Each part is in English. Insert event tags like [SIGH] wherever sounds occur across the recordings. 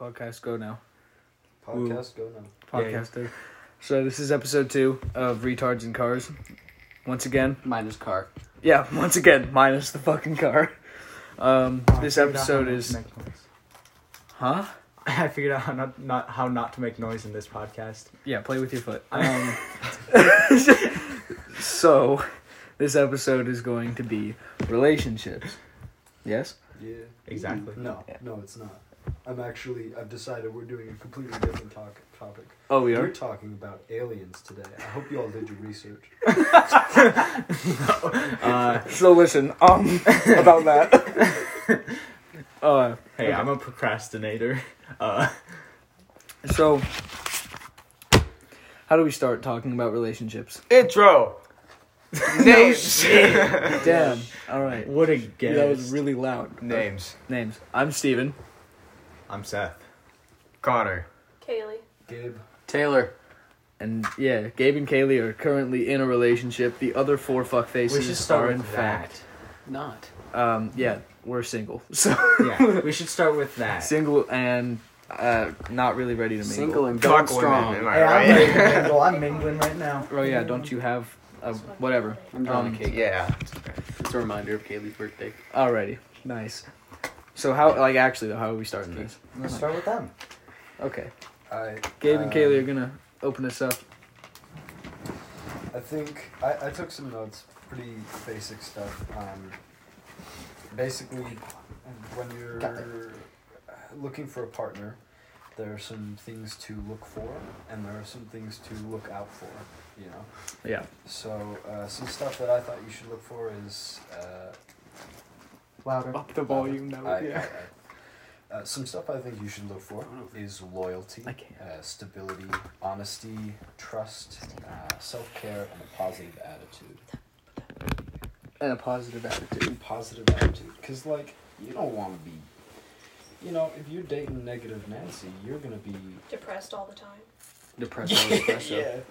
Podcast go now. Podcast go now. Podcast do. So this is episode two of Retards and Cars. Once again, Minus car. yeah, [LAUGHS] once again, minus the fucking car. Um, this episode is, huh? [LAUGHS] I figured out how not, not how not to make noise in this podcast. Yeah, play with your foot. Um, [LAUGHS] so, this episode is going to be relationships. Yes. Yeah. Exactly. No, Yeah. no, it's not. I'm actually. I've decided we're doing a completely different talk, topic. Oh, we are. We're talking about aliens today. I hope you all did your research. [LAUGHS] Uh, So listen, um, [LAUGHS] about that. [LAUGHS] Uh, hey, I'm a procrastinator. Uh, so, how do we start talking about relationships? Intro. Names. Damn. All right. what a Yeah, guess. that was really loud. Names. Names. I'm Steven. I'm Seth. Connor. Kaylee. Gabe. Taylor. And yeah, Gabe and Kaylee are currently in a relationship. The other four fuck faces We should start are with in that. fact. Not. Um, yeah, we're single. [LAUGHS] So Yeah, we should start with that. single and uh, not really ready to mingle. Single and going Fuck strong. women, am I Hey, I'm right? ready to mingle. I'm mingling right now. Oh yeah, don't you have a whatever? I'm drawing Um, a cake. yeah. It's a reminder of Kaylee's birthday. Alrighty, nice. So how like actually though, how are we starting this? Let's start with them. Okay, I. Gabe and Kaylee are gonna open this up. I think I, I took some notes, pretty basic stuff. Um, basically, when you're looking for a partner, there are some things to look for, and there are some things to look out for. You know. Yeah. So uh, some stuff that I thought you should look for is. Uh, Louder. Up the volume now. I- I- yeah. I- uh, some stuff I think you should look for is loyalty, uh, stability, honesty, trust, uh, self care, and a positive attitude. And a positive attitude. Positive attitude, because like you don't want to be, you know, if you're dating negative Nancy, you're gonna be. Depressed all the time. Depressed or espresso.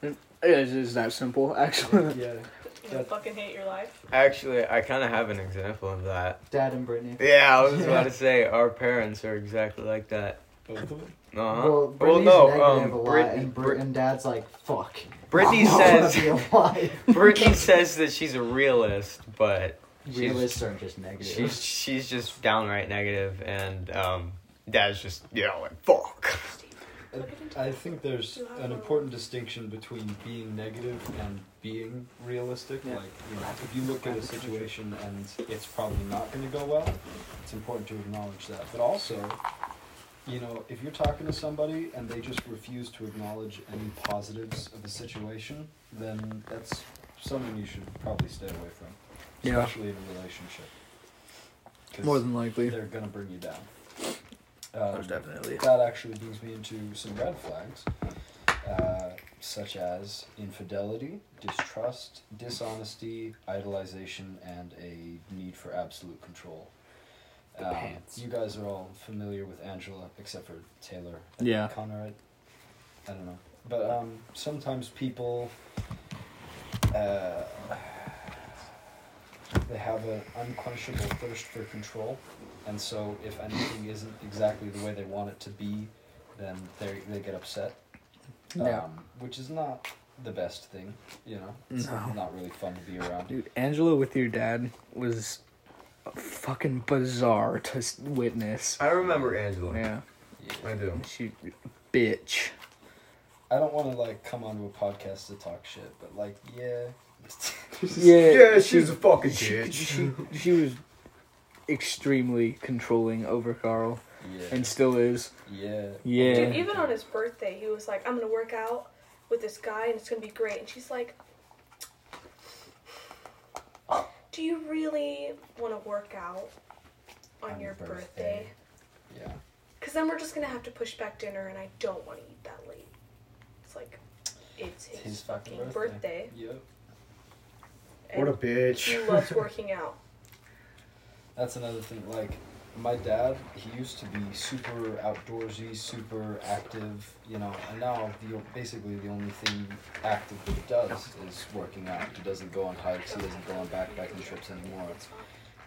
[LAUGHS] yeah. It's that simple, actually. Yeah. [LAUGHS] You That- fucking hate your life. Actually, I kind of have an example of that. Dad and Brittany. Yeah, I was about [LAUGHS] to say our parents are exactly like that. Both of them. Uh huh. Well, well, Brittany's no. negative Um, a lot, Brittany, and, Brit- and Dad's like, fuck. Brittany I wanna says be alive. [LAUGHS] Brittany [LAUGHS] says that she's a realist, but Realists aren't just negative. she's she's just downright negative, and um, Dad's just you know like fuck. I think there's an important distinction between being negative and being realistic. Yeah. Like, you know, if you look at a situation and it's probably not going to go well, it's important to acknowledge that. But also, you know, if you're talking to somebody and they just refuse to acknowledge any positives of a situation, then that's something you should probably stay away from, Yeah. especially in a relationship. More than likely. they're going to bring you down. Um, Most definitely. that actually brings me into some red flags, uh, such as infidelity, distrust, dishonesty, idolization, and a need for absolute control. Um, Pants. you guys are all familiar with Angela, except for Taylor. Yeah. Connor, I, I don't know. But um, sometimes people, uh, they have an unquenchable thirst for control, and so if anything isn't exactly the way they want it to be, then they they get upset. Yeah. Um, which is not the best thing, you know. It's No. not really fun to be around. Dude, Angela with your dad was fucking bizarre to witness. I remember Angela. Yeah. I do. She, bitch. I don't want to like come onto a podcast to talk shit, but like, yeah. [LAUGHS] Yeah, Yeah, she- she's a fucking she, bitch. she, she was extremely controlling over Carl yeah. and still is. yeah. Yeah. Dude, even on his birthday, he was like, I'm gonna work out with this guy and it's gonna be great. And she's like, Do you really wanna work out on, On your your birthday? birthday. Yeah. Because then we're just gonna have to push back dinner and I don't wanna eat that late. It's like, it's his, His fucking fucking birthday. Yep. and what a bitch. he loves working [LAUGHS] out. That's another thing. Like, my dad, he used to be super outdoorsy, super active, you know, and now the basically the only thing active that he does is working out. He doesn't go on hikes, he doesn't go on backpacking trips anymore.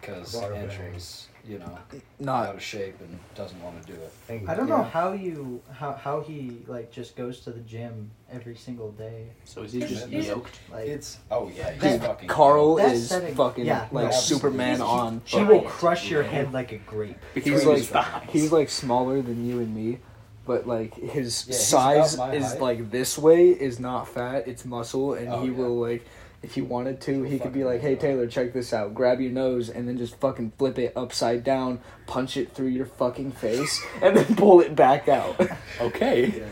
Because Water Angela's you know not out of shape and doesn't want to do it. I don't know how you how how he like just goes to the gym every single day. So is he just just yoked? Like It's oh yeah, he's That- fucking Carl That is setting- fucking yeah, like no, Superman absolutely. on. she fucking- will crush your head like a grape. He's like he's like smaller than you and me, but like his Yeah, size is height. like this way is not fat, it's muscle, and Oh, he yeah. will like if he wanted to, he could be like, "Hey. Taylor, check this out. Grab your nose and then just fucking flip it upside down, punch it through your fucking face, [LAUGHS] and then pull it back out." [LAUGHS] Okay. Yeah.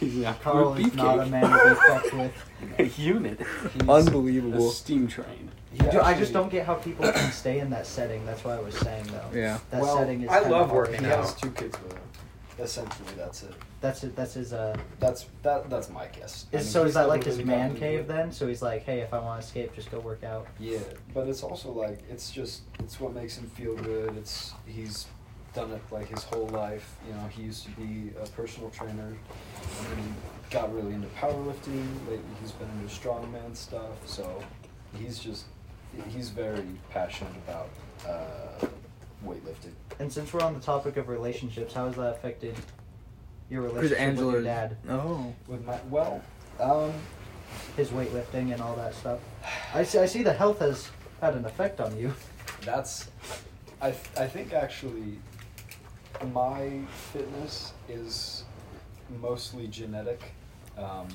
He's not Carl is not a man to be fucked with. [LAUGHS] a unit. He's, A Unbelievable. steam train. he Dude, I just don't get how people can stay in that setting. That's why I was saying though. Yeah. That well, setting is. I love hard. working. He out. has two kids with him. Essentially, that's it. That's it. That's his. Uh. That's that. That's my guess. I Is, mean, so is that like his man cave it. then? So he's like, hey, if I want to escape, just go work out. Yeah, but it's also like it's just it's what makes him feel good. It's he's done it like his whole life. You know, he used to be a personal trainer, and then he got really into powerlifting. Lately, he's been into strongman stuff. So he's just he's very passionate about uh, weightlifting. And since we're on the topic of relationships, how has that affected your Because relationship with your Angela. dad? Oh. With my well, um, His weightlifting and all that stuff. I see. I see the health has had an effect on you. that's I th- I think actually my fitness is mostly genetic um,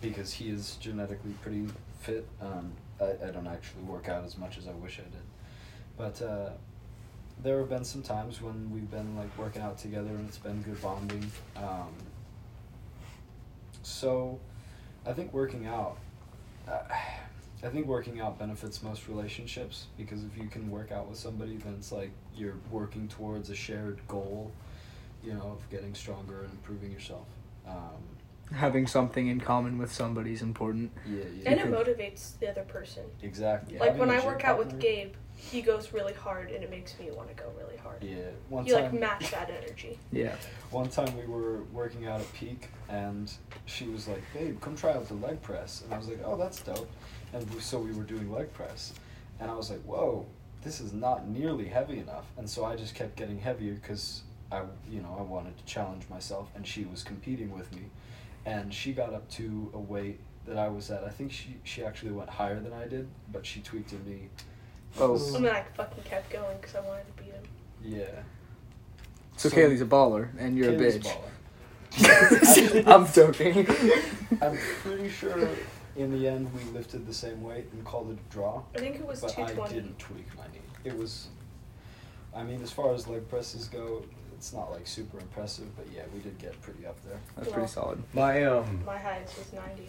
because he is genetically pretty fit. Um, I, I don't actually work out as much as I wish I did, but uh, there have been some times when we've been like working out together and it's been good bonding. Um, so I think working out. Uh, I think working out benefits most relationships because if you can work out with somebody, then it's like you're working towards a shared goal, you know, of getting stronger and improving yourself. Um, Having something in common with somebody is important. yeah, yeah. And it motivates the other person. exactly. Like Having when I gym work out with Gabe, he goes really hard and it makes me want to go really hard. Yeah, one You time. like match that energy. Yeah. One time we were working out at Peak, and she was like, "Babe, come try out the leg press." And I was like, "Oh, that's dope." And we, so we were doing leg press, and I was like, "Whoa, this is not nearly heavy enough." And so I just kept getting heavier because I, you know, I wanted to challenge myself, and she was competing with me, and she got up to a weight that I was at. I think she she actually went higher than I did, but she tweaked at me. Oh. And then I fucking kept going because I wanted to beat him. Yeah. So, Kaylee's a baller, and you're Kaylee's a bitch. baller. [LAUGHS] I'm joking. [LAUGHS] I'm pretty sure in the end we lifted the same weight and called it a draw. I think it was but I didn't tweak my knee. It was, I mean, as far as leg presses go, it's not like super impressive, but yeah, we did get pretty up there. That's pretty solid. My um My highest was 90.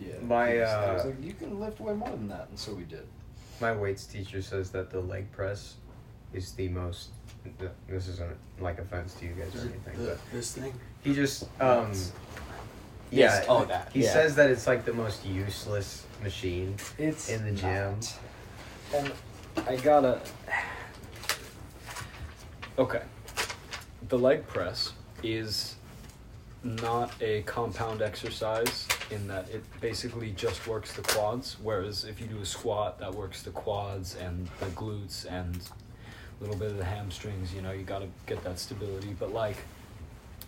Yeah. My, he was- I was uh, like, you can lift way more than that, and so we did. My weights teacher says that the leg press is the most. This isn't like offense to you guys or anything, but this thing? he just um. It's- Yeah. Oh, that. He Yeah. says that it's like the most useless machine. It's In the gym. not. and I gotta. Okay. The leg press is not a compound exercise in that it basically just works the quads, whereas if you do a squat, that works the quads and the glutes and a little bit of the hamstrings. You know, you got to get that stability, but like,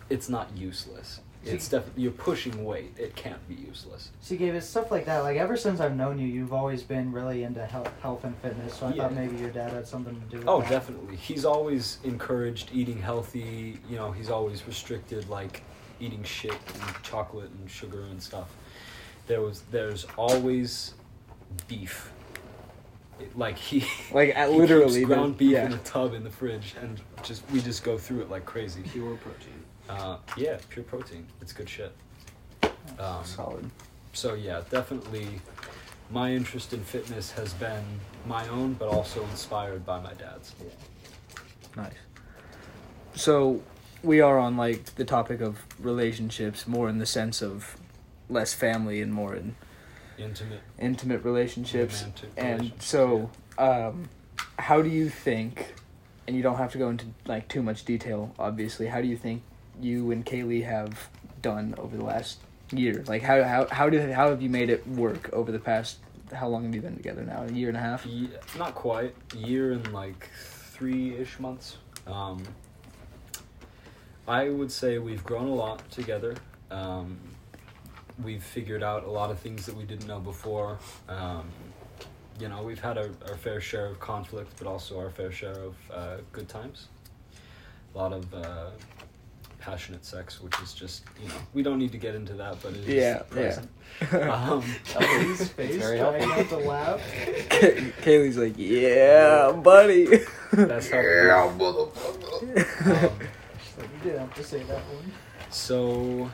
it's not useless. It's definitely you're pushing weight. It can't be useless. See, Gabe, it's stuff like that. Like ever since I've known you, you've always been really into health, health and fitness. So I thought maybe your dad had something to do with Oh, that. definitely. He's always encouraged eating healthy. You know, he's always restricted like eating shit and chocolate and sugar and stuff. There was, there's always beef. It- like he, [LAUGHS] Like, at he literally, keeps ground beef yeah. in a tub in the fridge, and just we just go through it like crazy. Pure protein. Uh, yeah, pure protein. It's good shit. Um, Solid. so yeah, definitely, my interest in fitness has been my own, but also inspired by my dad's. Yeah. Nice. So, we are on like the topic of relationships, more in the sense of less family and more in Intimate. intimate relationships. Romantic And relationships, so, um, how do you think? And you don't have to go into like too much detail, obviously. How do you think you and Kaylee have done over the last year? Like, how how how did how have you made it work over the past how long have you been together now? A year and a half. Ye- not quite year and like three ish months. Um, I would say we've grown a lot together. Um, we've figured out a lot of things that we didn't know before. Um, you know, we've had our, our fair share of conflict, but also our fair share of uh, good times. A lot of uh, passionate sex, which is just you know we don't need to get into that, but it is Yeah, yeah. present. [LAUGHS] um, His [LAUGHS] face very trying not to laugh. [LAUGHS] Kaylee's like, yeah, buddy. that's how. Um, She's like, you didn't have to say that one. So,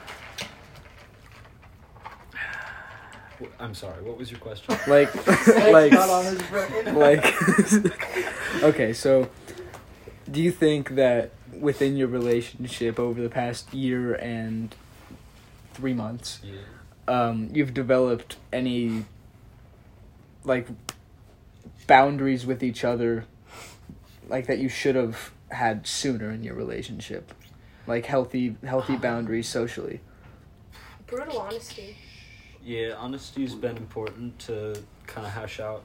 [SIGHS] I'm sorry. What was your question? [LAUGHS] like, [LAUGHS] [LAUGHS] like, not on his brain. like. okay, so, do you think that within your relationship over the past year and three months, Yeah. um, you've developed any like boundaries with each other, like that you should have had sooner in your relationship, like healthy healthy [SIGHS] boundaries socially. Brutal honesty. Yeah, honesty's been important to kind of hash out.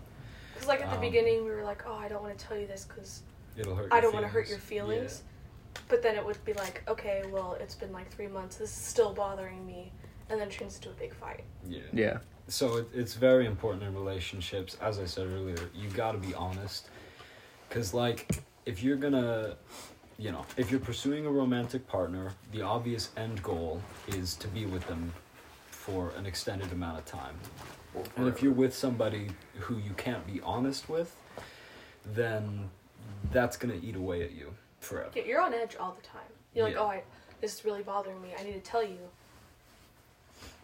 Because, like, at the Um, beginning, we were like, oh, I don't want to tell you this because It'll hurt. I don't want to hurt your feelings. But then it would be like, okay, well, it's been like three months. This is still bothering me. And then it turns into a big fight. Yeah. yeah. Yeah, So it, it's very important in relationships. As I said earlier, you got to be honest. Because, like, if you're gonna, you know, if you're pursuing a romantic partner, the obvious end goal is to be with them for an extended amount of time. And if you're with somebody who you can't be honest with, then that's gonna eat away at you forever. Yeah, you're on edge all the time. You're like, Yeah. oh, I, this is really bothering me. I need to tell you.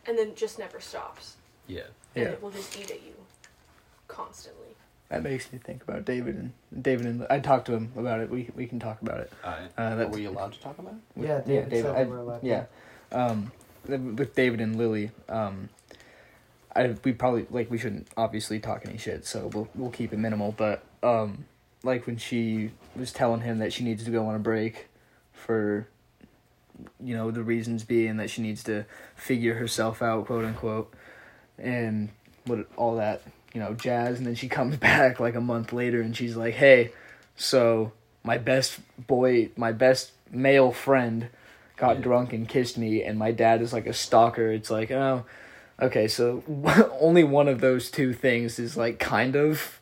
And then it just never stops. Yeah. And Yeah. it will just eat at you constantly. That makes me think about David and David and I talked to him about it. We we can talk about it. I, Uh, were you allowed to talk about? with- Yeah, David said I- we were allowed yeah, um, with David and Lily, um, I we probably like we shouldn't obviously talk any shit, so we'll we'll keep it minimal. But um, like when she was telling him that she needs to go on a break, for, you know, the reasons being that she needs to figure herself out, quote unquote, and what all that you know jazz, and then she comes [LAUGHS] back like a month later and she's like, hey, so my best boy, my best male friend got Yeah. drunk and kissed me and my dad is like a stalker it's like oh okay so [LAUGHS] only one of those two things is like kind of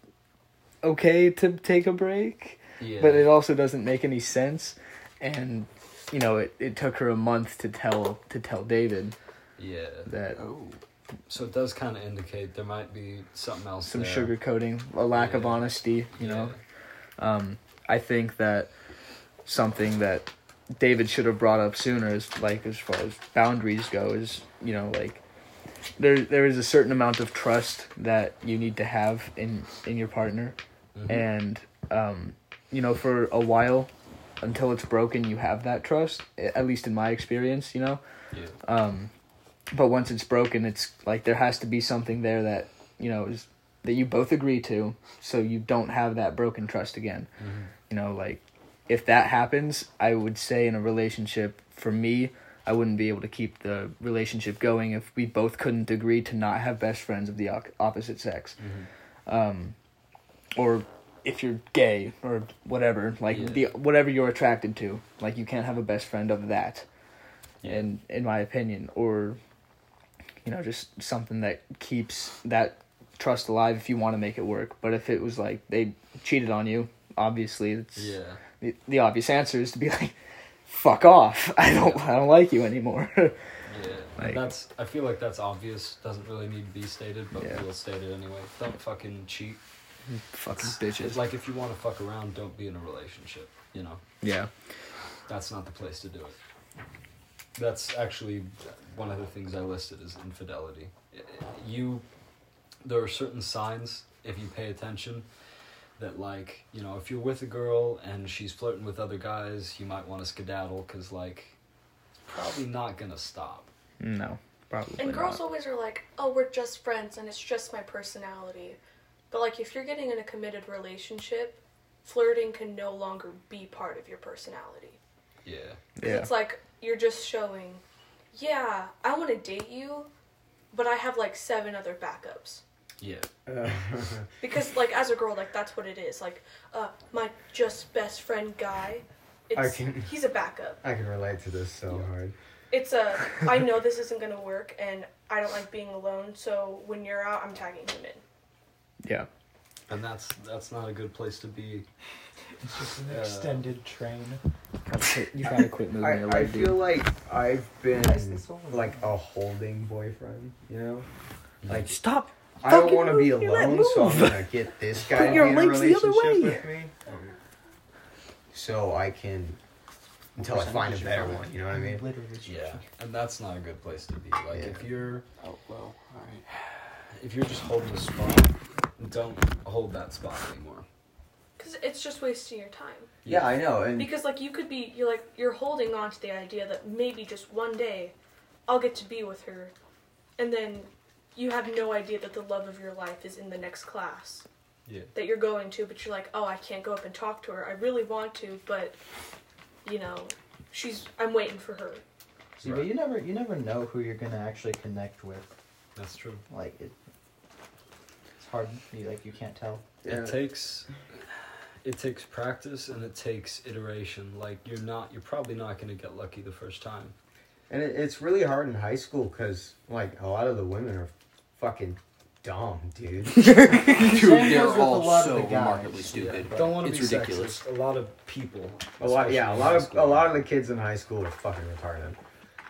okay to take a break yeah. but it also doesn't make any sense and you know it, it took her a month to tell to tell david yeah. that Oh. So it does kind of indicate there might be something else. some there. sugarcoating a lack of honesty you know Yeah. Um, I think that something that David should have brought up sooner is like as far as boundaries go is you know like there there is a certain amount of trust that you need to have in in your partner Mhm. and um, you know for a while until it's broken you have that trust at least in my experience you know yeah. um, but once it's broken, it's like there has to be something there that you know is that you both agree to, so you don't have that broken trust again. Mhm. You know, like if that happens, I would say in a relationship, for me, I wouldn't be able to keep the relationship going if we both couldn't agree to not have best friends of the opposite sex, Mhm. um, or if you're gay or whatever, like Yeah. the whatever you're attracted to, like you can't have a best friend of that Yeah. in in my opinion or you know just something that keeps that trust alive if you want to make it work but if it was like they cheated on you obviously it's Yeah. the, the obvious answer is to be like fuck off [LAUGHS] i don't i don't like you anymore [LAUGHS] Yeah. Like- that's. I feel like that's obvious. Doesn't really need to be stated, but Yeah. we'll state it anyway. Don't fucking cheat. fucking It's bitches like if you want to fuck around, don't be in a relationship. You know, yeah that's not the place to do it. That's actually one of the things I listed is infidelity. You, there are certain signs if you pay attention that like you know if you're with a girl and she's flirting with other guys, you might want to skedaddle because like it's probably not gonna stop. no probably And girls not. always are like, oh, we're just friends and it's just my personality. But, like, if you're getting in a committed relationship, flirting can no longer be part of your personality. Yeah. 'Cause yeah It's like you're just showing, yeah, I want to date you, but I have like seven other backups. Yeah. Uh, [LAUGHS] Because like as a girl, like that's what it is. Like uh, my just best friend guy. It's, I can- He's a backup. I can relate to this so hard. It's a. [LAUGHS] I know this isn't gonna work, and I don't like being alone. So when you're out, I'm tagging him in. Yeah. And that's that's not a good place to be. It's just an Uh, extended train. You gotta quit moving I, your I leg, dude. feel like I've been Why is this over? like a holding boyfriend, you know? Like Stop. I don't Fucking want to be move your leg, alone, so I'm move. gonna get this guy Put to your be in a legs the other relationship way. with me, so I can until I find a better one. You know what I mean? Literally. Yeah, and that's not a good place to be. Like Yeah. if you're Oh well, alright. if you're just holding a spot, don't hold that spot anymore. Because it's just wasting your time. Yeah, I know, and Because like you could be, you're like you're holding on to the idea that maybe just one day, I'll get to be with her, and then you have no idea that the love of your life is in the next class. Yeah. That you're going to, but you're like, oh, I can't go up and talk to her. I really want to, but, you know, she's. I'm waiting for her. See, but you never you never know who you're gonna actually connect with. That's true. Like it. It's hard. You like you can't tell. Yeah. It takes it takes practice and it takes iteration. Like you're not you're probably not going to get lucky the first time. and it, it's really hard in high school because like a lot of the women are fucking dumb, dude. [LAUGHS] Dude, [LAUGHS] they're goes all a lot of so remarkably stupid. Don't want to It's be ridiculous. sexist. A lot of people. a lot, yeah, a lot of school. a lot of the kids in high school are fucking retarded.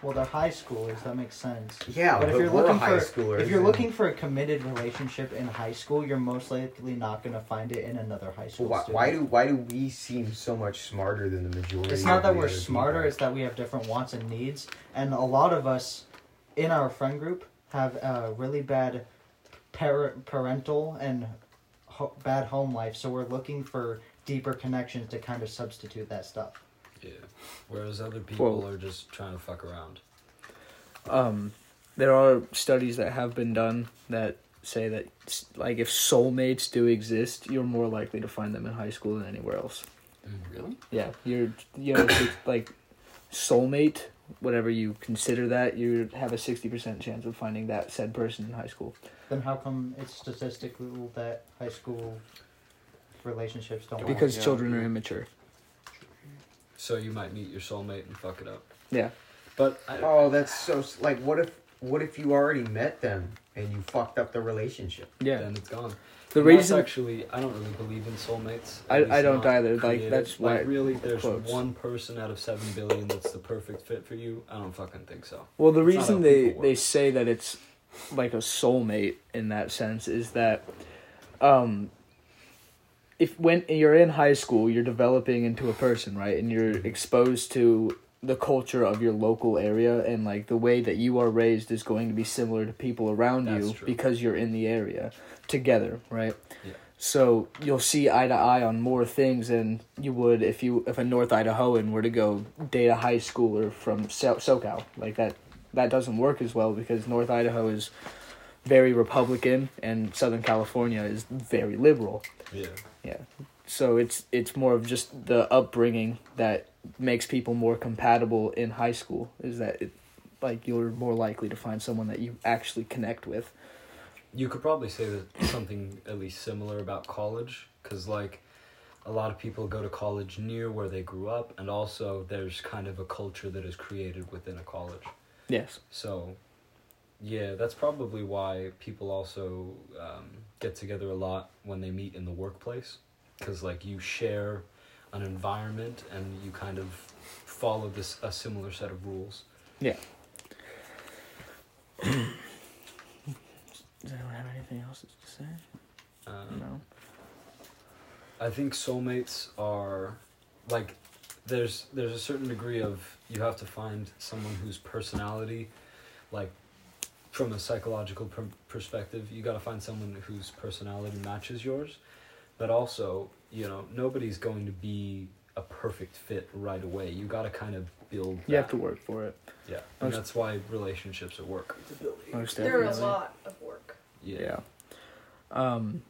Well, they're high schoolers. That makes sense. Yeah, but if you're looking high for schoolers. if you're and- looking for a committed relationship in high school, you're most likely not gonna find it in another high school. why, why do why do we seem so much smarter than the majority? It's not that we're smarter; people? it's that we have different wants and needs, and a lot of us in our friend group have a really bad par- parental and ho- bad home life. So we're looking for deeper connections to kind of substitute that stuff. Yeah. Whereas other people Well- are just trying to fuck around. um, there are studies that have been done that say that like if soulmates do exist, you're more likely to find them in high school than anywhere else. Really? Yeah, you're you know like soulmate, whatever you consider that, you have a sixty percent chance of finding that said person in high school. Then how come it's statistical that high school relationships don't? work? Because yeah. children are immature. So you might meet your soulmate and fuck it up. Yeah. But I, Oh, that's so like what if what if you already met them and you fucked up the relationship? Yeah. then it's gone. The And reason actually, I don't really believe in soulmates. I- I don't not either, like, created. that's why like really, there's quotes. one person out of seven billion that's the perfect fit for you. I don't fucking think so. Well, the It's reason they they say that it's like a soulmate in that sense is that um if when you're in high school, you're developing into a person, right? And you're exposed to the culture of your local area and like the way that you are raised is going to be similar to people around That's you true. because you're in the area together, right? Yeah. So you'll see eye to eye on more things than you would if you if a North Idahoan were to go date a high schooler from so- SoCal. Like that that doesn't work as well because North Idaho is very Republican and Southern California is very liberal. Yeah. Yeah. So it's it's more of just the upbringing that makes people more compatible in high school is that it like you're more likely to find someone that you actually connect with. You could probably say that something at least similar about college, because like a lot of people go to college near where they grew up, and also there's kind of a culture that is created within a college. Yes. So, yeah, that's probably why people also um, get together a lot when they meet in the workplace, because like you share an environment and you kind of follow this a similar set of rules. Yeah. Does anyone have anything else to say? Um, No. I think soulmates are like there's there's a certain degree of you have to find someone whose personality like from a psychological per- perspective you got to find someone whose personality matches yours but also you know nobody's going to be a perfect fit right away you got to kind of build You have to work for it. yeah and Most- that's why relationships at work Most There are a lot of work. yeah, Yeah. Um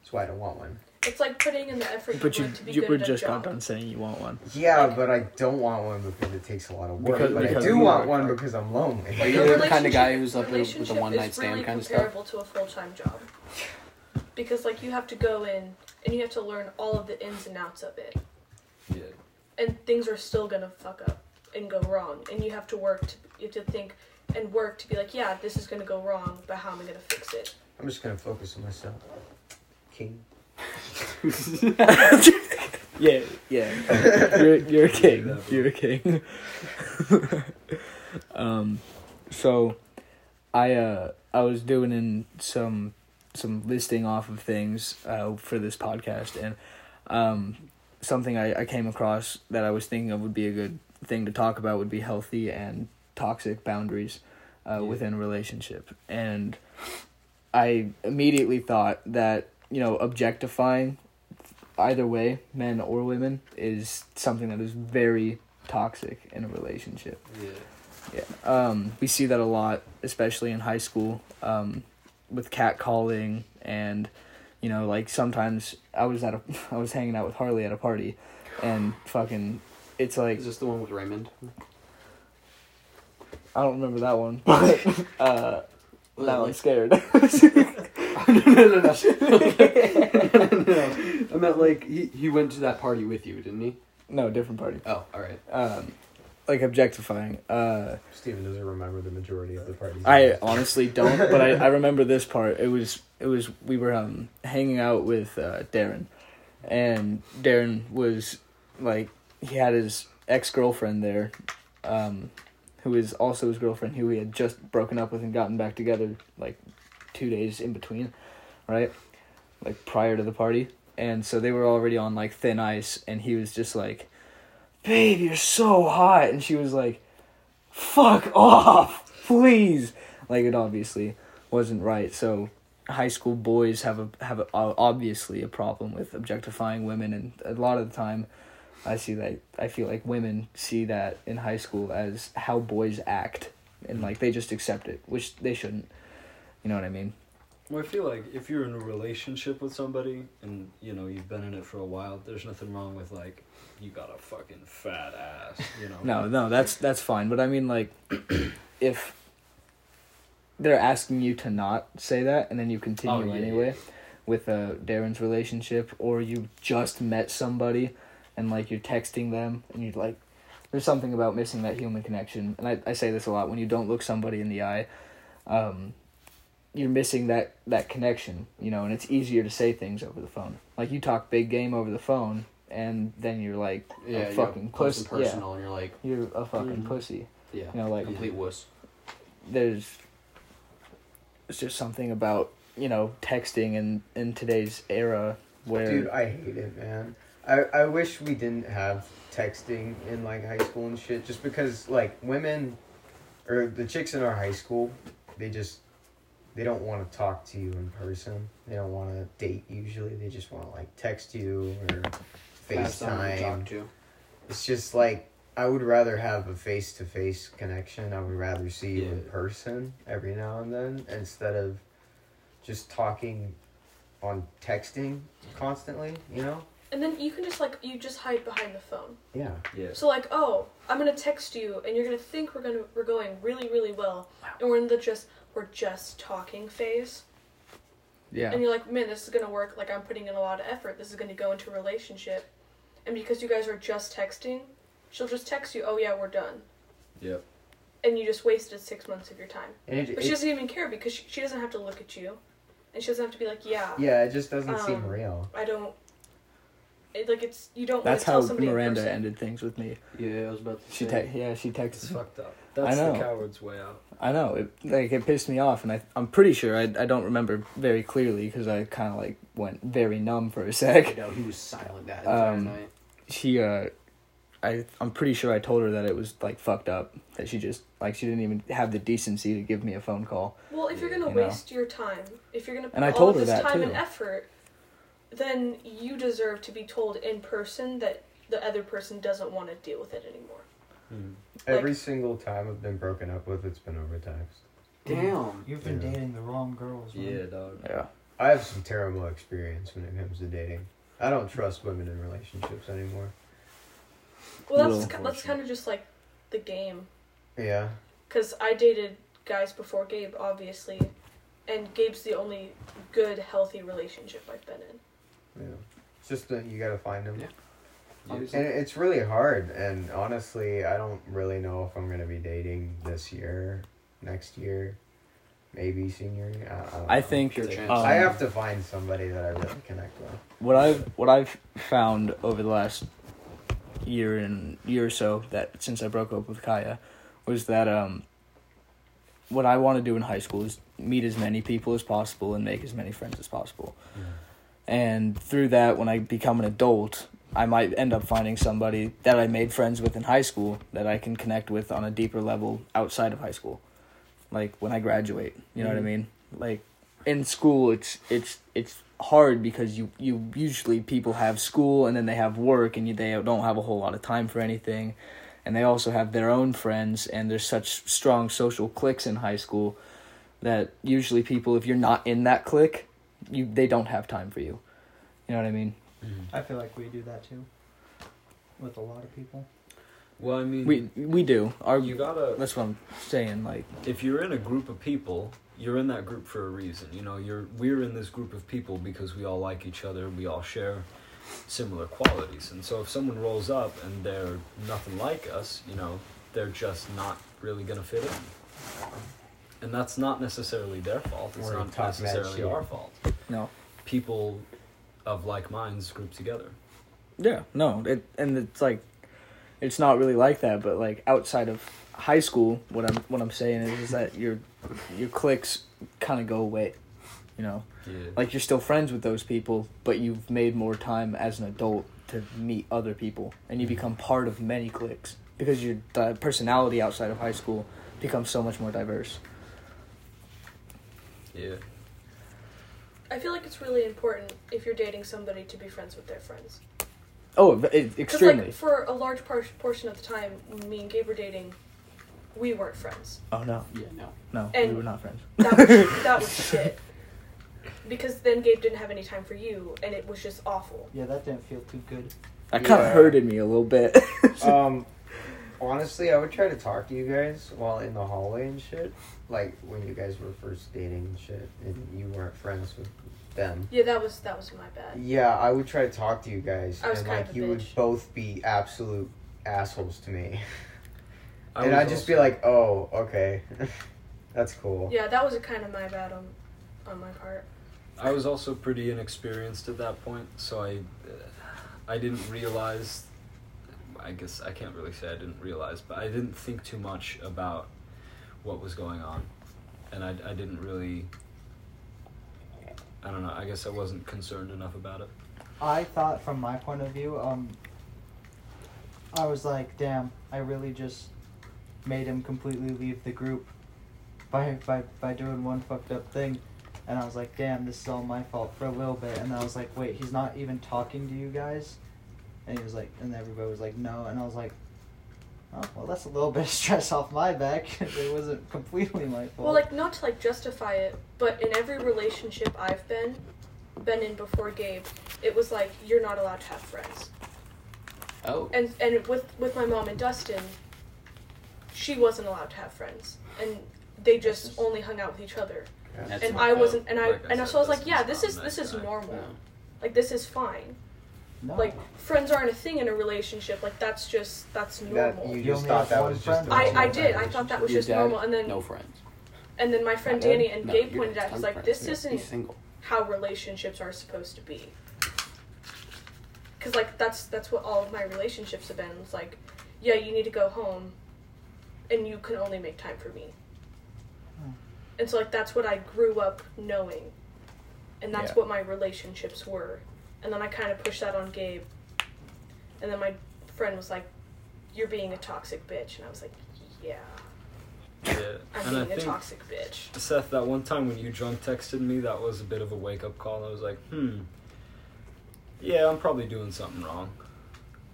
That's why I don't want one. It's like putting in the effort But you would to be you good were at a just job. got done saying you want one. Yeah, Like- but I don't want one because it takes a lot of work. Because- but because I do want are- one because I'm lonely. Are Like, you a the kind of guy who's up there with a one night stand really kind of stuff? comparable to a full time job. Because like you have to go in and you have to learn all of the ins and outs of it, Yeah. and things are still gonna fuck up and go wrong, and you have to work to you have to think and work to be like, yeah, this is gonna go wrong, but how am I gonna fix it? I'm just gonna focus on myself. King. [LAUGHS] Yeah, yeah. you're you're a king. You're a king. [LAUGHS] um, so, I uh I was doing in some some listing off of things uh for this podcast and um something I I came across that I was thinking of would be a good thing to talk about would be healthy and toxic boundaries uh, Yeah. within a relationship and I immediately thought that you know objectifying either way, men or women, is something that is very toxic in a relationship. Yeah. Yeah. Um, we see that a lot, especially in high school, um, with catcalling and, you know, like sometimes I was at a, [LAUGHS] I was hanging out with Harley at a party, and fucking, it's like Is this the one with Raymond? I don't remember that one, but [LAUGHS] [LAUGHS] uh, now I'm scared. [LAUGHS] no, no, [LAUGHS] [LAUGHS] no, no. no. I meant like he, he went to that party with you, didn't he? no, different party. Oh, all right. Um, like objectifying. Uh, Steven doesn't remember the majority of the parties. I honestly don't, but I, I remember this part. It was it was we were um hanging out with uh, Darren, and Darren was like he had his ex girlfriend there, um, who is also his girlfriend who he had just broken up with and gotten back together like two days in between, right, like prior to the party, and so they were already on like thin ice, and he was just like, "Babe, you're so hot," and she was like fuck off, please. Like it obviously wasn't right. So high school boys have a have a, obviously a problem with objectifying women, and a lot of the time, I see that I feel like women see that in high school as how boys act, and like they just accept it, which they shouldn't. You know what I mean? Well, I feel like if you're in a relationship with somebody and you know you've been in it for a while, there's nothing wrong with like you got a fucking fat ass, you know. [LAUGHS] No, no, that's that's fine. But I mean, like, [CLEARS THROAT] if they're asking you to not say that, and then you continue Oh, yeah, anyway with uh, Darren's relationship, or you just met somebody, and like you're texting them, and you're like, there's something about missing that human connection. And I I say this a lot when you don't look somebody in the eye, um, you're missing that that connection, you know, and it's easier to say things over the phone. Like you talk big game over the phone, and then you're like Yeah, a you're fucking close and pussy. Yeah, personal, and you're like, you're a fucking Mhm. pussy. yeah, You know, like complete wuss. there's it's just something about you know texting in in today's era where Dude, I hate it, man. I, I wish we didn't have texting in like high school and shit just because like women or the chicks in our high school, they just they don't want to talk to you in person. They don't want to date usually. They just want to like text you or Have someone talk FaceTime. to. It's just like I would rather have a face to face connection. I would rather see you in person every now and then instead of just talking on texting constantly, you know? And then you can just like you just hide behind the phone. Yeah. Yeah. So like, oh, I'm gonna text you, and you're gonna think we're gonna we're going really really well, and we're in the just we're just talking phase, yeah and you're like, man, this is gonna work. Like I'm putting in a lot of effort. This is gonna go into a relationship, and because you guys are just texting, she'll just text you, oh yeah, we're done, Yep. and you just wasted six months of your time. And it, But she it- doesn't even care because she, she doesn't have to look at you, and she doesn't have to be like, yeah, yeah, it just doesn't seem Um, real. I don't. It, like it's you don't. that's wanna how tell somebody miranda ended things with me Yeah, I was about to she say. te- yeah she It's texted fucked up. That's know. the coward's way out. i know it like it pissed me off and i i'm pretty sure i, I don't remember very clearly because i kind of like went very numb for a sec No, he was silent that entire Um, night. she uh I I'm pretty sure I told her that it was like fucked up that she just like she didn't even have the decency to give me a phone call. Well, if you're gonna You know. waste your time, if you're gonna put And I all told of her this that, time and effort, then you deserve to be told in person that the other person doesn't want to deal with it anymore. Hmm. Every single time I've been broken up with, it's been over text. Damn. You've been Yeah. dating the wrong girls. Man. Yeah, dog. Yeah. I have some terrible experience when it comes to dating. I don't trust women in relationships anymore. Well, that's Little ki- that's kind of just like the game. Yeah. Cause I dated guys before Gabe, obviously, and Gabe's the only good, healthy relationship I've been in. Yeah. It's just that you gotta find them. Yeah. And it's really hard. And honestly, I don't really know if I'm gonna be dating this year, next year, maybe senior year. I, I, don't I know. think Pure chance. um, I have to find somebody that I really connect with. what I've what I've found over the last year and year or so that since I broke up with Kaya was that um what I want to do in high school is meet as many people as possible and make as many friends as possible. And through that when I become an adult, I might end up finding somebody that I made friends with in high school that I can connect with on a deeper level outside of high school. Like when I graduate, you know what I Mhm. mean? Like in school it's it's it's hard because you you usually people have school and then they have work and you, they don't have a whole lot of time for anything and they also have their own friends and there's such strong social cliques in high school that usually people if you're not in that clique you they don't have time for you you know what i mean Mm-hmm. I feel like we do that too. With a lot of people. Well, I mean, we we do our you gotta. that's what i'm saying like if you're in a group of people, you're in that group for a reason. You know, you're we're in this group of people because we all like each other. We all share similar qualities. And so if someone rolls up and they're nothing like us, you know, they're just not really gonna fit in. And that's not necessarily their fault. It's Or not necessarily our fault. no People of like minds group together. Yeah, no, it and it's like, it's not really like that. But like outside of high school, what I'm what I'm saying is, is that your your cliques kind of go away. You know, Yeah. like you're still friends with those people, but you've made more time as an adult to meet other people, and you mm-hmm. become part of many cliques because your di- personality outside of high school becomes so much more diverse. yeah. I feel like it's really important if you're dating somebody to be friends with their friends. Oh, it, extremely. like for a large par- portion of the time, when me and Gabe were dating, we weren't friends. oh no, Yeah, no. no, we were not friends. That was, [LAUGHS] that was shit. Because then Gabe didn't have any time for you, and it was just awful. Yeah, that didn't feel too good. That kind of Yeah. hurted me a little bit. [LAUGHS] um, honestly, I would try to talk to you guys while in the hallway and shit. Like when you guys were first dating and shit, and you weren't friends with them. Yeah, that was that was my bad. Yeah, I would try to talk to you guys, I was and kind like of a you would both be absolute assholes to me, [LAUGHS] I and I'd just be like, "Oh, okay, [LAUGHS] that's cool." Yeah, that was a kind of my bad on on my part. I was also pretty inexperienced at that point, so I, uh, I didn't realize. I guess I can't really say I didn't realize, but I didn't think too much about what was going on, and I, I didn't really. I don't know. I guess I wasn't concerned enough about it. I thought, from my point of view, um, I was like, damn, I really just made him completely leave the group by by by doing one fucked up thing, and I was like, damn, this is all my fault for a little bit, and I was like, wait, he's not even talking to you guys, and he was like, and everybody was like, no, and I was like. Oh well, that's a little bit of stress off my back. [LAUGHS] it wasn't completely my fault. Well, like not to like justify it, but in every relationship I've been been in before Gabe, it was like you're not allowed to have friends. Oh. And and with with my mom and Dustin, she wasn't allowed to have friends, and they just That's- only hung out with each other. That's and I wasn't, and I Like I and said, so I was like, yeah, this is this is normal. No. Like this is fine. No. Like friends aren't a thing in a relationship. Like that's just that's That normal. you You just thought that was just. friend a or I, normal I did. I thought that was Your just dad, normal, and then no friends. and then my friend I. Danny and No, Gabe pointed out, he's like, friends. this Yeah, isn't single. how relationships are supposed to be. Cause like that's that's what all of my relationships have been. It's like, yeah, you need to go home, and you can only make time for me. Hmm. And so like that's what I grew up knowing, and that's Yeah. what my relationships were. And then I kind of pushed that on Gabe, and then my friend was like, "You're being a toxic bitch," and I was like, "Yeah, Yeah, I'm and I being a toxic bitch." Seth, that one time when you drunk texted me, that was a bit of a wake up call. I was like, hmm, yeah, I'm probably doing something wrong.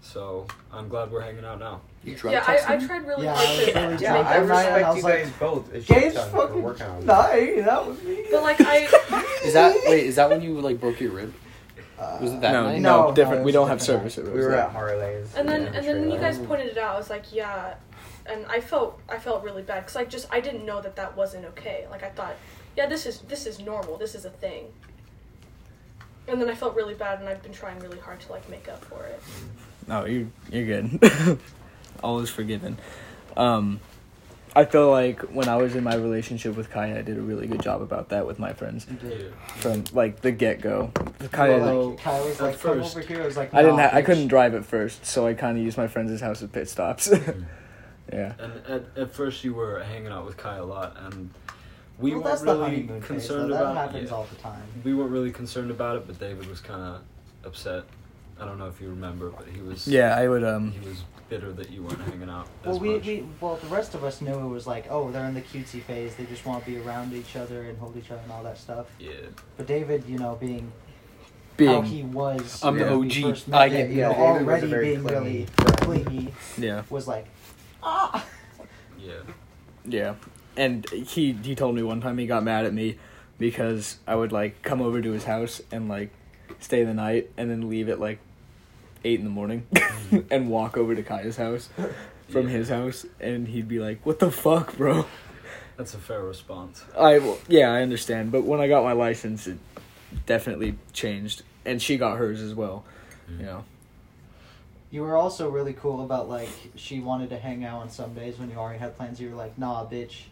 So I'm glad we're hanging out now. You drug Yeah, text I, I tried really Yeah, hard I was to. really to Yeah, I like- respect I you was like, guys both. a shit Gabe's ton fucking working on that. dying. That was me. But like I, [LAUGHS] Is that wait? Is that when you like broke your rib? Uh, Was it that no, night? no, No, different. no, we don't have service at We were Rose. at Harley's. and then yeah, and then when you guys pointed it out, I was like, yeah, and I felt I felt really bad because I just I didn't know that that wasn't okay. Like I thought, yeah, this is this is normal. This is a thing. And then I felt really bad, and I've been trying really hard to like make up for it. No, you you're good. [LAUGHS] All is forgiven. Um, I feel like when I was in my relationship with Kaya, I did a really good job about that with my friends You did. from like the get go. Kaya, Well, like, Kyle was like, come first- over here. I was like, I didn't. Ha- I couldn't drive at first, so I kind of used my friends' house as pit stops. Mm. [LAUGHS] yeah. And at, at first you were hanging out with Kai a lot, and we well, weren't that's really honeymoon phase, concerned though. That about happens yeah. all the time. We weren't really concerned about it, but David was kind of upset. I don't know if you remember, but he was. Yeah, I would. Um. He was bitter that you weren't hanging out Well, we, much. we well the rest of us knew it was like, oh, they're in the cutesy phase. They just want to be around each other and hold each other and all that stuff. Yeah. But David, you know, being, being how Being. he was, I'm the OG. I him, get- you yeah, know, David already very being clingy really friend. clingy, Yeah. was like, ah. Yeah. Yeah, and he he told me one time he got mad at me because I would like come over to his house and like stay the night and then leave at like eight in the morning [LAUGHS] mm-hmm. and walk over to Kaya's house from Yeah. his house and he'd be like, "What the fuck, bro?" That's a fair response. I well, yeah, I understand, but when I got my license, it definitely changed, and she got hers as well. Mm. You know, You were also really cool about like she wanted to hang out on some days when you already had plans. You were like, nah, bitch,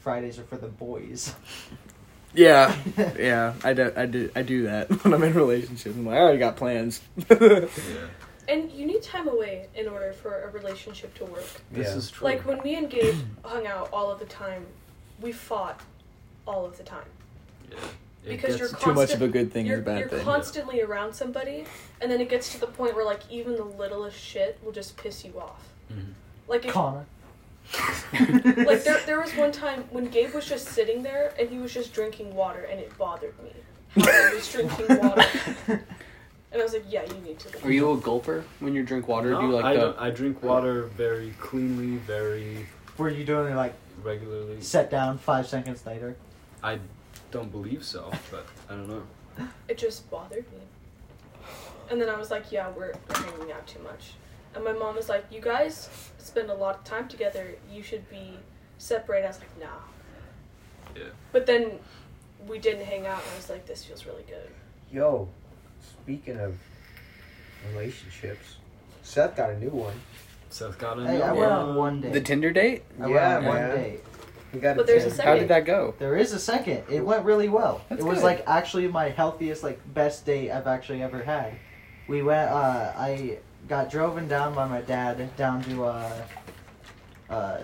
Fridays are for the boys. [LAUGHS] yeah, [LAUGHS] yeah, I do, I do, I do that [LAUGHS] when I'm in relationships. I'm like, I already got plans. Yeah. [LAUGHS] And you need time away in order for a relationship to work. This Yeah. is true. Like when me and Gabe hung out all of the time, we fought all of the time. yeah. It Because you're Too much of a good thing you're, is a bad you're thing. constantly around somebody, and then it gets to the point where like even the littlest shit will just piss you off. Mhm. Like if Connor. Like there [LAUGHS] there was one time when Gabe was just sitting there and he was just drinking water and it bothered me. [LAUGHS] How he was drinking water. And I was like, yeah, you need to. Are you a gulper when you drink water? Do you No, like I, the? I drink water very cleanly, very Were you doing it like regularly. set down five seconds later? I don't believe so, but I don't know. It just bothered me. And then I was like, yeah, we're, we're hanging out too much. And my mom was like, you guys spend a lot of time together. You should be separated. I was like, nah. Yeah. But then we didn't hang out, and I was like, this feels really good. Yo, speaking of relationships, Seth got a new one. Seth got a Hey, new I one. went on one date. The Tinder date? I yeah, on one man. date. He got But there's a second. How did that go? There is a second. It went really well. That's it was good. like actually my healthiest, like best date I've actually ever had. We went. Uh, I got driven down by my dad down to uh, uh,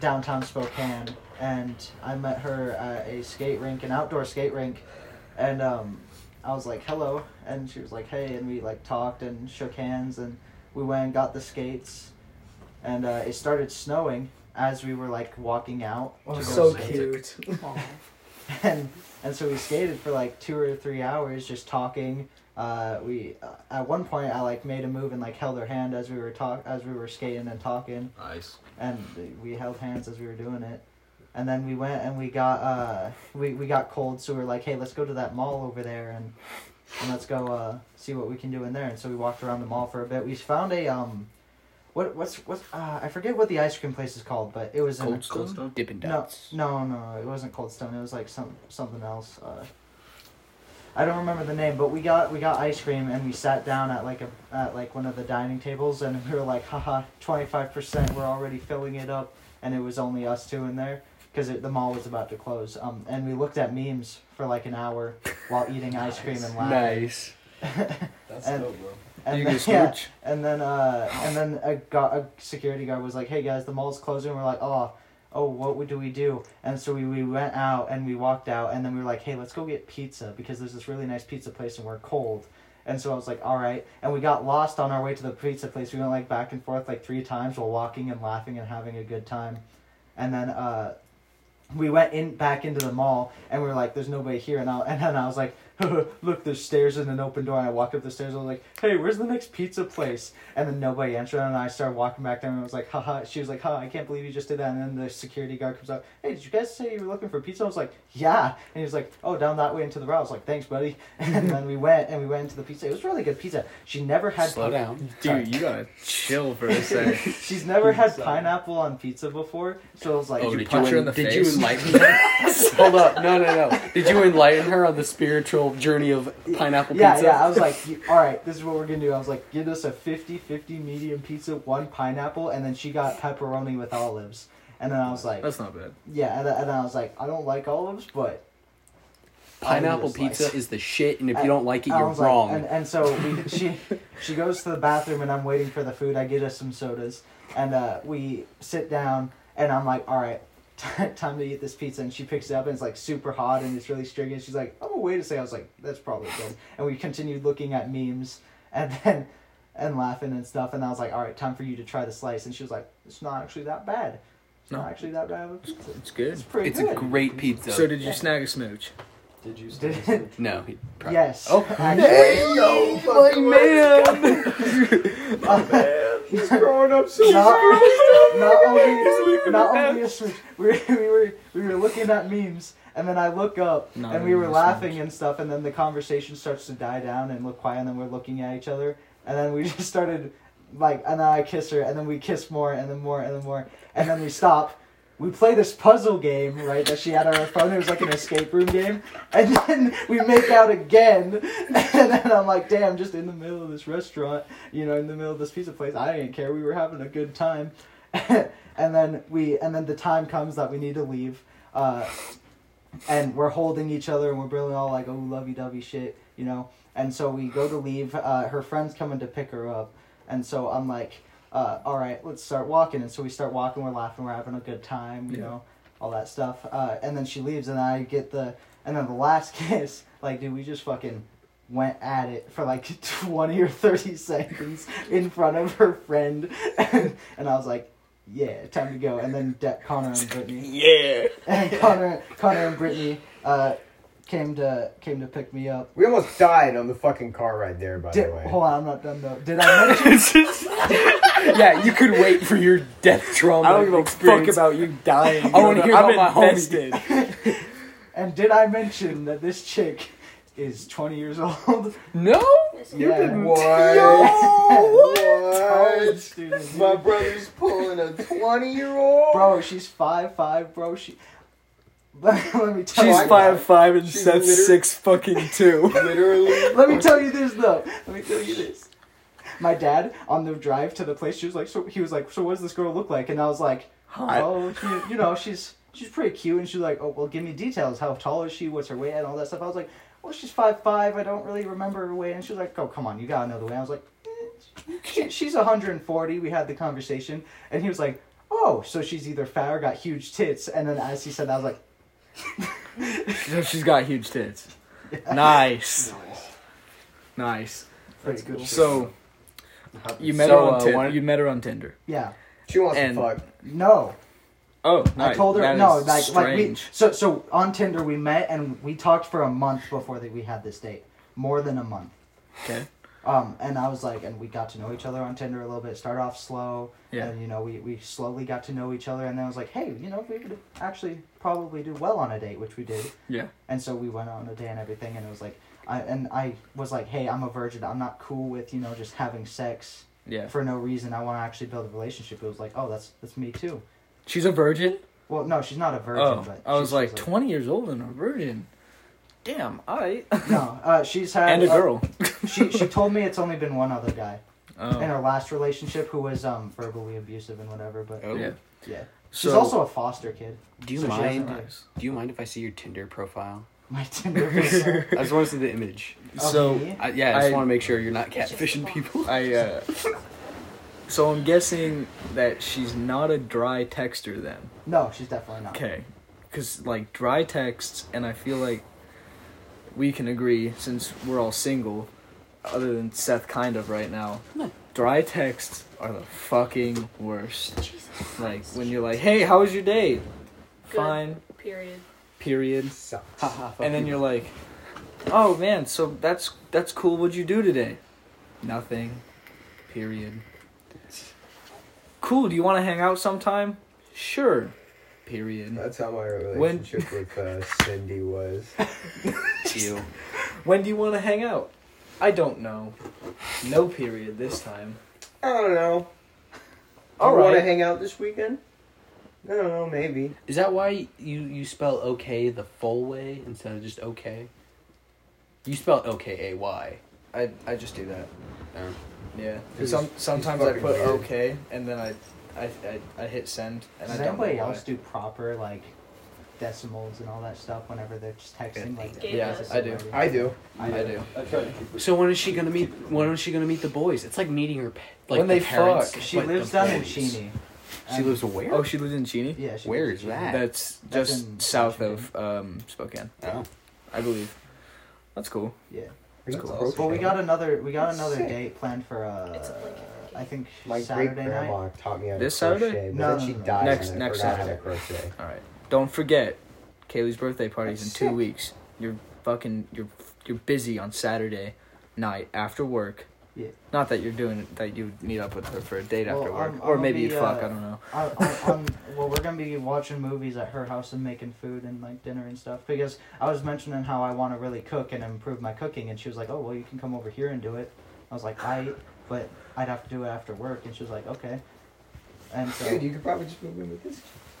downtown Spokane, and I met her at a skate rink, an outdoor skate rink, and um, I was like, "Hello," and she was like, "Hey," and we like talked and shook hands, and we went and got the skates, and uh, it started snowing as we were like walking out. to go so cute. [LAUGHS] and and so we skated for like two or three hours just talking uh, we uh, at one point i like made a move and like held her hand as we were talk as we were skating and talking Nice. and we held hands as we were doing it and then we went and we got uh we, we got cold so we were like hey let's go to that mall over there and and let's go uh see what we can do in there and so we walked around the mall for a bit we found a um what what's what's uh, i forget what the ice cream place is called but it was in Cold Cold Stone? Stone? Dippin' no, no, no, it wasn't Cold Stone. It was like some something else. Uh, I don't remember the name, but we got we got ice cream and we sat down at like a at like one of the dining tables and we were like, haha, twenty five percent. We're already filling it up, and it was only us two in there because the mall was about to close. Um, and we looked at memes for like an hour while eating ice cream and laughing. Nice. [LAUGHS] That's And- dope, bro. And you then, get yeah, and then uh, and then a, gu- a security guard was like, "Hey guys, the mall's closing." We're like, "Oh, oh, what do we do?" And so we, we went out and we walked out, and then we were like, "Hey, let's go get pizza because there's this really nice pizza place and we're cold." And so I was like, "All right," and we got lost on our way to the pizza place. We went like back and forth like three times while walking and laughing and having a good time, and then uh, we went in back into the mall and we were like, "There's nobody here," and I, and then I was like, [LAUGHS] look, there's stairs and an open door. And I walked up the stairs. I was like, hey, where's the next pizza place? And then nobody answered. And I started walking back down. And I was like, haha. She was like, ha, I can't believe you just did that. And then the security guard comes up. Hey, did you guys say you were looking for pizza? I was like, yeah. And he was like, oh, down that way into the route. I was like, thanks, buddy. [LAUGHS] And then we went and we went into the pizza. It was really good pizza. She never had Slow down. Sorry. Dude, you gotta chill for a second. [LAUGHS] She's never had pineapple on pizza before, so I was like, Oh, did, you did punch you, her in the did face? you enlighten her? Hold up, no, no, no. Did you enlighten her on the spiritual journey of pineapple yeah, pizza? yeah. I was like, [LAUGHS] all right, this is what we're gonna do. I was like, give us a 50-50 medium pizza, one pineapple, and then she got pepperoni with olives. And then I was like, That's not bad. yeah, and then, and then I was like, I don't like olives, but Pineapple a slice. pizza is the shit, and if I- you don't like it, you're was like- wrong. and, and so we, she [LAUGHS] she goes to the bathroom and I'm waiting for the food. I get us some sodas and uh, we sit down and I'm like, all right, [LAUGHS] time to eat this pizza. And she picks it up and it's like super hot and it's really stringy. And she's like, oh wait a second. I was like, that's probably good. And we continued looking at memes [LAUGHS] and then and laughing and stuff. And I was like, all right, time for you to try the slice. And she was like, it's not actually that bad. It's No. not actually that bad of a pizza. It's good. It's pretty it's good. a great pizza. So did you snag a smooch? Did you? Did still- it? no, he probably. Yes. Oh, actually. yo, my Uh, He's [LAUGHS] growing up so not, fast. [LAUGHS] not only not only a switch. We were, we were we were looking at memes, and then I look up, Not and we were laughing switch. and stuff, and then the conversation starts to die down and look quiet, and then we're looking at each other, and then we [LAUGHS] just started like, and then I kiss her, and then we kiss more, and then more, and then more, and then we stop. We play this puzzle game, right, that she had on her phone. It was like an escape room game. And then we make out again. And then I'm like, damn, just in the middle of this restaurant, you know, in the middle of this pizza place. I didn't care. We were having a good time. [LAUGHS] and then we, and then the time comes that we need to leave. Uh, and we're holding each other and we're really all like, oh, lovey dovey shit, you know. And so we go to leave. Uh, her friend's coming to pick her up. And so I'm like, uh, all right, let's start walking. And so we start walking, we're laughing, we're having a good time, you Yeah. know, all that stuff. Uh, and then she leaves, and I get the, and then the last [LAUGHS] kiss, like, dude, we just fucking went at it for like [LAUGHS] 20 or 30 seconds in front of her friend. and, [LAUGHS] and I was like, yeah, time to go. And then De- Connor and Brittany, Yeah. and Connor, Connor and Brittany, uh, came to came to pick me up. We almost died on the fucking car ride there, by Did, the way. hold on, I'm not done though. Did I mention? [LAUGHS] [LAUGHS] yeah, you could wait for your death trauma. I don't give a fuck about you dying. I want to hear I'm about my homie. [LAUGHS] and did I mention that this chick is 20 years old? No. you yeah. What? College What? student, My brother's pulling a 20 year old? Bro, she's five five, bro. She. Let, [LAUGHS] let me tell She's you. five five and She's Seth's six fucking two. [LAUGHS] Literally. Let me tell you this though. Let me tell you this. My dad on the drive to the place, she was like, so he was like, so what does this girl look like? And I was like, Hot. oh, she, you know, she's she's pretty cute. And she's like, oh, well, give me details. How tall is she? What's her weight? And all that stuff. I was like, well, she's five five. I don't really remember her weight. And she was like, oh, come on, you gotta know the weight. I was like, eh, she, she's 140. We had the conversation, and he was like, oh, so she's either fat or got huge tits. And then as he said, that, I was like. So [LAUGHS] she's got huge tits. Nice. Nice. That's good. So you met So, her on uh, Tin- one- you met her on Tinder. Yeah. She wants And- to fuck. No. Oh, I nice. told her That no, is like like we strange. so so on Tinder we met and we talked for a month before that we had this date. More than a month. Okay. Um and I was like and we got to know each other on Tinder a little bit. Start off slow. Yeah. And you know, we, we slowly got to know each other and then I was like, Hey, you know, we could actually probably do well on a date, which we did. Yeah. And so we went on a date and everything and it was like I and I was like, Hey, I'm a virgin, I'm not cool with, you know, just having sex Yeah. for no reason. I wanna actually build a relationship. It was like, Oh, that's that's me too. She's a virgin. Well, no, she's not a virgin, oh, but I was like twenty years old and a virgin. Damn. All right. No, uh, she's had and a uh, girl. she she told me it's only been one other guy in Oh. her last relationship who was um verbally abusive and whatever. But Oh. Yeah. yeah, she's So- also a foster kid. Do you So mind? Do you mind if I see your Tinder profile? My Tinder profile. [LAUGHS] I just want to see the image. So Okay. I, yeah, I just I- want to make sure you're not catfishing people. I. uh So I'm guessing that she's not a dry texter then. no, she's definitely not. Okay. Because, like, dry texts, and I feel like we can agree, since we're all single, other than Seth kind of right now, dry texts are the fucking worst. Like, when you're like, hey, how was your day? Good. Fine. Period. Period. And then you're like, Oh man, so that's that's cool. What'd you do today? Nothing. Period. Cool. Do you want to hang out sometime? Sure. Period. That's how my When- relationship with uh, Cindy was. [LAUGHS] Ew. When do you want to hang out? I don't know. No period this time. I don't know. All you want to hang out this weekend? I don't know, maybe. Is that why you you spell okay the full way instead of just okay? You spell okay O K A Y. I I just do that. Oh. Yeah. Some sometimes I put weird. okay and then I I I, I hit send and Does I don't know anybody why. else do proper like decimals and all that stuff whenever they're just texting? Like, Yeah, this I do. I do. I do. I try to keep it. So when is she gonna meet? When is she gonna meet the boys? It's like meeting her, pa- like When the they parents. fuck. She but lives the down in boys. Cheney. She And- lives where? Oh, she lives in Cheney. Yeah. She Where lives is in that? That's That's just in south Washington. of um, Spokane, Oh. I believe. That's cool. Yeah. Are you cool. crocheting? But we got another we got another Sick. date planned for uh It's a blanket cookie. I think My Saturday great night. grandma taught me how to This crochet, Saturday? but No, then she no, no. died Next- and I next forgot how to Saturday. crochet. All right. Don't forget, Kaylee's birthday party's in That's two sick. weeks. You're fucking. You're you're busy on Saturday night after work. Yeah. Not that you're doing that you meet up with her for a date Well, after work, I'm- or I'm maybe gonna you be, fuck. uh, I don't know. I, I, I'm, [LAUGHS] well, we're gonna be watching movies at her house and making food and like dinner and stuff because I was mentioning how I want to really cook and improve my cooking, and she was like, "Oh, well, you can come over here and do it." I was like, "I," but I'd have to do it after work, and she was like, "Okay." And so, Dude, you could probably just move in with this. [LAUGHS]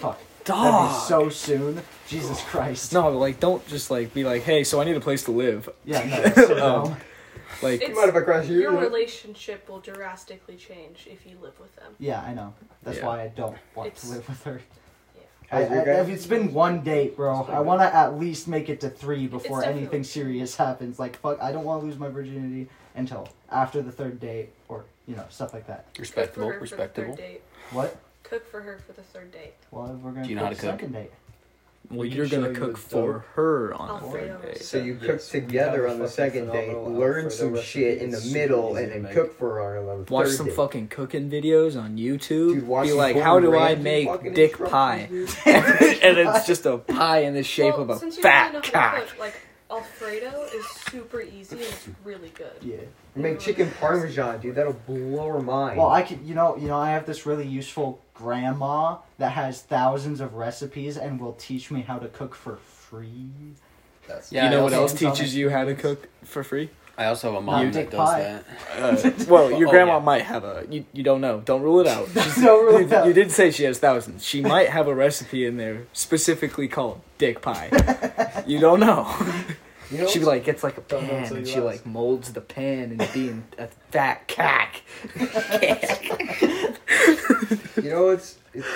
fuck, that'd be so soon. Jesus Christ. No, like don't just like be like, hey, so I need a place to live. Yeah, no, [LAUGHS] so Um. Like, It's- Mind if I cross you? Your relationship will drastically change if you live with them. Yeah, I know. That's Yeah. why I don't want It's- to live with her. I, How's your I- guy? if it's been one date, bro, I want to at least make it to three before definitely- anything serious happens. Like, fuck, I don't want to lose my virginity until after the third date, or you know, stuff like that. Respectable, Cook for her For the respectable. third date. What? Cook for her for the third date. Well, we're gonna Do you know how cook to cook? second date. well, We you're can gonna show you cook the for dough. her on the Alfredo. third date. So you Yes, cook we together have on the a second fucking date, phenomenal learn Alfredo some recipe. shit in the It's super middle, easy and to then make. cook for her on the Watch third some date. fucking cooking videos on YouTube. Dude, watch be some like, Gordon how do I Ramsay make dick instructions, pie? dude. [LAUGHS] and it's just a pie in the shape well, of a since you fat really know how to cock. cook, like Alfredo is super easy and it's really good. Yeah. Make chicken parmesan, dude. That'll blow her mind. Well, I could, you know, you know, I have this really useful grandma that has thousands of recipes and will teach me how to cook for free. That's Yeah, you know what else teaches you how to cook for free? I also have a mom You that dick does pie. that. Uh, well, your Oh, grandma yeah. might have a. You, you don't know. Don't rule it out. She's- [LAUGHS] Don't rule you, it out. you did say she has thousands. She might have a recipe in there specifically called dick pie. you don't know. [LAUGHS] you know, She like gets like a Don't know pan until and you she ask. like molds the pan and being a fat cack. [LAUGHS] you know what's it's,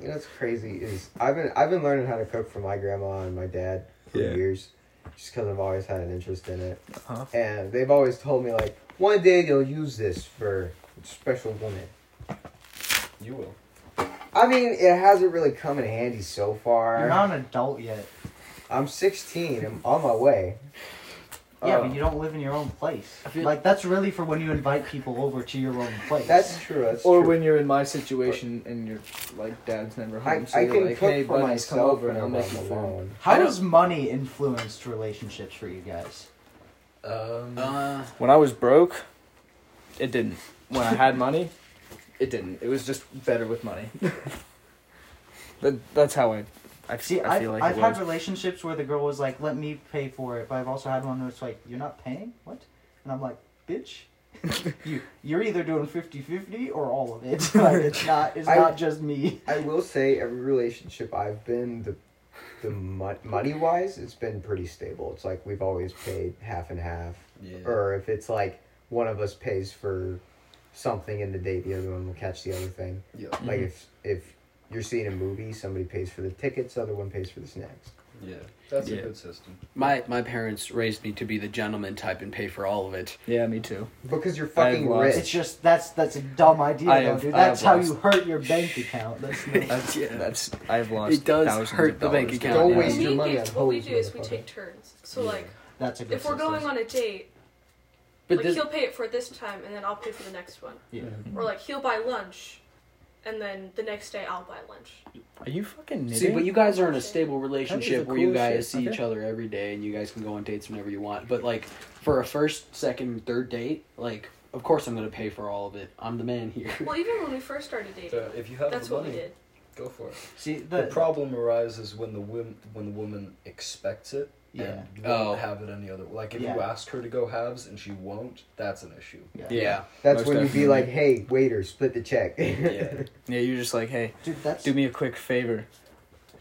you know what's crazy is I've been I've been learning how to cook from my grandma and my dad for Yeah. years, just because I've always had an interest in it, Uh-huh. and they've always told me like one day you'll use this for special woman. You will. I mean, it hasn't really come in handy so far. You're not an adult yet. I'm 16. I'm on my way. Yeah, Uh, but you don't live in your own place. Feel- Like that's really for when you invite people over to your own place. That's true. That's Or true. when you're in my situation and your like dad's never home, I, so I you're can like, cook hey, for buddies, come myself over and I'll make you I'm food. How does money influenced relationships for you guys? Um, Uh, When I was broke, it didn't. When I had money, it didn't. It was just better with money. [LAUGHS] that, that's how I, I, See, I I've, feel like I've it had was. relationships where the girl was like, "Let me pay for it," but I've also had one where it's like, "You're not paying? What?" And I'm like, "Bitch, [LAUGHS] you you're either doing 50-50 or all of it. [LAUGHS] [LAUGHS] like it's not it's I- not just me." I will say every relationship I've been the the money wise, it's been pretty stable. It's like we've always paid half and half, yeah. or if it's like one of us pays for something in the date, the other one will catch the other thing. yeah. Like Mhm. if if you're seeing a movie, somebody pays for the tickets, other one pays for the snacks. Yeah. That's Yeah. a good system. my my parents raised me to be the gentleman type and pay for all of it. Yeah, me too. Because you're I've fucking lost- It's just that's that's a dumb idea I though, have- dude. That's how lost- you hurt your bank account. [LAUGHS] That's no, That's [LAUGHS] Yeah. That's I've lost. It does thousands hurt of the bank dollars. account, Don't yeah. waste What your money do- what we do is we take turns. So Yeah. like, that's a good if we're system. going on a date, But like this, he'll pay it for this time and then I'll pay for the next one, yeah. or like he'll buy lunch, and then the next day I'll buy lunch. Are you fucking knitting? See, but you guys are in a stable relationship is the where you guys shit. see Okay. each other every day and you guys can go on dates whenever you want. But like for a first, second, third date, like of course I'm gonna pay for all of it. I'm the man here. Well, even when we first started dating, So if you have that's the what money, we did. go for it. See The, the, problem arises when the wom- when the woman expects it Yeah. and won't Oh. have it any other. Like if you Yeah. ask her to go halves and she won't, that's an issue. yeah. That's Most when you'd be like, "Hey, waiter, split the check." Yeah. [LAUGHS] Yeah, you're just like, hey, dude, that's do me a quick favor.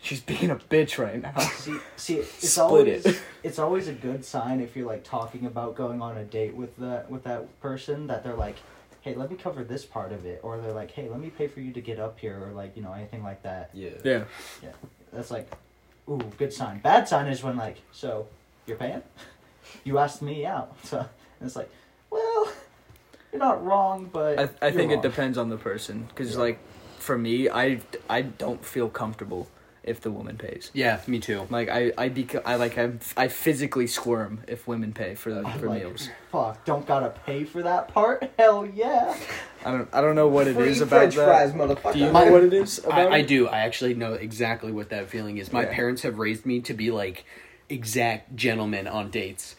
She's being a bitch right now. [LAUGHS] See, see, it's Split always it. [LAUGHS] it's always a good sign if you're like talking about going on a date with that with that person that they're like, hey, let me cover this part of it, or they're like, hey, let me pay for you to get up here, or like you know anything like that. Yeah. Yeah. That's like, ooh, good sign. Bad sign is when like, so you're paying, [LAUGHS] you asked me out, [LAUGHS] so and it's like, well, you're not wrong, but I, I think wrong. it depends on the person. Because, Yeah. like, for me, I, I don't feel comfortable if the woman pays. Yeah, me too. Like, I, I, beca- I like, I, I physically squirm if women pay for, the, for like, meals. Fuck, don't gotta pay for that part. Hell yeah. I don't, I don't know what it Free is about French that. fries, motherfucker. Do you know what it is about I, I do. I actually know exactly what that feeling is. My Yeah. parents have raised me to be like exact gentlemen on dates.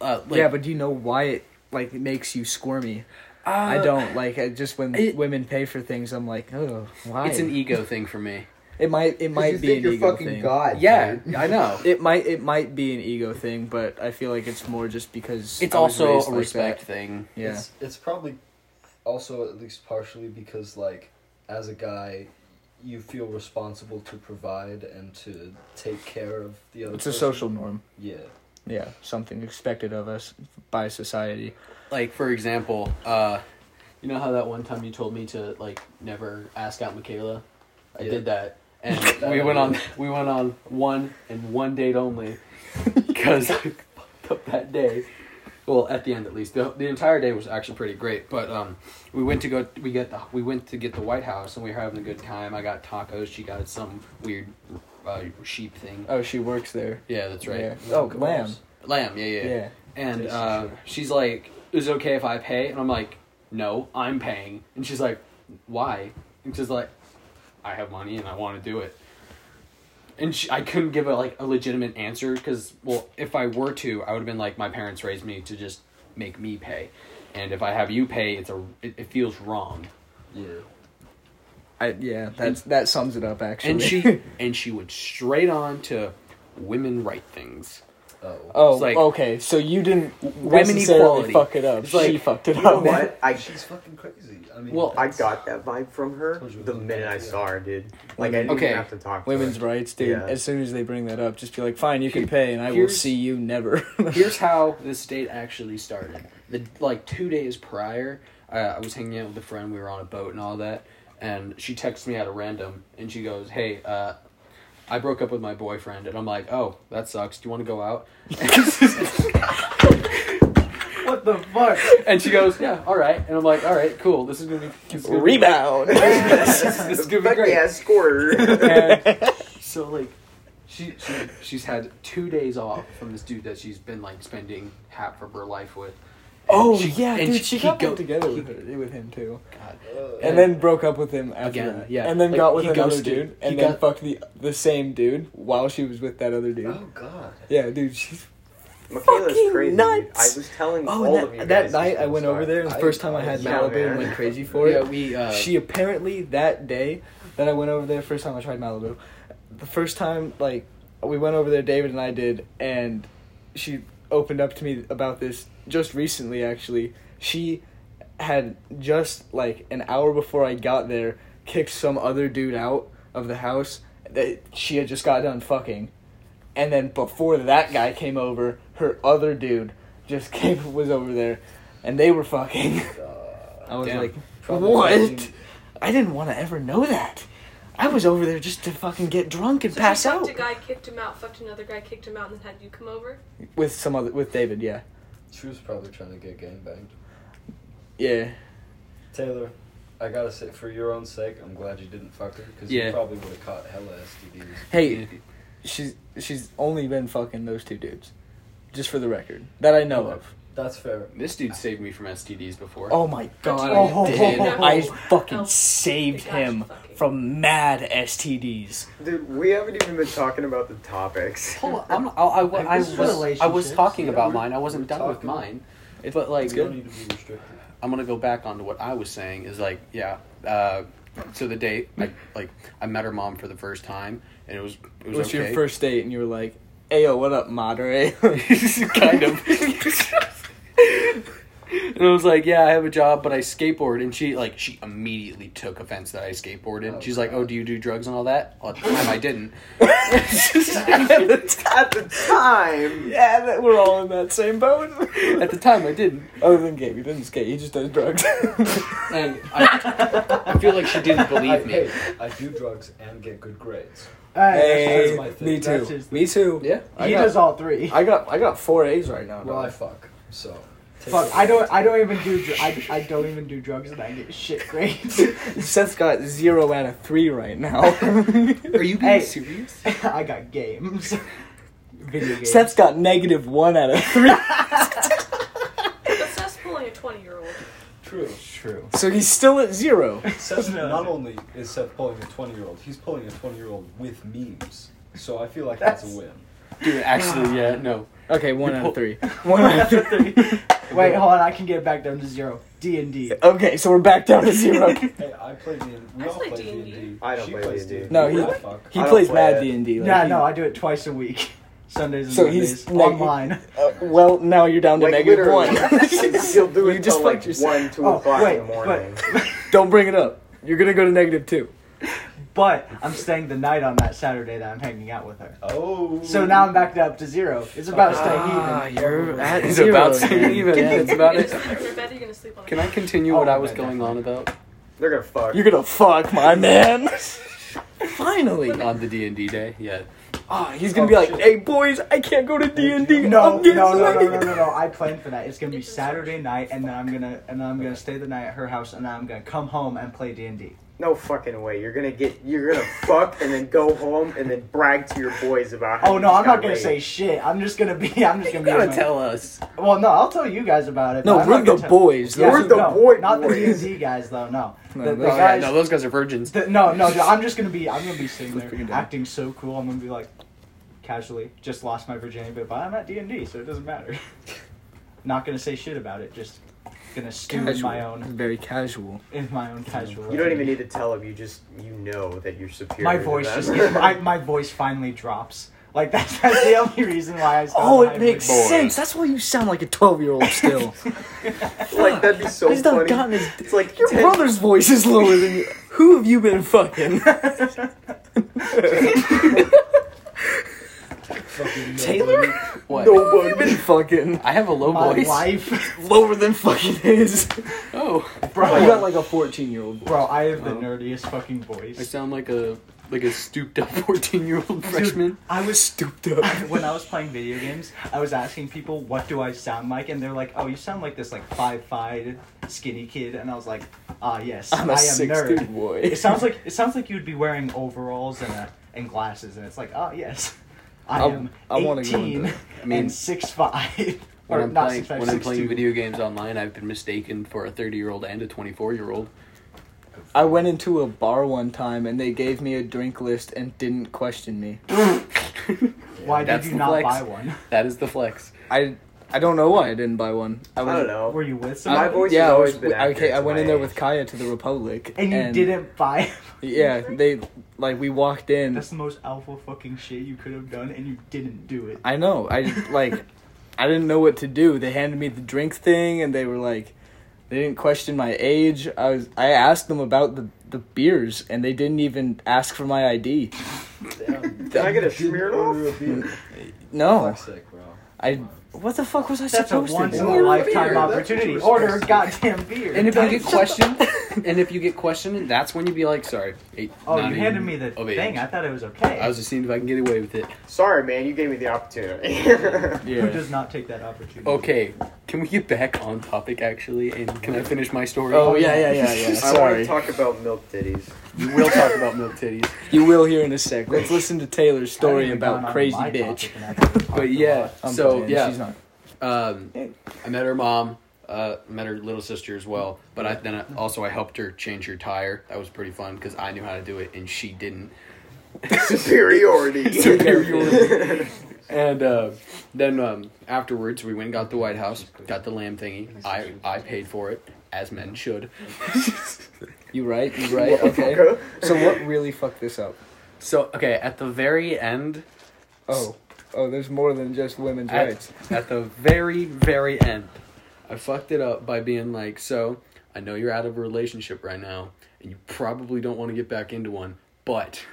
Uh, like, yeah, but do you know why it, like, makes you squirmy? I uh, don't. Like, I just when it- women pay for things, I'm like, oh, why? It's an ego thing for me. It might, it 'Cause might you be think an you're ego fucking thing. God. Yeah, dude. I know. [LAUGHS] It might, it might be an ego thing, but I feel like it's more just because It's I was also raised a like respect that. thing. Yeah. It's, it's probably also at least partially because like as a guy you feel responsible to provide and to take care of the other It's a social norm. Yeah. Yeah, something expected of us by society. Like for example, uh, you know how that one time you told me to like never ask out Michaela? I Yeah. did that, and [LAUGHS] we went on we went on one and one date only [LAUGHS] because I fucked up that day. Well, at the end at least, the, the entire day was actually pretty great. But um, we went to go we get the we went to get the White House and we were having a good time. I got tacos. She got some weird uh, sheep thing. Oh, she works there. Yeah, that's right. Yeah. Oh, lamb. Lamb. Yeah, yeah. Yeah. And uh, she's like, "Is it okay if I pay?" And I'm like, "No, I'm paying." And she's like, "Why?" And she's like, "I have money and I want to do it." And she, I couldn't give a like a legitimate answer because, well, if I were to, I would have been like, my parents raised me to just make me pay, and if I have you pay, it's a it, it feels wrong. Yeah. I yeah, that's that sums it up actually. And she [LAUGHS] and she went straight on to women right things. Oh. Oh, like- okay. So you didn't Women necessarily equality. fuck it up. It's like- she fucked it You know up. what? I She's fucking crazy. I mean, Well, I got that vibe from her Told you it the minute I saw her, dude. Like I didn't Okay. even have to talk. To Women's her. rights, dude. Yeah. As soon as they bring that up, just be like, "Fine, you can pay, and I will here's- see you never." [LAUGHS] Here's how this date actually started. The like two days prior, uh, I was hanging out with a friend. We were on a boat and all that, and she texts me at a random, and she goes, "Hey, uh, I broke up with my boyfriend," and I'm like, "Oh, that sucks. Do you want to go out?" [LAUGHS] What the fuck? and she goes, "Yeah, all right." And I'm like, "All right, cool. This is gonna be this is gonna be- Rebound. [LAUGHS] this, is, this is gonna be Fuck great." yeah, scorer. And so like she, she she's had two days off from this dude that she's been like spending half of her life with. And oh she- yeah, dude. She, he got go- back together he- with, her, with him too, God. and then broke up with him after Again, that. yeah. and then Like, got with another ghosted. dude, and He then got- fucked the the same dude while she was with that other dude. Oh God. Yeah, dude. She's Michaela's Fucking crazy. nuts. I was telling oh, all and of you that, guys that night I went story. over there. The I- first time I had yeah, Malibu and went crazy for it. yeah, we uh, she apparently that day that I went over there, first time I tried Malibu, the first time like we went over there, David and I did, and she opened up to me about this just recently. Actually, she had just like an hour before I got there kicked some other dude out of the house that she had just got done fucking, and then before that guy came over, her other dude just [LAUGHS] came was over there, and they were fucking. [LAUGHS] I was Damn. like, what? fucking- I didn't want to ever know that. I was over there just to fucking get drunk and So pass she fucked out a guy, kicked him out, fucked another guy, kicked him out, and then had you come over. with some other with David. Yeah, She was probably trying to get gang banged. yeah. Taylor, I gotta say, for your own sake, I'm glad you didn't fuck her because Yeah. you probably would have caught hella STDs. Hey, she's she's only been fucking those two dudes, just for the record that I know Okay. of. That's fair. This dude saved me from STDs before. Oh my god, Oh. I did. I fucking Oh, saved gosh, him fucking- from mad STDs. Dude, we haven't even been talking about the topics. Hold on, I'm, I, I, I, I This is was I was relationships. talking Yeah, about we're- mine. I wasn't we're done with talking. mine. But like, You don't need to be restricted. I'm gonna go back onto what I was saying. Is like, yeah. Uh, so the date, I like, I met her mom for the first time, and it was it was What's okay. your first date? And you were like, "Hey, yo, what up, Madre?" [LAUGHS] kind of. [LAUGHS] [LAUGHS] and I was like, yeah, I have a job, but I skateboard. And she like she immediately took offense that I skateboarded. Oh, She's like, oh, do you do drugs and all that? Well, at the time, I didn't. [LAUGHS] [LAUGHS] At the time. yeah, that, we're all in that same boat. At the time, I didn't. Other than Gabe, he doesn't skate. He just does drugs. And I, I feel like she didn't believe me. hey, I do drugs and get good grades. Hey, That's my thing. me too. his Me too. Yeah. I he got, does all three. I got I got four A's right now. Well, I fuck. So. Fuck. I don't. I don't even do. dr- I, I don't even do drugs, and I get shit grades. [LAUGHS] Seth's got zero out of three right now. [LAUGHS] Are you being Hey. serious? [LAUGHS] I got games. Video games. Seth's got negative one out of three. But Seth's pulling a 20 year old. True. true. so he's still at zero. Seth, No. not only is Seth pulling a 20 year old, he's pulling a 20 year old with memes. So I feel like that's, a win. Dude, actually, yeah, no. Okay, [LAUGHS] one out of three. One out of three. Wait, hold on. I can get it back down to zero. D and D. Okay, so we're back down to zero. [LAUGHS] Hey, I play D&D. We I all play play D&D. D&D. I don't She play plays D&D. No, he- I fuck. He I don't plays play mad it. D and D. Yeah, no, I do it twice a week. [LAUGHS] Sundays and So Mondays. he's neg- online. Uh, well, now you're down to Like negative literally, one. you'll do You just till like fucked yourself. one, two Oh, o'clock wait, in the morning. Don't bring it up. You're gonna go to negative two. But I'm staying the night on that Saturday that I'm hanging out with her. Oh. So now I'm back up to zero. It's about staying Ah, even. you're at It's zero about staying even. Yeah. It's about You're it. gonna sleep in your bed, you're gonna sleep on Can I couch. continue what Oh, I was okay, going on about They're gonna fuck. You're gonna fuck my [LAUGHS] man. Finally. [LAUGHS] on the D and D day? Yeah. Ah, he's gonna Oh, be like, shit. "Hey boys, I can't go to D and D. No, no, no, no, no, no, no. I planned for that. It's gonna be Saturday night, and then I'm gonna and then I'm gonna stay the night at her house, and then I'm gonna come home and play D and D. No fucking way. You're gonna get. You're gonna [LAUGHS] fuck and then go home and then brag to your boys about. How Oh no, just I'm not gonna laid. say shit. I'm just gonna be. I'm just gonna be. gotta in my- tell us. Well, no, I'll tell you guys about it. No, we're not the tell- boys. Yeah, We're the no, boy not the D boys. and D guys though. No, No, the, the those- guys. no, those guys are virgins. the- no, no, no, [LAUGHS] I'm just gonna be. I'm gonna be sitting there bring it down. acting so cool. I'm gonna be like, casually, just lost my virginity, but I'm at D and D, so it doesn't matter. [LAUGHS] not gonna say shit about it. Just gonna stew in my own Very casual. in my own casual. You don't even need to tell him. You just you know that you're superior. My to voice them. just gets, my, my voice finally drops. Like [LAUGHS] that's, that's the only reason why I. Started Oh, it high makes voice. sense. That's why you sound like a twelve-year-old [LAUGHS] still. like that'd be so He's not funny. gotten his. It's like Your 10 brother's voice is lower than you. Who have you been fucking? [LAUGHS] Fucking [LAUGHS] Taylor? What? Who have you been fucking? I have a low My voice. life, [LAUGHS] Lower than fucking his. Oh, bro. You got like a fourteen-year-old. Bro, I have the Oh. nerdiest fucking voice. I voice. sound like a like a stooped up [LAUGHS] fourteen year old freshman. I was Stooped up. when I was playing video games, I was asking people what do I sound like, and they're like, "Oh, you sound like this like five-five skinny kid," and I was like, "Ah, yes, I'm a I am six-two nerd." boy. It sounds like it sounds like you'd be wearing overalls and a, and glasses, and it's like, "Oh, yes, I I- am I wanna 18 I mean, and six five. [LAUGHS] when I'm not playing 6'5", when I'm playing 6'2". video games online, I've been mistaken for a thirty year old and a twenty four year old. I went into a bar one time and they gave me a drink list and didn't question me. [LAUGHS] Why did That's you the not flex. buy one? That is the flex. I I don't know why I didn't buy one. I, I don't know. Were you with My voice Yeah, has I was. been okay, accurate I to went in there age. with Kaya to the Republic, and you didn't buy. Yeah, they like we walked in. That's the most alpha fucking shit you could have done, and you didn't do it. I know. I like. I didn't know what to do. They handed me the drink thing, and they were like, they didn't question my age. I was. I asked them about the the beers, and they didn't even ask for my ID. Damn. Can I get a Didn't Smirnoff? order a beer. No, Fuck's sake, bro. I. What the fuck was I That's a supposed once to in do? a Order a lifetime beer, that's what opportunity. you were Order a supposed goddamn beer. And if you get [LAUGHS] questioned, and if you get questioned, that's when you be like, "Sorry." Eight, Oh, not you even handed me the of age. thing. I thought it was okay. I was just seeing if I can get away with it. Sorry, man. You gave me the opportunity. [LAUGHS] Who does not take that opportunity? Okay, can we get back on topic actually? And can I finish my story? Oh yeah, yeah, yeah, yeah. [LAUGHS] I want Sorry. to talk about milk titties. You will talk about milk titties. You will hear in a sec. Let's listen to Taylor's story haven't even gone about crazy bitch. topic and I've already talked But yeah. I'm so playing. yeah, she's not. Um, I met her mom. Uh, met her little sister as well. But I then I, also I helped her change her tire. That was pretty fun because I knew how to do it and she didn't. [LAUGHS] Superiority. [LAUGHS] Superiority. [LAUGHS] And uh, then um, afterwards, we went and got the White House, got the lamb thingy. I I paid for it, as men should. You right? You [LAUGHS] right? Okay. So what really fucked this up? So okay, at the very end, Oh, oh, there's more than just women's at, rights. [LAUGHS] at the very very end, I fucked it up by being like, so I know you're out of a relationship right now, and you probably don't want to get back into one, but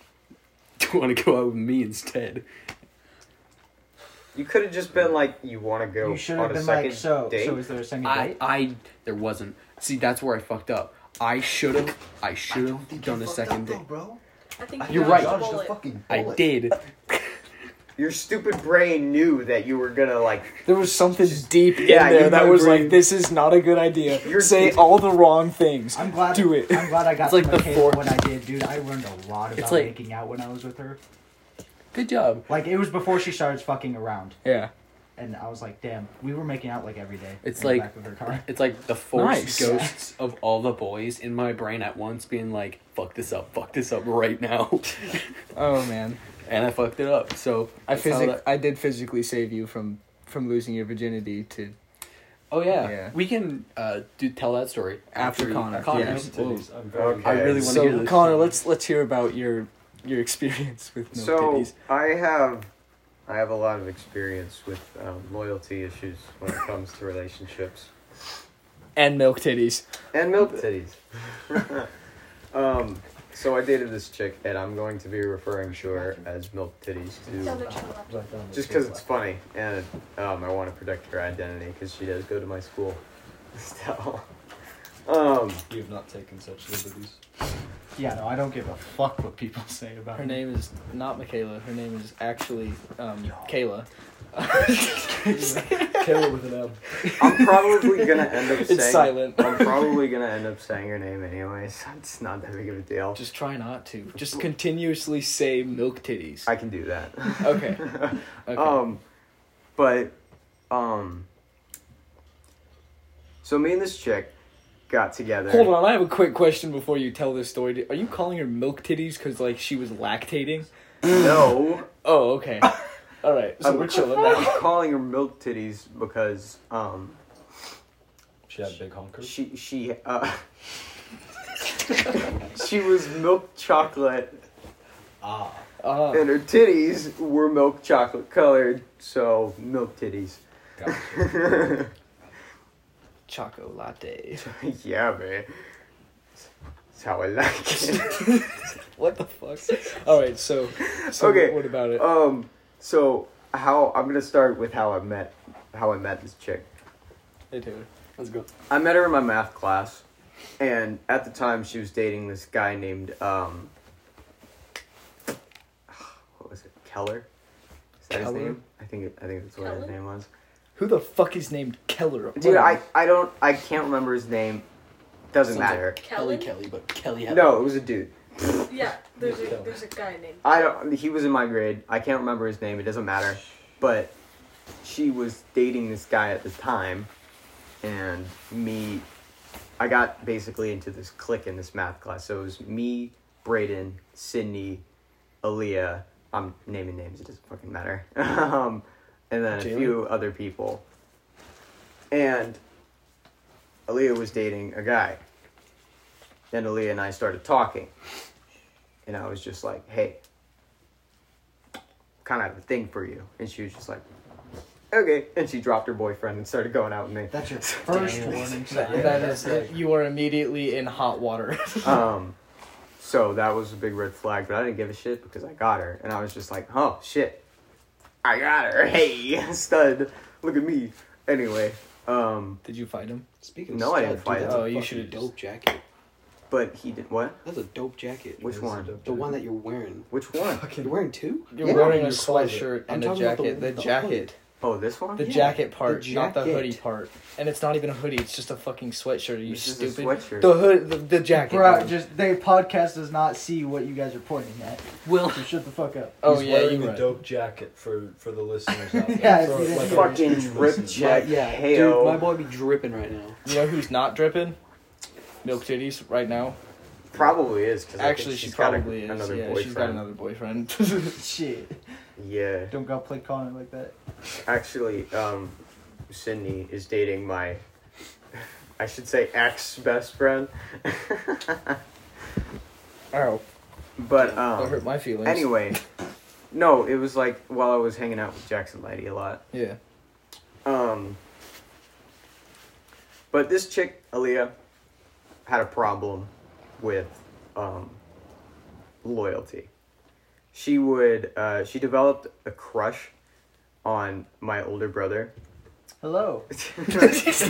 [LAUGHS] do you want to go out with me instead? You could have just been like, you want to go You should on have a been second like, so. date. So is there a second date? I? I there wasn't. See, that's where I fucked up. I should have. I should have done a second date. bro. I think You're right. dodged a fucking I did. [LAUGHS] Your stupid brain knew that you were gonna like. There was something deep in Yeah, there you that was agree. like, this is not a good idea. You're- Say all the wrong things. I'm glad. Do it. I'm glad I got It's like to the Michaela four- when I did, dude. I learned a lot about It's like- making out when I was with her. Good job. Like it was before she started fucking around, Yeah. And I was like, damn, we were making out like every day. It's in the like- back of her car. It's like the forced Nice. ghosts of all the boys in my brain at once being like, fuck this up, fuck this up right now. [LAUGHS] Oh man. and I fucked it up. So I that's physic that- I did physically save you from from losing your virginity to Oh yeah. Yeah. We can uh do tell that story After you- Connor, Connor's. yeah. Titties. I'm Okay. I really want to So hear this. Connor, let's let's hear about your your [LAUGHS] experience with no so titties. I have, I have a lot of experience with um, loyalty issues when it comes to relationships And milk titties. and milk titties. [LAUGHS] um, so I dated this chick, and I'm going to be referring to her as milk titties Down too, the channel left. just because it's funny, and um, I want to protect her identity because she does go to my school. [LAUGHS] Still. Um, You have not taken such liberties. Yeah, no, I don't give a fuck what people [LAUGHS] say about Her me. name is not Michaela. Her name is actually um, Kayla. [LAUGHS] Kayla with an M. I'm probably gonna end up saying. It's silent. I'm probably gonna end up saying her name anyway, so it's not that big of a deal. Just try not to. Just continuously say milk titties. I can do that. Okay. [LAUGHS] Okay. Um, but um, so me and this chick got together. Hold on, I have a quick question before you tell this story. Are you calling her milk titties because like she was lactating? No, Oh, okay. [LAUGHS] All right, so I'm- we're chilling I'm now. calling her milk titties because um, She had big honkers. she she uh, [LAUGHS] she was milk chocolate, Ah. Uh-huh. and her titties were milk chocolate colored, so milk titties. Gotcha. [LAUGHS] choco latte. [LAUGHS] yeah, man. That's how I like it. [LAUGHS] What the fuck? All right, so, so Okay, what about it? Um, so how I'm gonna start with how I met how I met this chick. Hey Taylor. Let's go. I met her in my math class, and at the time she was dating this guy named um. [SIGHS] What was it? Keller. Is that Keller? his name? I think it, I think that's what his name was. Who the fuck is named Keller? Dude, I I don't I can't remember his name. Doesn't Sounds like matter. Kelly Kellen? Kelly, but Kelly had No, it was a dude. Yeah, there's a there's a guy named. I don't. He was in my grade. I can't remember his name. It doesn't matter. But she was dating this guy at the time, and me. I got basically into this clique in this math class. So it was me, Braden, Sydney, Aaliyah. I'm naming names. It doesn't fucking matter. [LAUGHS] um, and then a few other people. And Aaliyah was dating a guy. Then Aaliyah and I started talking. And I was just like, hey, kind of have a thing for you. And she was just like, okay. And she dropped her boyfriend and started going out with me. That's your [LAUGHS] first Damn. warning That, sign. that is, you are immediately in hot water. [LAUGHS] Um, so that was a big red flag, but I didn't give a shit because I got her. And I was just like, oh, shit. I got her. Hey, [LAUGHS] stud. Look at me. Anyway, um, Did you fight him? Speaking of No, I stud, didn't dude, fight that's him. a Oh, you fucking should've dope jacket. but he did what? That's a dope jacket. Which It one? dope The one that you're wearing. Which one? You're wearing two? You're Yeah. wearing a your closet. sweatshirt I'm and a talking about the- jacket. The, the jacket. Oh, this one. The Yeah, jacket part, the not the hoodie part. And it's not even a hoodie; it's just a fucking sweatshirt. Are you It's just a stupid? sweatshirt. The hood, the, the jacket. Bro, just the podcast does not see what you guys are pointing at. Will So shut the fuck up. oh He's yeah, wearing you a right. dope jacket for for the listeners out [LAUGHS] there. Yeah, For, if like, Fucking drip listeners. check. yeah, Heyo. dude, my boy be dripping right now. You know who's not dripping? Milk titties right now. Probably is. Cause I think Actually, she she's got a- probably is. Another yeah, boyfriend. she's got another boyfriend. [LAUGHS] Shit. Yeah. Don't go play Connor like that. Actually, um, Sydney is dating my, I should say, ex best friend. [LAUGHS] oh, but that hurt um, my feelings. anyway, no, it was like while I was hanging out with Jackson Lighty a lot. Yeah. Um, but this chick, Aaliyah, had a problem with um, loyalty. She would, uh, she developed a crush on my older brother. Hello. [LAUGHS] this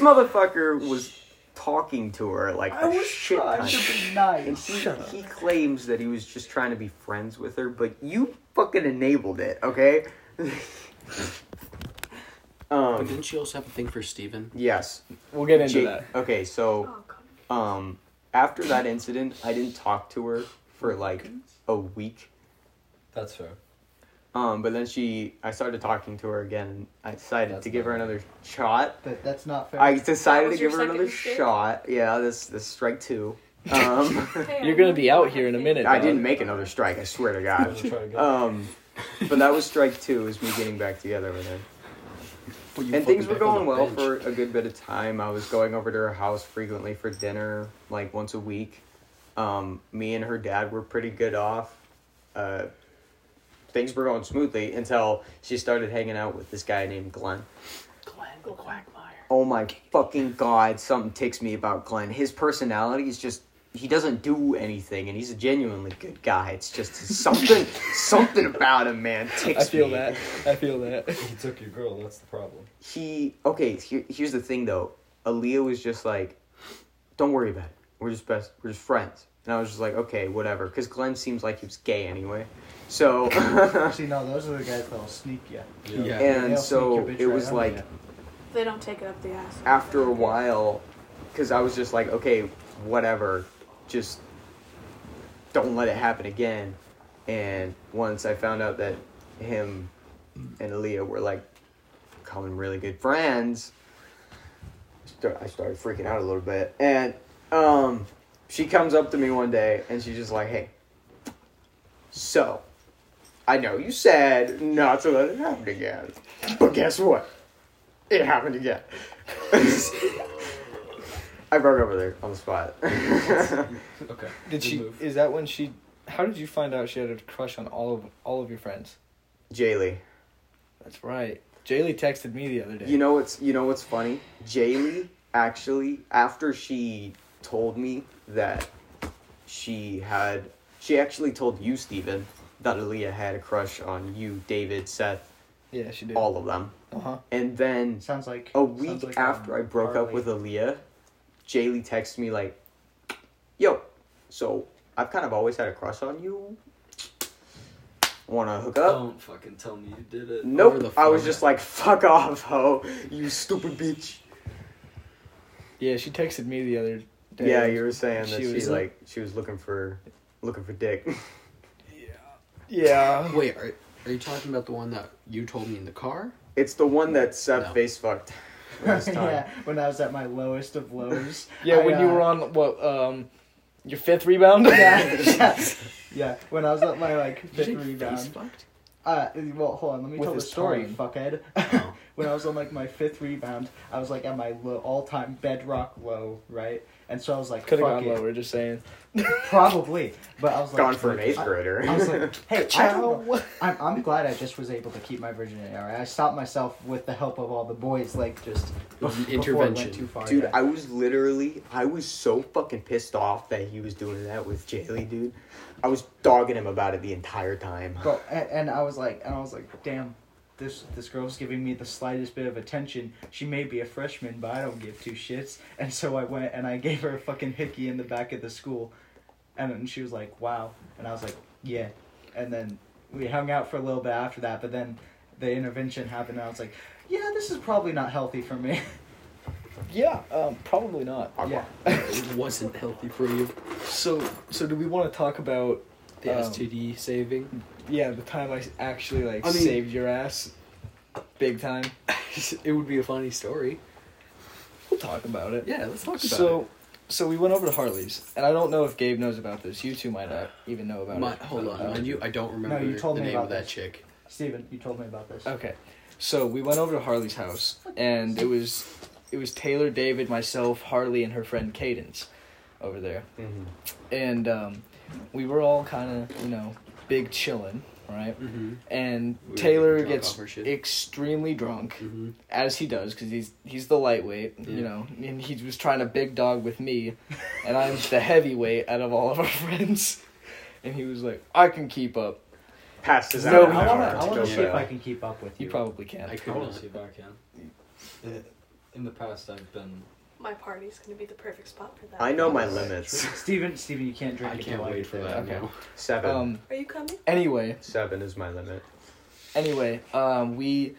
motherfucker was talking to her like I a was shit trying ton. to be And nice. he, Shut up. he claims that he was just trying to be friends with her, but you fucking enabled it, okay? [LAUGHS] But um, didn't she also have a thing for Steven? yes. We'll get into Jake- that. Okay, so Oh, God. um, after that incident, I didn't talk to her for like a week. That's fair. Um, but then she, I started talking to her again. and I decided That's to give her not another shot. That, that's not fair. I decided to was your give her second another mistake? shot. Yeah, this this strike two. [LAUGHS] Um, [LAUGHS] You're gonna be out here in a minute. I dog. didn't make another strike. I swear to I'm God. [LAUGHS] gonna try again. Um, but that was strike two. Is me getting back together with her. Well, you and fucking things were back on going the well bench. for a good bit of time. I was going over to her house frequently for dinner, like once a week. Um, me and her dad were pretty good off. Uh, things were going smoothly until she started hanging out with this guy named Glenn. Glenn the Quagmire. Oh my fucking god, something ticks me about Glenn. His personality is just he doesn't do anything and he's a genuinely good guy. It's just something [LAUGHS] something about him, man, ticks me. I feel me. that. I feel that. he took your girl. That's the problem. he okay here, here's the thing though Aaliyah was just like don't worry about it we're just best we're just friends and I was just like okay whatever because Glenn seems like he was gay anyway so [LAUGHS] See, no, those are the guys that'll sneak you. Yeah. and They'll so sneak your bitch it right was on like. They don't take it up the ass. after a while because I was just like okay whatever just don't let it happen again and once I found out that him and Aaliyah were like becoming really good friends I started freaking out a little bit and um she comes up to me one day and she's just like hey so I know you said not to let it happen again but guess what it happened again [LAUGHS] I broke up with her on the spot [LAUGHS] Okay. Did she? move. Is that when she? How did you find out she had a crush on all of all of your friends? Jaylee That's right. Jaylee texted me the other day. You know what's you know what's funny? Jaylee actually after she told me that she had she actually told you, Stephen, that Aaliyah had a crush on you, David, Seth, yeah, she did. all of them. Uh huh. And then Sounds like a week like, after um, I broke up Harley. with Aaliyah, Jaylee texted me like, "Yo, so I've kind of always had a crush on you. Want to hook up?" Don't fucking tell me you did it. Nope. Over the I was just like, "Fuck off, ho, you stupid bitch." Yeah, she texted me the other day. Yeah, you were saying that She she, was- like she was looking for looking for dick. [LAUGHS] Yeah. Yeah. Wait, are, are you talking about the one that you told me in the car? it's the one that Seth No. face fucked [LAUGHS] last time. yeah, when I was at my lowest of lows. [LAUGHS] Yeah, I, when you uh, were on what um, your fifth rebound. yeah, yeah, yeah. When I was at my like fifth you rebound. face fucked? Uh, well, hold on. Let me With tell the his story, tongue. fuckhead. Oh. when I was on like my fifth rebound, I was like at my low, all-time bedrock low, right? And so I was like, Could have fuck gone it. lower. Just saying. Probably, but I was like, Gone for an eighth I- grader. I was like, [LAUGHS] hey, I don't know. I'm, I'm glad I just was able to keep my virginity. All right, I stopped myself with the help of all the boys, like just bef- before it went Intervention. too far. Dude, yeah. I was literally I was so fucking pissed off that he was doing that with Jaylee, dude. I was dogging him about it the entire time. Bro, and, and I was like, and I was like, damn, this this girl's giving me the slightest bit of attention. She may be a freshman, but I don't give two shits. And so I went and I gave her a fucking hickey in the back of the school, and then she was like, wow, and I was like, yeah, and then we hung out for a little bit after that, but then the intervention happened, and I was like, yeah, this is probably not healthy for me. [LAUGHS] Yeah, um, probably not. yeah. [LAUGHS] it wasn't healthy for you. So, so do we want to talk about The Um, STD saving. Yeah the time I actually like I mean- saved your ass, big time? [LAUGHS] it would be a funny story. We'll talk about it. Yeah, let's talk about it. So, so we went over to Harley's, and I don't know if Gabe knows about this. You two might not even know about My, it. hold on, Uh, you, I don't remember No, you told the me name about of that this. chick. Steven, you told me about this. Okay, so we went over to Harley's house, and it was it was Taylor, David, myself, Harley, and her friend Cadence over there, Mm-hmm. and um, we were all kind of you know big chilling, right? Mm-hmm. And We Taylor gets off our shit. extremely drunk, Mm-hmm. as he does, because he's he's the lightweight, Yeah. you know, and he was trying to big dog with me, and I'm the heavyweight out of all of our [LAUGHS] friends, and he was like, I can keep up. Passed his No, I want hour to. I want to see if. I can keep up with you. You probably can. I I want to see if I can. In the past, I've been. My party's gonna be the perfect spot for that. I know my limits. [LAUGHS] [LAUGHS] Steven, Steven, you can't drink. I if can't like wait for that. Okay. now. Seven. Um. Are you coming? Anyway, Seven is my limit. anyway, um, we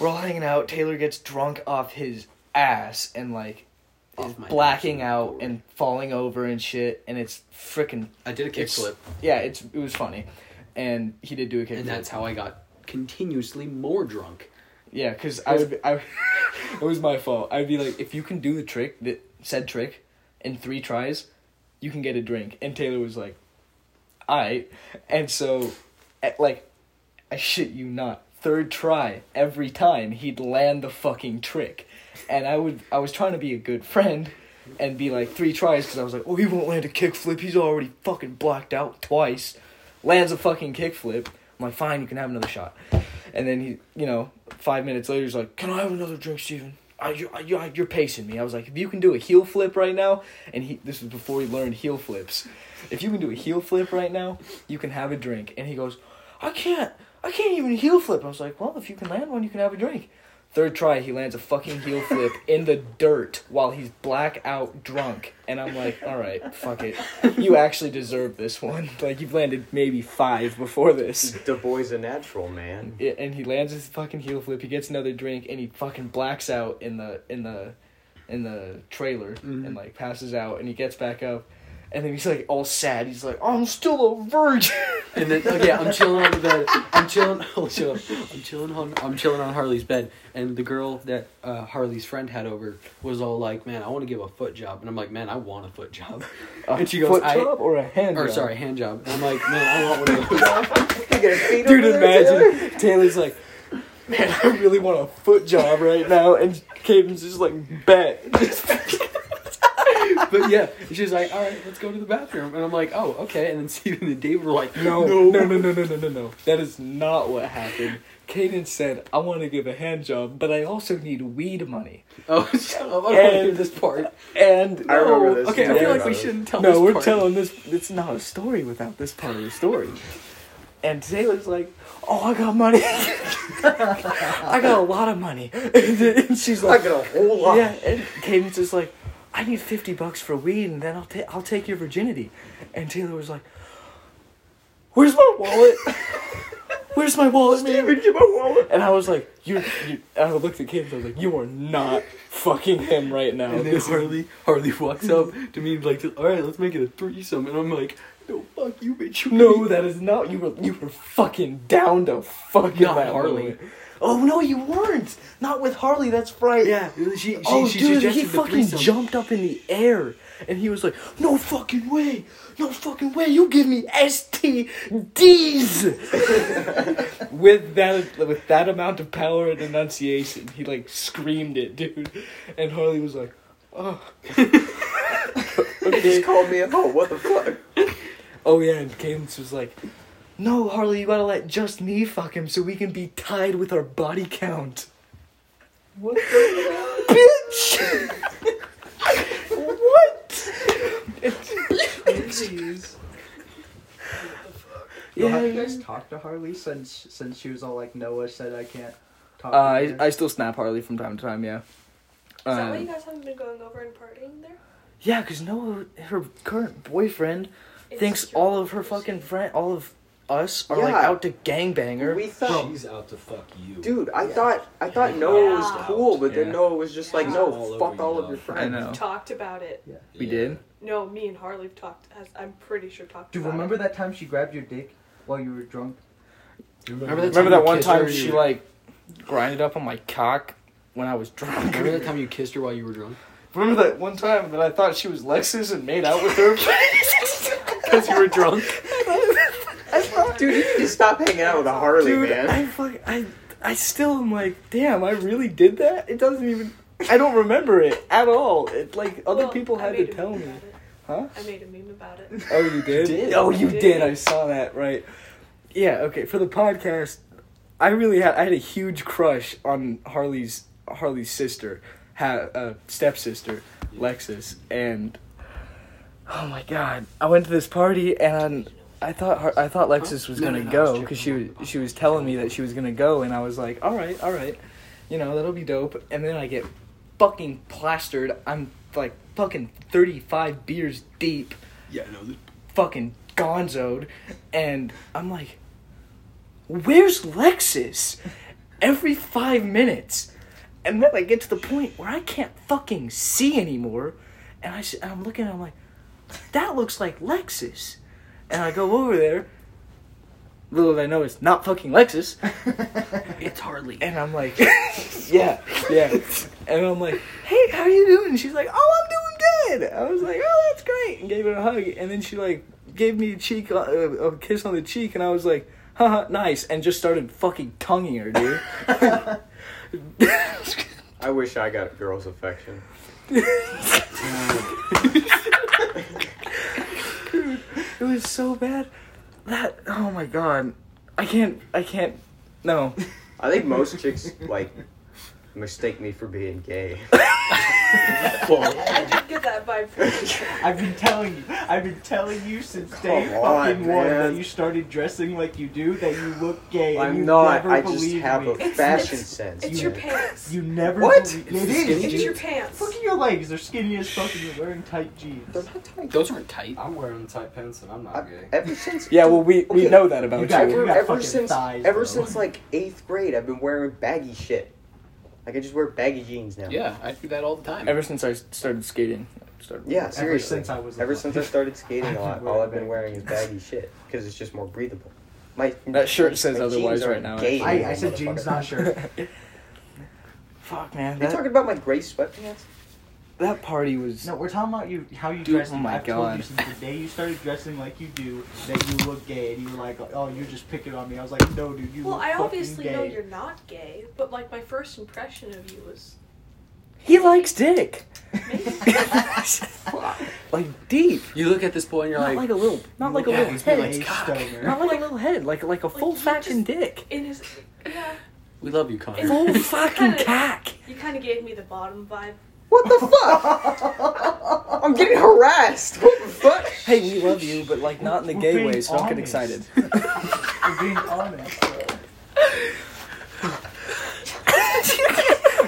we're all hanging out. Taylor gets drunk off his ass and like is Off my blacking ass. out and falling over and shit, and it's freaking I did a It's- kickflip, yeah. It's it was funny, and he did do a kickflip. and that's how I got continuously more drunk. Yeah, because I would. I, [LAUGHS] it was my fault. I'd be like, if you can do the trick, that said trick, in three tries, you can get a drink. And Taylor was like, "Alright," and so, at, like, I shit you not, third try every time he'd land the fucking trick, and I would. I was trying to be a good friend. And be like three tries because I was like, oh, he won't land a kickflip. He's already fucking blacked out twice. Lands a fucking kickflip. I'm like, fine, you can have another shot. And then he, you know, five minutes later, he's like, "Can I have another drink, Steven? I, you, I, you, you're pacing me." I was like, "If you can do a heel flip right now," and he, this was before he learned heel flips. If you can do a heel flip right now, you can have a drink. And he goes, "I can't, I can't even heel flip." I was like, "Well, if you can land one, you can have a drink." Third try, he lands a fucking heel flip in the dirt while he's blackout drunk, and I'm like, "All right, fuck it, you actually deserve this one. [LAUGHS] Like you've landed maybe five before this." The boy's a natural, man. Yeah, and he lands his fucking heel flip. He gets another drink, and he fucking blacks out in the in the in the trailer, Mhm. and like passes out. And he gets back up, and then he's like all sad. He's like, "I'm still a virgin." [LAUGHS] And then okay, I'm chilling on the bed. I'm chilling. [LAUGHS] I'm chilling. I'm chilling on. I'm chilling on Harley's bed, and the girl that uh, Harley's friend had over was all like, "Man, I want to give a foot job," and I'm like, "Man, I want a foot job." A And she goes, foot job or a hand or job? sorry, hand job. And I'm like, "Man, I want one of those." [LAUGHS] Dude, Dude, imagine Taylor's like, "Man, I really want a foot job right now," and Caden's just like, "Bet." But yeah, she's like, "All right, let's go to the bathroom," and I'm like, "Oh, okay." And then Steven and David were like, No, no, no, no, no, no, no, no. That is not what happened. Caden said, I want to give a hand job, but I also need weed money. "Oh, [LAUGHS] shut up! I don't want to hear this part." And I remember this. Okay, I feel like we shouldn't tell. This. No, we're part. telling this. It's not a story without this part of the story. And Taylor's like, "Oh, I got money. [LAUGHS] I got a lot of money." [LAUGHS] and she's like, I got a whole lot. "Yeah." And Caden's just like, "I need fifty bucks for weed, and then I'll take I'll take your virginity." And Taylor was like, "Where's my wallet? [LAUGHS] Where's my wallet, man?" Steven, give my wallet. And I was like, "You." you I looked at Caden. I was like, "You are not fucking him right now." And then This Harley, Harley walks up to me like, "All right, let's make it a threesome." And I'm like, "No, fuck you, bitch." You No, that is not. You were you were fucking down to fucking Not Harley. moment. Oh no, you weren't. Not with Harley. That's right. Yeah, she, she, oh, she dude, he fucking threesome. jumped up in the air, and he was like, "No fucking way, no fucking way. You give me STDs." [LAUGHS] with that, with that amount of power and enunciation, he like screamed it, dude. And Harley was like, "Oh." [LAUGHS] He just called me a hoe. Oh, what the fuck? Oh yeah, and Cadence was like, "No, Harley, you gotta let just me fuck him so we can be tied with our body count." What the Bitch. what? Jeez. Yeah. have you guys talked to Harley since since she was all like Noah said I can't talk? Uh, to I, her? I still snap Harley from time to time. Yeah. Is that why Um, you guys haven't been going over and partying there? yeah, cause Noah, her current boyfriend, It's thinks all of her fucking friend, all of us are like Yeah. out to gangbang her. We thought, She's out to fuck you. dude. I thought I thought Noah was Yeah. cool, but then Yeah. Noah was just like, Yeah. no, All fuck over all of your dog. friends. I know. Talked about it. Yeah, we did. No, me and Harley have talked. Has, I'm pretty sure talked. Do you about remember it. that time she grabbed your dick while you were drunk? Remember that Remember that you one kissed her time and she you- like grinded up on my cock when I was drunk. Remember that time you kissed her while you were drunk? Remember that one time that I thought she was Lexus and made out with her [LAUGHS] [LAUGHS] because you were drunk? [LAUGHS] I thought, [LAUGHS] Dude, you need to stop hanging out with a Harley, dude, man. I fuck, I, I still am like, damn, I really did that. It doesn't even. I don't remember it at all. It like other Well, people had to tell me. Huh? I made a meme about it. Oh, you did? did. Oh, you I did. did. I saw that. Right. Yeah. Okay. For the podcast, I really had I had a huge crush on Harley's Harley's sister, ha, uh, stepsister, Lexus, and oh my god, I went to this party and. I thought Har- I thought Lexus was gonna go because she was she was telling me that she was gonna go and I was like, all right, all right, you know that'll be dope. And then I get fucking plastered. I'm like fucking thirty five beers deep. Yeah, no. fucking gonzoed. And I'm like where's Lexus? Every 5 minutes. And then I get to the point where I can't fucking see anymore. And I and I'm looking and I'm like that looks like Lexus and I go over there little did I know it's not fucking Lexus [LAUGHS] It's Harley. and I'm like, [LAUGHS] yeah, yeah. And I'm like, hey, how are you doing? She's like, oh, I'm doing good. I was like, oh, that's great, and gave her a hug. And then she like gave me a cheek, uh, a kiss on the cheek, and I was like, haha, nice, and just started fucking tonguing her, dude. [LAUGHS] I wish I got a girl's affection. It was so bad. That oh my god, I can't, I can't. No, I think most chicks like mistake me for being gay. [LAUGHS] I did get that vibe from you. [LAUGHS] I've been telling you. I've been telling you since Come day on, fucking one that you started dressing like you do that you look gay. and I'm you not. Never I just believed have me. a It's- fashion it's- sense. It's man. your pants. You never. What? believe- It's It the is. It's jeans? your pants. Look at your legs. They're skinny as fuck, and you're wearing tight jeans. They're not tight. Those aren't tight. I'm wearing tight pants and I'm not I- gay. ever since yeah, well, we we Okay. know that about You you. got- you ever, got ever fucking since thighs, ever though. since like eighth grade, I've been wearing baggy shit. Like I just wear baggy jeans now. Yeah, I do that all the time. Ever since I started skating, I started. Yeah, Ever seriously. since I was. Ever since I started skating [LAUGHS] a I've been lot, all I've been wearing wearing is baggy shit because it's just more breathable. My That shirt says otherwise right now, gay. I, I said jeans, not shirt. [LAUGHS] Fuck man, You that, talking about my gray sweatpants? That party was. No, we're talking about you. How you Dude, dress. oh my I've told you God. since the day you started dressing like you do that you look gay, and you were like, "Oh, you're just picking on me." I was like, "No, dude, you Well, look I obviously gay." know you're not gay, but like my first impression of you was He likes dick. [LAUGHS] [LAUGHS] like deep. You look at this boy and you're Not like, like a little, not like a little head. like not like a little head, like like a Like, full you fucking dick. in his yeah. we love you, Connor. Full [LAUGHS] fucking Kinda- cack. You kind of gave me the bottom vibe. What the fuck? [LAUGHS] I'm getting harassed. What the fuck? Hey, we love you, but like not in the We're gay way, so don't get honest. excited. [LAUGHS] For being honest.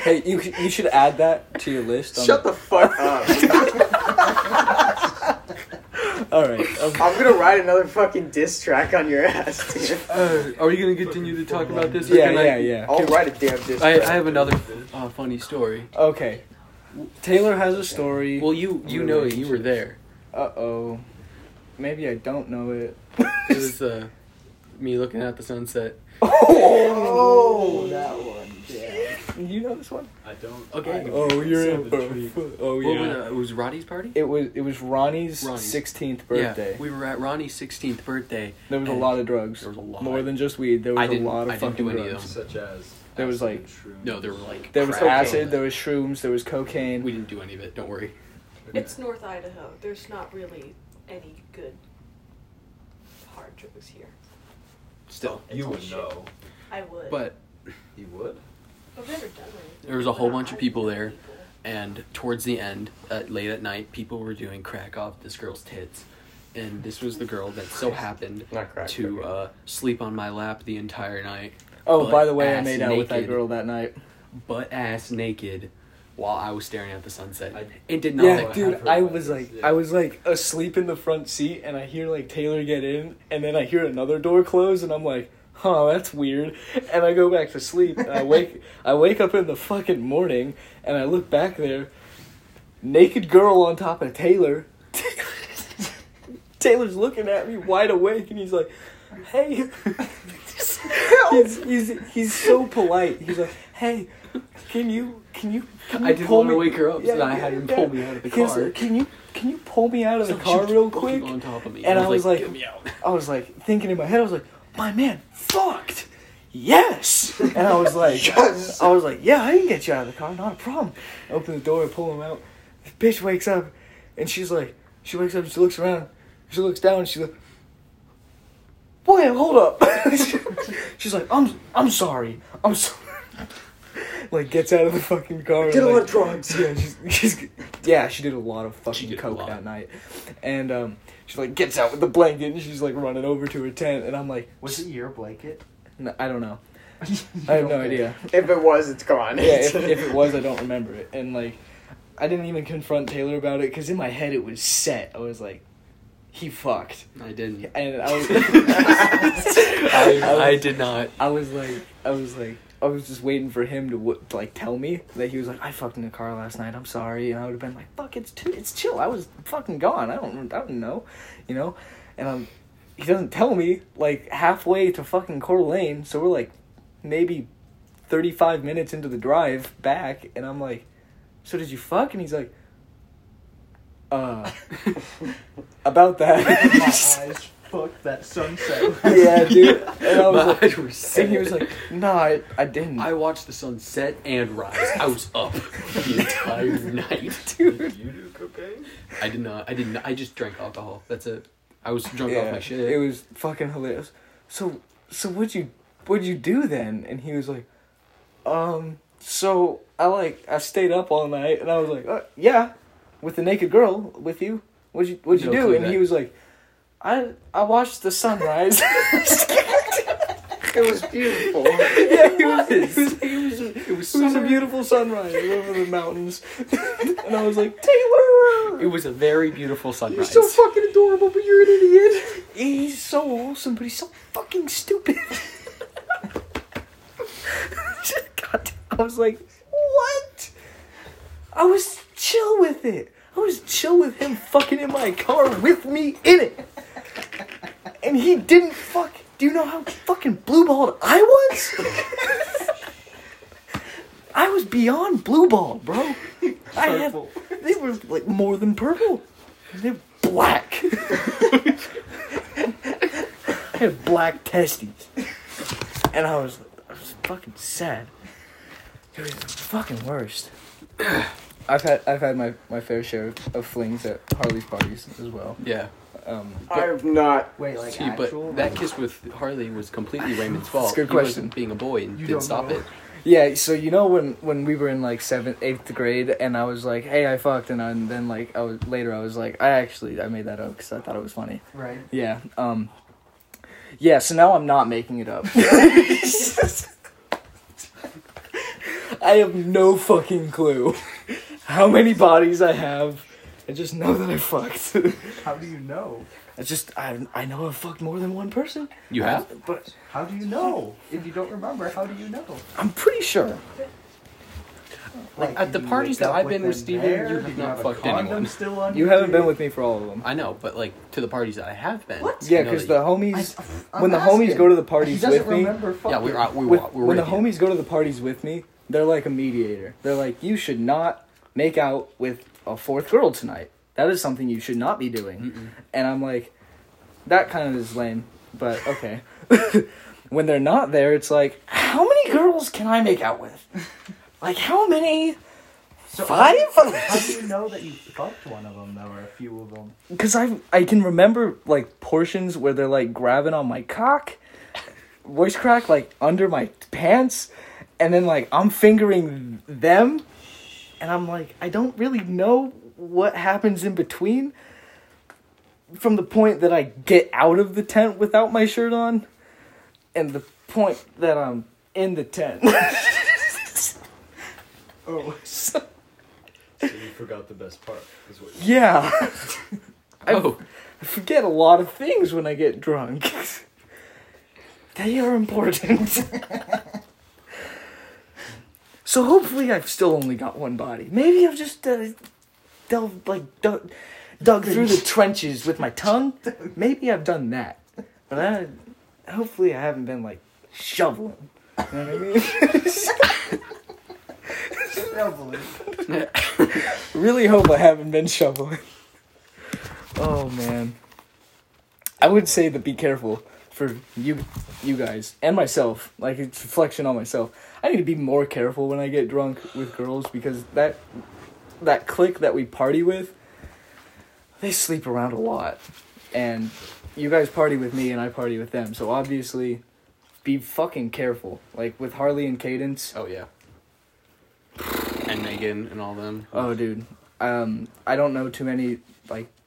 hey, you you should add that to your list. Shut the fuck up. [LAUGHS] All right. Okay. I'm gonna write another fucking diss track on your ass, dude. Uh, are we gonna continue to talk about this? or Yeah, can I- yeah, yeah. I'll write a damn diss I, track. I have another uh, funny story. Okay. Taylor has a story. Well, you you know it. You were there. Uh oh. Maybe I don't know it. It [LAUGHS] was uh, me looking at the sunset. Oh, that one. Yeah. You know this one? I don't. Okay. I Oh, you're in for. intrigued. Oh What yeah. was, uh, it was Roddy's party. It was it was Ronnie's Ronnie's. sixteenth birthday. Yeah, we were at Ronnie's 16th birthday. there was a and lot of drugs. There was a lot. More than just weed. There was I a didn't- lot of I didn't fucking do any of drugs. Such as. There was, like- No, there were like. There was crack acid. There was shrooms. There was cocaine. We didn't do any of it. Don't worry. It's North Idaho. There's not really any good hard drugs here. Still, It's You all would shit. know. I would. but You would. I've never done anything. There was a whole But bunch of I people there. people. and towards the end, at, late at night, people were doing crack off this girl's tits, and this was the girl that so happened Not crack. to okay. uh, sleep on my lap the entire night, Oh, by the way, I ass made out with that girl that night. butt ass naked, while I was staring at the sunset. I- it did not. Yeah, I dude, I was like, yeah. I was like asleep in the front seat, and I hear like Taylor get in, and then I hear another door close, and I'm like, huh, that's weird, and I go back to sleep, and I wake, [LAUGHS] I wake up in the fucking morning, and I look back there, naked girl on top of Taylor. [LAUGHS] Taylor's looking at me wide awake, and he's like, hey. [LAUGHS] [LAUGHS] he's, he's he's so polite. He's like, hey, can you can you can you I didn't pull want to wake her up, Yeah, so I had him yeah. pull me out of the car. like, can you can you pull me out of the So she car real quick? on top of me. And I was like- "Get me out." I was like thinking in my head, I was like, my man fucked. Yes. And I was like, [LAUGHS] I was like, yeah, I can get you out of the car, not a problem. I open the door, I pull him out. This bitch wakes up, and she's like, she wakes up, and she looks around, she looks down, and she's like, boy, hold up. [LAUGHS] she's like, I'm, I'm sorry, I'm sorry. [LAUGHS] Like gets out of the fucking car. Did a and, lot like, of drugs. [LAUGHS] Yeah, she's, she's yeah, she did a lot of fucking did a coke lot. that night, and um, she like gets out with the blanket and she's like running over to her tent, and I'm like, Was it your blanket? "No, I don't know, I have no idea. If it was, it's gone. Yeah, if, if it was, I don't remember it, and like, I didn't even confront Taylor about it because in my head it was set. I was like, he fucked, I didn't. and I was, [LAUGHS] I, I I did not. I was like, I was like, I was just waiting for him to, w- to like tell me that he was like, I fucked in the car last night. I'm sorry, and I would have been like, fuck, it's too, it's chill. I was fucking gone. I don't, I don't know, you know, and I'm, he doesn't tell me like halfway to fucking Coeur d'Alene. So we're like, maybe, thirty five minutes into the drive back, and I'm like, so did you fuck? And he's like, uh, [LAUGHS] about that [LAUGHS] My that. [LAUGHS] eyes fucked that sunset. yeah, dude. And I was My like, eyes were and he was like, no, I, I didn't. I watched the sun set and rise. I was up the entire night. dude. You do cocaine? I did not. I didn't. I just drank alcohol. That's it. I was drunk yeah, off my shit. It was fucking hilarious. So so what'd you what'd you do then? And he was like, um, so I like I stayed up all night and I was like, uh, yeah, with the naked girl with you. What'd you what'd you No do? clue And he was like, I I watched the sunrise. [LAUGHS] [LAUGHS] it was beautiful. yeah, it was, it was, it was, a, It was it was a summer. beautiful sunrise over the mountains. [LAUGHS] and I was like, Taylor! It was a very beautiful You're sunrise. so fucking adorable, but you're an idiot. He's so awesome, but he's so fucking stupid. God, I was like, what? I was chill with it. I was chill with him fucking in my car with me in it. And he didn't fuck. Do you know how fucking blue balled I was? I was beyond blue balled, bro. I had, they were like more than purple. They're black. I had black testes. And I was, I was fucking sad. It was the fucking worst. I've had I've had my, my fair share of, of flings at Harley's parties as well. Yeah. Um, I've not. Wait, like See, actual? but that kiss with Harley was completely Raymond's [LAUGHS] fault. a good He wasn't question. being a boy and You didn't don't stop know. it. yeah, so you know when when we were in like seventh, eighth grade, and I was like, "Hey, I fucked," and, I, and then like I was later, I was like, "I actually I made that up because I thought it was funny." right. Yeah. Um. Yeah. So now I'm not making it up. [LAUGHS] [LAUGHS] I have no fucking clue how many bodies I have. I just know that I fucked. [LAUGHS] How do you know? I just I I know I've fucked more than one person. You have? but How do you know? If you don't remember, how do you know? I'm pretty sure. Like, at did the you parties wake that up I've been with them Steven, there? you Did have not a fucked condom anyone. Still on You haven't been with me for all of them. I know, but like to the parties that I have been. What? Yeah, I know because the you- homies I'm when the homies go to the He parties doesn't with me. remember Yeah, fucking. we're out. We with- were, we're when the with you. homies go to the parties with me, they're like a mediator. They're like, you should not make out with a fourth girl tonight. That is something you should not be doing. Mm-mm. And I'm like, that kind of is lame, but okay. [LAUGHS] when they're not there, it's like, how many girls can I make out with? [LAUGHS] Like, how many? So Five? How do you [LAUGHS] know that you fucked one of them though, or a few of them? Because I I can remember like portions where they're like grabbing on my cock, voice crack like under my pants, and then like I'm fingering them, and I'm like I don't really know what happens in between. From the point that I get out of the tent without my shirt on, and the point that I'm in the tent. [LAUGHS] [LAUGHS] Oh, so, So you forgot the best part. Is what Yeah. [LAUGHS] I, Oh, I forget a lot of things when I get drunk. they are important. So hopefully I've still only got one body. Maybe I've just uh, delved, like, dug, dug through the trenches with my tongue. [LAUGHS] Maybe I've done that. But I, hopefully I haven't been, like, shoveling. You know what I mean? [LAUGHS] really hope I haven't been shoveling. Oh man. I would say to be careful for you you guys and myself. Like it's reflection on myself. I need to be more careful when I get drunk with girls because that that clique that we party with they sleep around a lot. And you guys party with me and I party with them. So obviously be fucking careful. Like with Harley and Cadence. oh yeah. And Megan and all them. Oh, dude. Um, I don't know too many,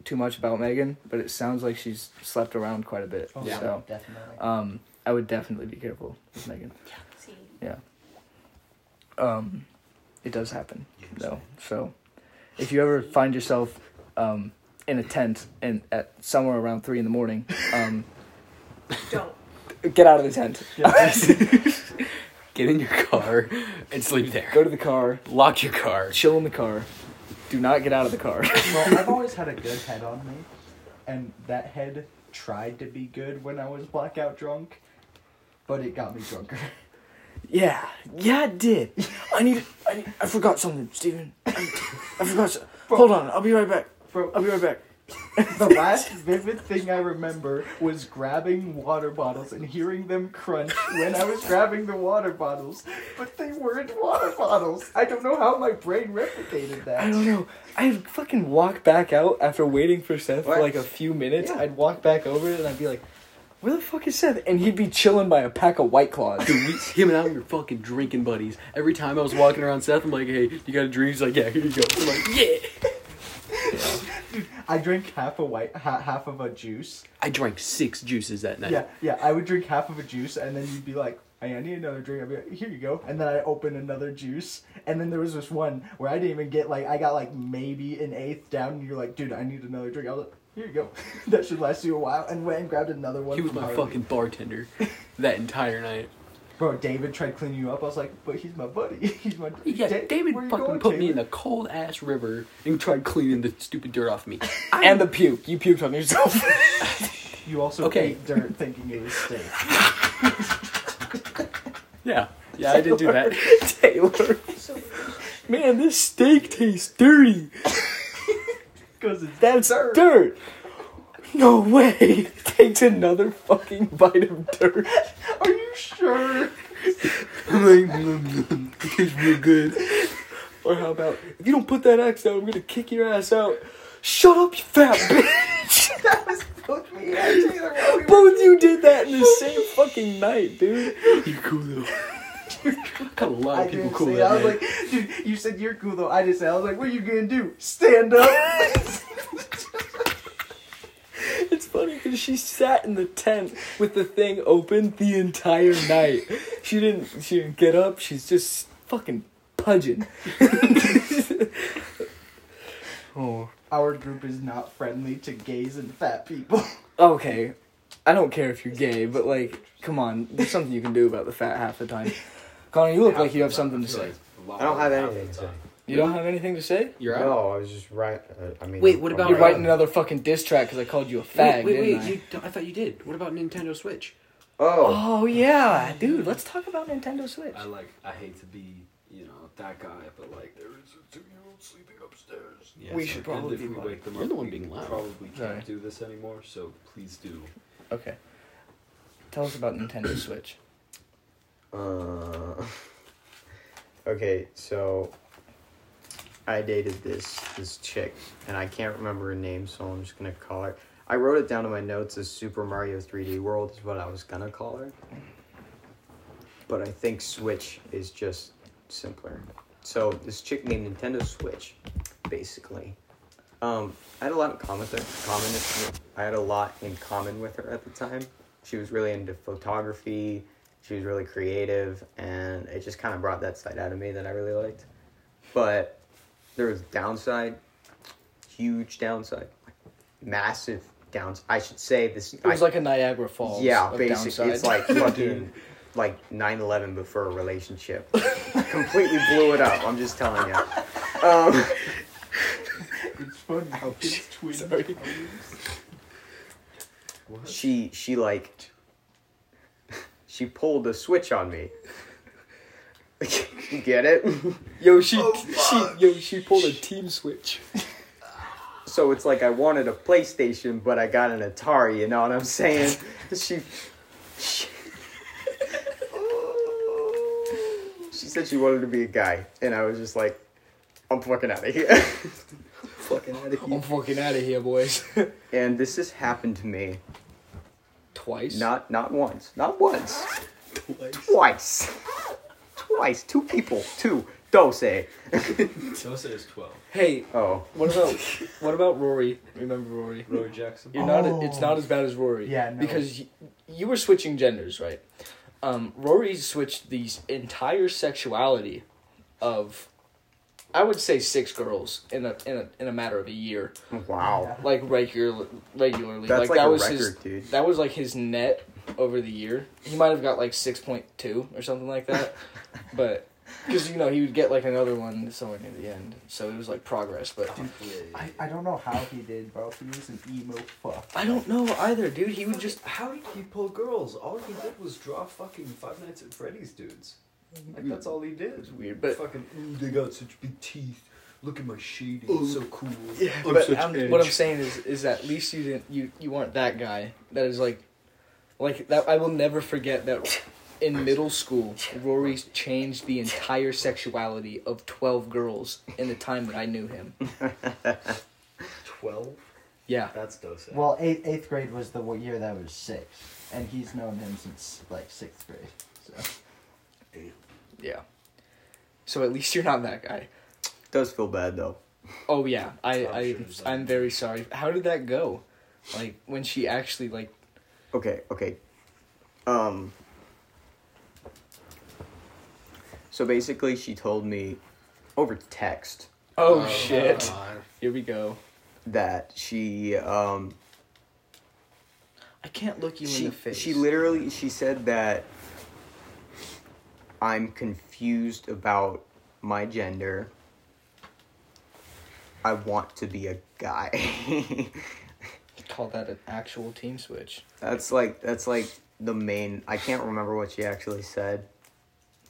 too much about Megan, but it sounds like she's slept around quite a bit. Oh, Yeah. So, definitely. um, I would definitely be careful with Megan. Yeah. See. Yeah. Um, it does happen, though. So, if you ever find yourself, um, in a tent and at somewhere around three in the morning, um, Don't. get out of the tent. [LAUGHS] Get in your car and sleep there. Go to the car. Lock your car. Chill in the car. Do not get out of the car. well, [LAUGHS] I've always had a good head on me, and that head tried to be good when I was blackout drunk, but it got me drunker. Yeah, yeah, it did. I need, I need, I forgot something, Steven. I, I forgot. So- Hold on, I'll be right back. Bro, I'll be right back. [LAUGHS] the last vivid thing I remember was grabbing water bottles and hearing them crunch when I was grabbing the water bottles, but they weren't water bottles. I don't know how my brain replicated that. I don't know. I'd fucking walk back out after waiting for Seth for like a few minutes. Yeah. I'd walk back over and I'd be like, "Where the fuck is Seth?" And he'd be chilling by a pack of White Claws. Dude, we, him and I were fucking drinking buddies. Every time I was walking around Seth, I'm like, hey, you got a drink? He's like, yeah, here you go. I'm like, yeah. [LAUGHS] I drank half a white, ha- half of a juice. I drank six juices that night. Yeah, yeah. I would drink half of a juice, and then you'd be like, I need another drink." I'd be like, "Here you go." And then I open another juice, and then there was this one where I didn't even get like I got like maybe an eighth down, and you're like, "Dude, I need another drink." I was like, "Here you go." [LAUGHS] that should last you a while, and went and grabbed another one. He was my Harley. fucking bartender [LAUGHS] that entire night. Bro. David tried cleaning you up. I was like, "But he's my buddy. [LAUGHS] He's my." Yeah, Da- David fucking going, put me in David?" a cold ass river and tried cleaning the stupid dirt off me. and the puke. You puked on yourself. [LAUGHS] You also Okay. ate dirt thinking it was steak. [LAUGHS] Yeah, yeah, I did do that. Taylor, man, this steak tastes dirty. Because it's That's dirt. No way. [LAUGHS] Takes another fucking bite of dirt. Are you sure? I'm like, "Mm, mm, it tastes real good. Or how about, if you don't put that axe down, I'm gonna kick your ass out. Shut up, you fat [LAUGHS] bitch. that was both me and Taylor. we [LAUGHS] Both you did that in the same fucking night, dude. You're cool though. Got a lot I of people cool say that I was night. like, dude, you said you're cool though. I just said, I was like, what are you gonna do? Stand up? It's funny because she sat in the tent with the thing open the entire night. She didn't. She didn't get up. She's just fucking pudging. [LAUGHS] oh. Our group is not friendly to gays and fat people. Okay. I don't care if you're gay, but like, come on. There's something you can do about the fat half the time. Connor, you look like you have something to say. I don't have anything to say. You don't have anything to say? You're out. No, I was just right. Uh, I mean, Wait, what about- You're Alright. writing another fucking diss track because I called you a fag, Wait, wait, didn't wait. I? You, I thought you did. What about Nintendo Switch? Oh, Oh yeah, dude. Let's talk about Nintendo Switch. I like. I hate to be, you know, that guy, but like, there is a two-year-old sleeping upstairs. Yeah, We so- should probably if be we loud. wake them You're up, the one we being loud. Probably can't Sorry. do this anymore. So please do. Okay. Tell us about Nintendo Switch. Uh, [LAUGHS] okay, so I dated this this chick, and I can't remember her name, so I'm just gonna call her. I wrote it down in my notes as Super Mario 3D World is what I was gonna call her, but I think Switch is just simpler. So this chick named Nintendo Switch, basically. Um, I had a lot in common with. Common, I had a lot in common with her at the time. She was really into photography. She was really creative, and it just kind of brought that side out of me that I really liked. But there was downside, huge downside, massive downside. I should say this. It was like a Niagara Falls. yeah, of basically, it's like [LAUGHS] fucking like 9-11 before a relationship. [LAUGHS] Completely blew it up. I'm just telling you. Um, [LAUGHS] It's funny how his twin Sorry. she she like she pulled a switch on me. You get it? Yo, she Oh, she yo she pulled a team switch. So it's like I wanted a PlayStation, but I got an Atari. You know what I'm saying? She, she, she said she wanted to be a guy, and I was just like, I'm fucking out of here. fucking out of here. I'm fucking out of here, boys. [LAUGHS] And this has happened to me Twice. not not once, not once, twice, twice. Two people, two. Dose. Sosa is 12. Hey, Oh, what about what about Rory? Remember Rory? Roy Jackson. You're not. Oh. It's not as bad as Rory. Yeah, no. Because y- you were switching genders, right? Um, Rory switched the entire sexuality of, I would say, six girls in a in a in a matter of a year, wow. like regular regularly. That's like, like that a was record, his. dude. That was like his net over the year. He might have got like six point two or something like that, [LAUGHS] but because you know he would get like another one somewhere near the end, so it was like progress. But I, I don't know how he did, bro. He was an emo fuck. I don't know either, dude. He would just How did he pull girls? All he did was draw fucking Five Nights at Freddy's dudes. Like that's all he did. was weird, but fucking, ooh, they got such big teeth. Look at my shading, it's so cool. Yeah, I'm but such I'm, what I'm saying is, is at least you didn't, you, you weren't that guy. That is like, like that. I will never forget that. In middle school, Rory changed the entire sexuality of twelve girls in the time that I knew him. [LAUGHS] 12? Yeah, That's Dose. Well, eighth, eighth grade was the year that was six, and he's known him since like sixth grade. So yeah. So at least you're not that guy. Does feel bad though. Oh yeah, I, I'm I, sure it's I'm very sorry. How did that go? Like when she actually like. Okay, okay. Um. So basically, she told me over text Oh, shit! God. Here we go. that she um I can't look you she in the face. she literally she said that I'm confused about my gender. I want to be a guy. [LAUGHS] call that an actual team switch. that's like that's like the main. I can't remember what she actually said.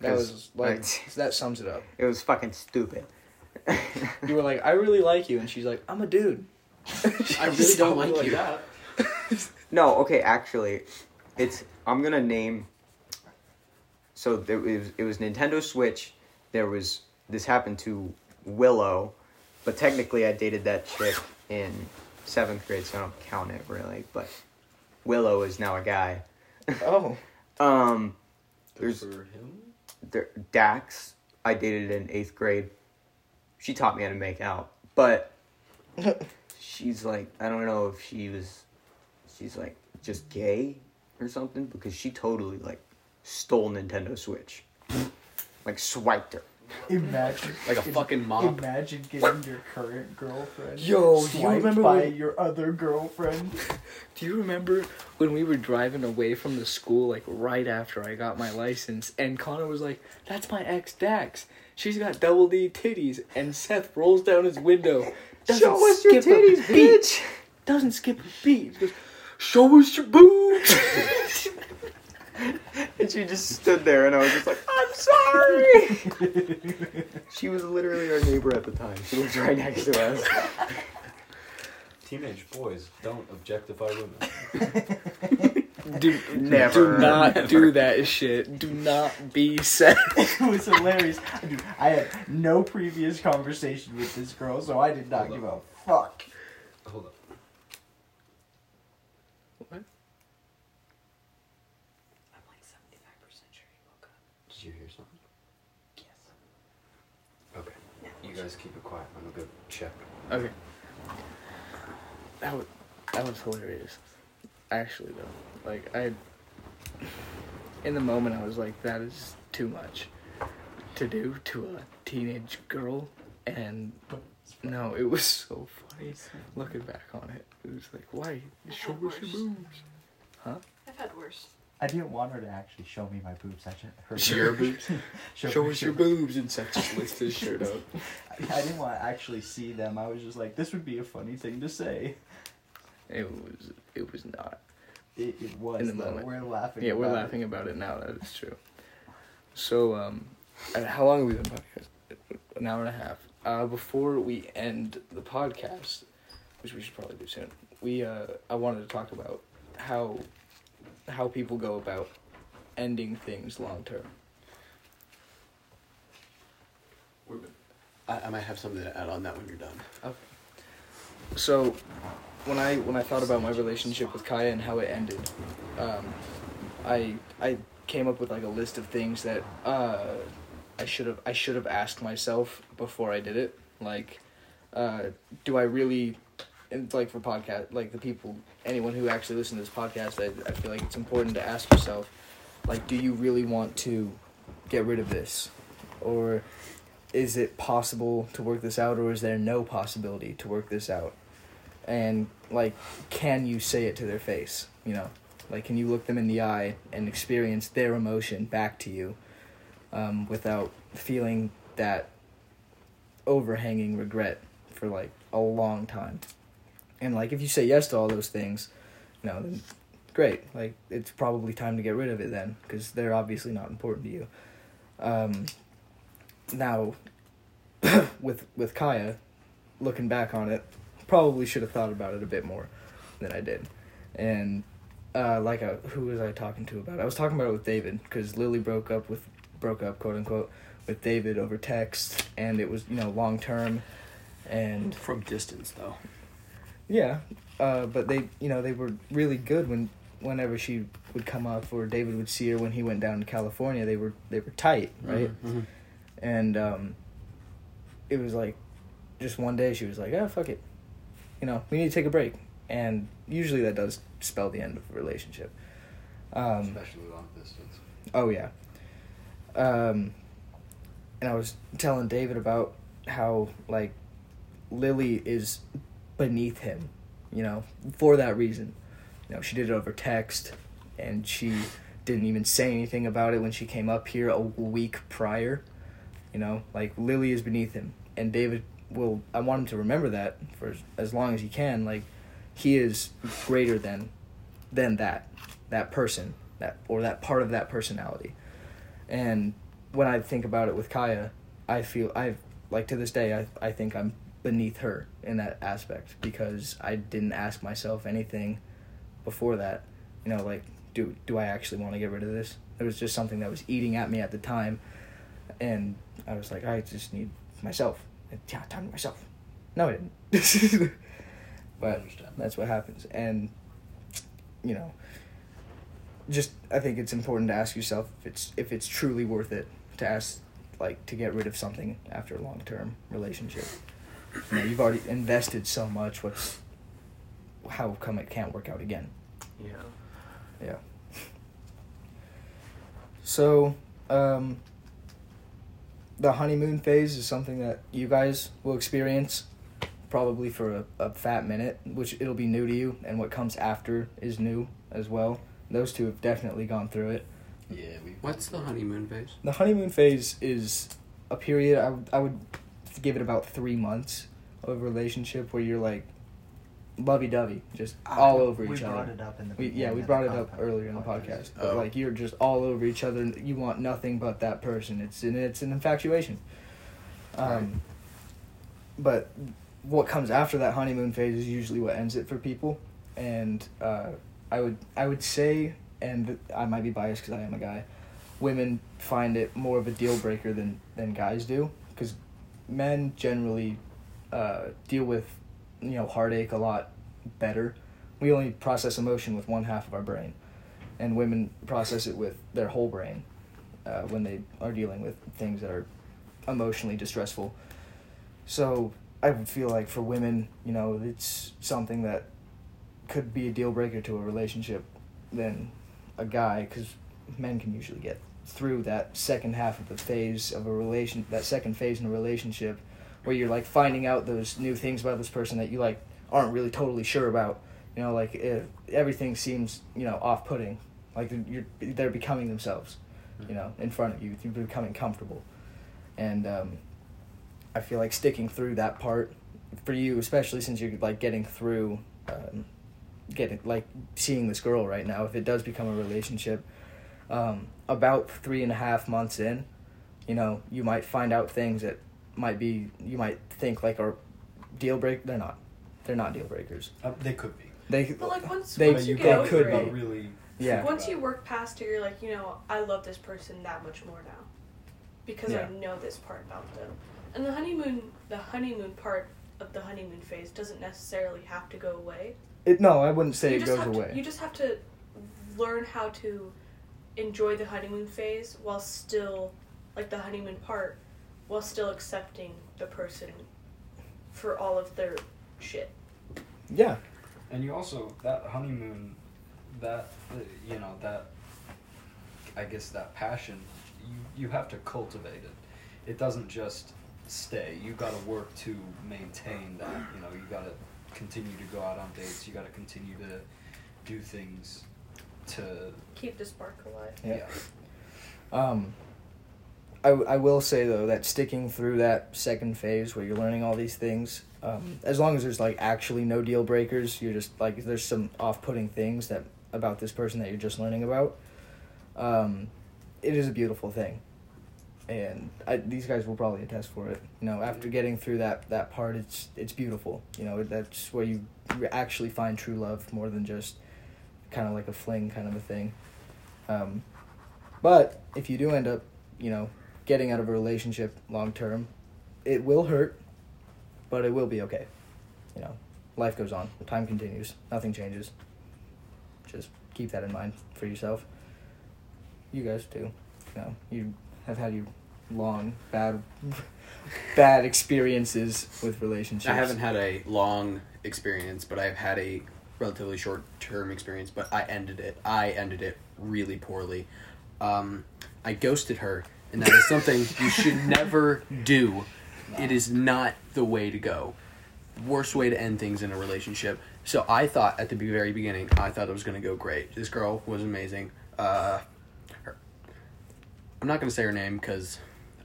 That was like like, [LAUGHS] that sums it up. [LAUGHS] it was fucking stupid. You were like, I really like you, and she's like, I'm a dude. [LAUGHS] I really don't like you. that. No, okay, actually, it's I'm gonna name. So there was it was Nintendo Switch. There was this happened to Willow, but technically I dated that chick in seventh grade, so I don't count it really. But Willow is now a guy. [LAUGHS] Oh, Um, There's- for him? there, Dax I dated in eighth grade. She taught me how to make out, but [LAUGHS] she's like I don't know if she was, she's like just gay or something because she totally like stole Nintendo Switch, like swiped her. Imagine Like a fucking mop. Imagine getting your current girlfriend. Yo, do you remember by when- your other girlfriend? [LAUGHS] do you remember when we were driving away from the school, like right after I got my license, and Connor was like, "That's my ex Dax. She's got double D titties," and Seth rolls down his window. [LAUGHS] doesn't Show us your titties, bitch. Doesn't skip a beat. Goes, "Show us your boobs." [LAUGHS] [LAUGHS] And she just stood there, and I was just like, I'm sorry. [LAUGHS] she was literally our neighbor at the time. She lived right next to us. [LAUGHS] Teenage boys don't objectify women. do Never. Do not Never. do that shit. Do not be Seth. it was hilarious. Dude, I had no previous conversation with this girl, so I did not Hold give a fuck. Hold up. What? I'm like 75% sure he woke up. Did you hear something? Yes. Okay. You guys keep it quiet. I'm gonna go check. Okay. That was that was hilarious. Actually, though, like I, in the moment, I was like, that is too much to do to a teenage girl. and no, it was so funny looking back on it. It was like, why show us your boobs? Huh? I've had worse. I didn't want her to actually show me my boobs. I just her [LAUGHS] Show your boobs. Show, Show us your boobs and such. Just lift his shirt up. [LAUGHS] I didn't want to actually see them. I was just like, this would be a funny thing to say. It was. It was not. It, it was. In the though. moment. We're laughing. Yeah, we're about laughing about it now. That is true. So, um, uh, how long have we been podcast? An hour and a half. Uh, before we end the podcast, which we should probably do soon, we uh, I wanted to talk about how how people go about ending things long term. I, I might have something to add on that when you're done. So, when I when I thought about my relationship with Kaya and how it ended, um, I I came up with like a list of things that uh, I should have I should have asked myself before I did it. Like, uh, do I really? And like for podcast, like the people, anyone who actually listens to this podcast, I, I feel like it's important to ask yourself, like, do you really want to get rid of this, or is it possible to work this out, or is there no possibility to work this out? And like, can you say it to their face? You know, like, can you look them in the eye and experience their emotion back to you, um, without feeling that overhanging regret for like a long time? And like, if you say yes to all those things, you know, then great. Like, it's probably time to get rid of it then, because they're obviously not important to you. Um, now, [COUGHS] with with Kaya, looking back on it, probably should have thought about it a bit more than I did. And uh, like, a, who was I talking to about? it? I was talking about it with David because Lily broke up with broke up quote unquote with David over text, and it was you know long term, and From distance, though. Yeah, uh, but they you know they were really good when whenever she would come up or David would see her when he went down to California. They were they were tight, right? Mm-hmm. and um, it was like just one day she was like ah fuck it you know we need to take a break and usually that does spell the end of a relationship um, Especially long distance. oh yeah um, and i was telling david about how like lily is beneath him you know for that reason you know she did it over text and she didn't even say anything about it when she came up here a week prior you know, like Lily is beneath him, and David will. I want him to remember that for as, long as he can. Like, he is greater than, than that, that person, that or that part of that personality. And when I think about it with Kaya, I feel I like to this day I I think I'm beneath her in that aspect because I didn't ask myself anything before that. You know, like do do I actually want to get rid of this? It was just something that was eating at me at the time and I was like, I just need myself. Yeah, time to myself. No, I didn't. [LAUGHS] but that's what happens, and you know, just I think it's important to ask yourself if it's if it's truly worth it to ask like to get rid of something after a long term relationship. You know, you've already invested so much. What's how come it can't work out again? Yeah. Yeah. So, um, the honeymoon phase is something that you guys will experience probably for a, a fat minute, which it'll be new to you, and what comes after is new as well. Those two have definitely gone through it. Yeah, we. What's the honeymoon phase? The honeymoon phase is a period, I would, I would give it about three months of a relationship where you're like lovey dovey, just all over each other. we each brought other. it up in the We, yeah, we brought it up pod- earlier in the podcast. podcast. But Oh. like you're just all over each other. and You want nothing but that person. It's an it's an infatuation. Um, Right. but what comes after that honeymoon phase is usually what ends it for people. And uh, I would I would say, and I might be biased because I am a guy. Women find it more of a deal breaker than than guys do because men generally uh, deal with you know heartache a lot better. We only process emotion with one half of our brain, and women process it with their whole brain uh, when they are dealing with things that are emotionally distressful. So I would feel like for women, you know, it's something that could be a deal breaker to a relationship than a guy because men can usually get through that second half of the phase of a relation that second phase in a relationship where you're like finding out those new things about this person that you like aren't really totally sure about. You know, like if everything seems you know off putting, like you're they're becoming themselves. You know, in front of you, you're becoming comfortable, and um, I feel like sticking through that part for you, especially since you're like getting through, um, getting like seeing this girl right now. If it does become a relationship, um, about three and a half months in, you know, you might find out things that might be you might think like are deal break. They're not. They're not deal breakers. Uh, they could be. They But like once, They- once you you get they over could it, be. really. yeah. once you work past it, you're like, you know, I love this person that much more now, because Yeah. I know this part about them. And the honeymoon, the honeymoon part of the honeymoon phase doesn't necessarily have to go away. It, no, I wouldn't say you it just goes have away. To, you just have to learn how to enjoy the honeymoon phase while still, like the honeymoon part, while still accepting the person for all of their shit. yeah. And you also that honeymoon, that uh, you know that. I guess that passion, you you have to cultivate it. It doesn't just stay. You got to work to maintain that. You know, you got to continue to go out on dates. You got to continue to do things to Keep the spark alive. Yeah. Um, I, I will say though that sticking through that second phase where you're learning all these things, um, as long as there's like actually no deal breakers, you're just like there's some off-putting things that about this person that you're just learning about. Um, it is a beautiful thing, and I, these guys will probably attest for it. You know, after getting through that that part, it's it's beautiful. You know, that's where you actually find true love more than just kind of like a fling kind of a thing. Um, but if you do end up, you know, getting out of a relationship long term, it will hurt, but it will be okay. You know, life goes on. Time continues. Nothing changes. Just keep that in mind for yourself. You guys too. You know, you have had your long bad [LAUGHS] bad experiences with relationships. I haven't had a long experience, but I've had a relatively short term experience. But I ended it. I ended it really poorly. Um, I ghosted her, and that is something you should [LAUGHS] never do. It is not the way to go. Worst way to end things in a relationship. So I thought at the very beginning, I thought it was going to go great. This girl was amazing. Uh, her, I'm not going to say her name because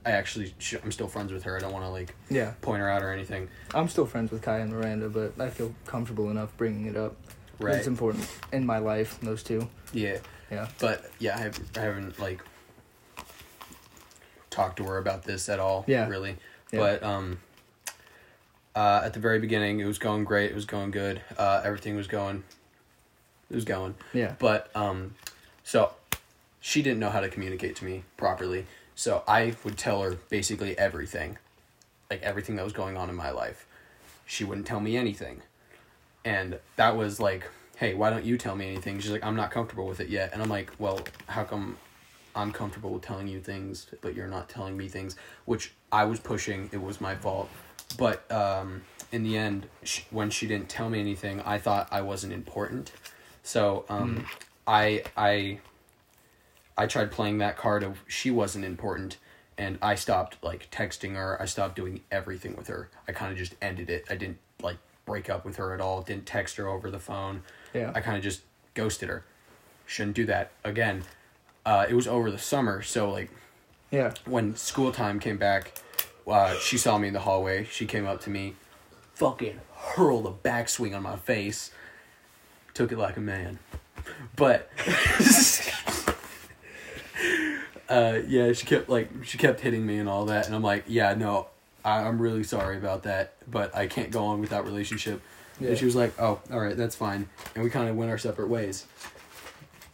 I actually sh- I'm still friends with her. I don't want to like Yeah, point her out or anything. I'm still friends with Kai and Miranda, but I feel comfortable enough bringing it up. Right. It's important in my life. Those two. Yeah. Yeah. But yeah, I, have, I haven't like talked to her about this at all. Yeah. Really. Yeah. But um, uh, at the very beginning, it was going great. It was going good. Uh, everything was going. It was going. Yeah. But um, so she didn't know how to communicate to me properly. So I would tell her basically everything, like everything that was going on in my life. She wouldn't tell me anything, and that was like, hey, why don't you tell me anything? She's like, I'm not comfortable with it yet, and I'm like, well, how come? I'm comfortable with telling you things, but you're not telling me things, which I was pushing. It was my fault. But um, in the end, sh- when she didn't tell me anything, I thought I wasn't important. So um, I I I tried playing that card of she wasn't important, and I stopped like texting her. I stopped doing everything with her. I kind of just ended it. I didn't like break up with her at all. Didn't text her over the phone. Yeah. I kind of just ghosted her. Shouldn't do that again. Uh, it was over the summer, so like Yeah. when school time came back, uh, she saw me in the hallway. She came up to me, fucking hurled a backswing on my face. Took it like a man, but [LAUGHS] uh, yeah, she kept like she kept hitting me and all that, and I'm like, yeah, no, I, I'm really sorry about that, but I can't go on with that relationship. Yeah. And she was like, oh, all right, that's fine, and we kind of went our separate ways.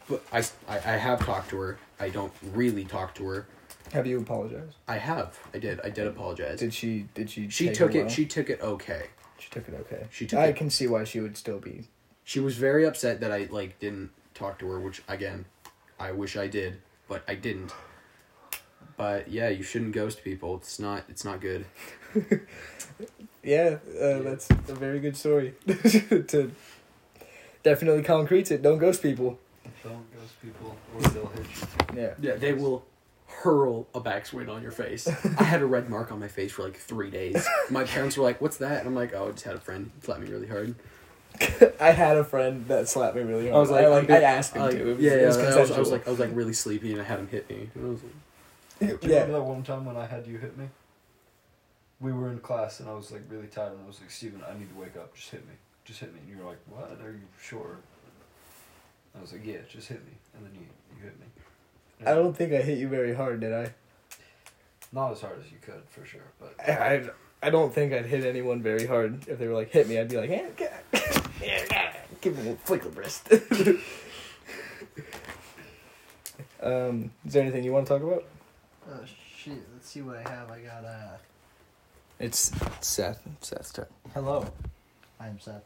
But I, I, I have talked to her. I don't really talk to her. Have you apologized? I have. I did. I did apologize. Did she? Did she? she take took it? it. well? She took it okay. She took it okay. She took I it- can see why she would still be. She was very upset that I like didn't talk to her, which again, I wish I did, but I didn't. But yeah, you shouldn't ghost people. It's not. It's not good. [LAUGHS] Yeah, uh, that's a very good story. [LAUGHS] to definitely concretes it. Don't ghost people. don't ghost people or they'll hit you. Yeah. Yeah, they will hurl a backswing on your face. I had a red mark on my face for like three days. [LAUGHS] My parents were like, "What's that?" And I'm like, "Oh, I just had a friend slap me really hard." [LAUGHS] I had a friend that slapped me really hard. I was like, I, like, I'm asked him like, to. Was, yeah, yeah. was I was, I was like, I was like really sleepy, and I had him hit me. And I was like, Do you [LAUGHS] Yeah. remember that one time when I had you hit me? We were in class and I was like really tired and I was like, Steven, I need to wake up. Just hit me. Just hit me. And you were like, What? Are you sure? I was like, Yeah, just hit me. And then you, you hit me. I don't think I hit you very hard, did I? Not as hard as you could, for sure. But I, I, I don't think I'd hit anyone very hard. If they were like, hit me, I'd be like, hey, [LAUGHS] give me a flick of the wrist. [LAUGHS] um, is there anything you want to talk about? Oh shit! Let's see what I have. I got uh. It's Seth. Seth's turn. Hello, I'm Seth.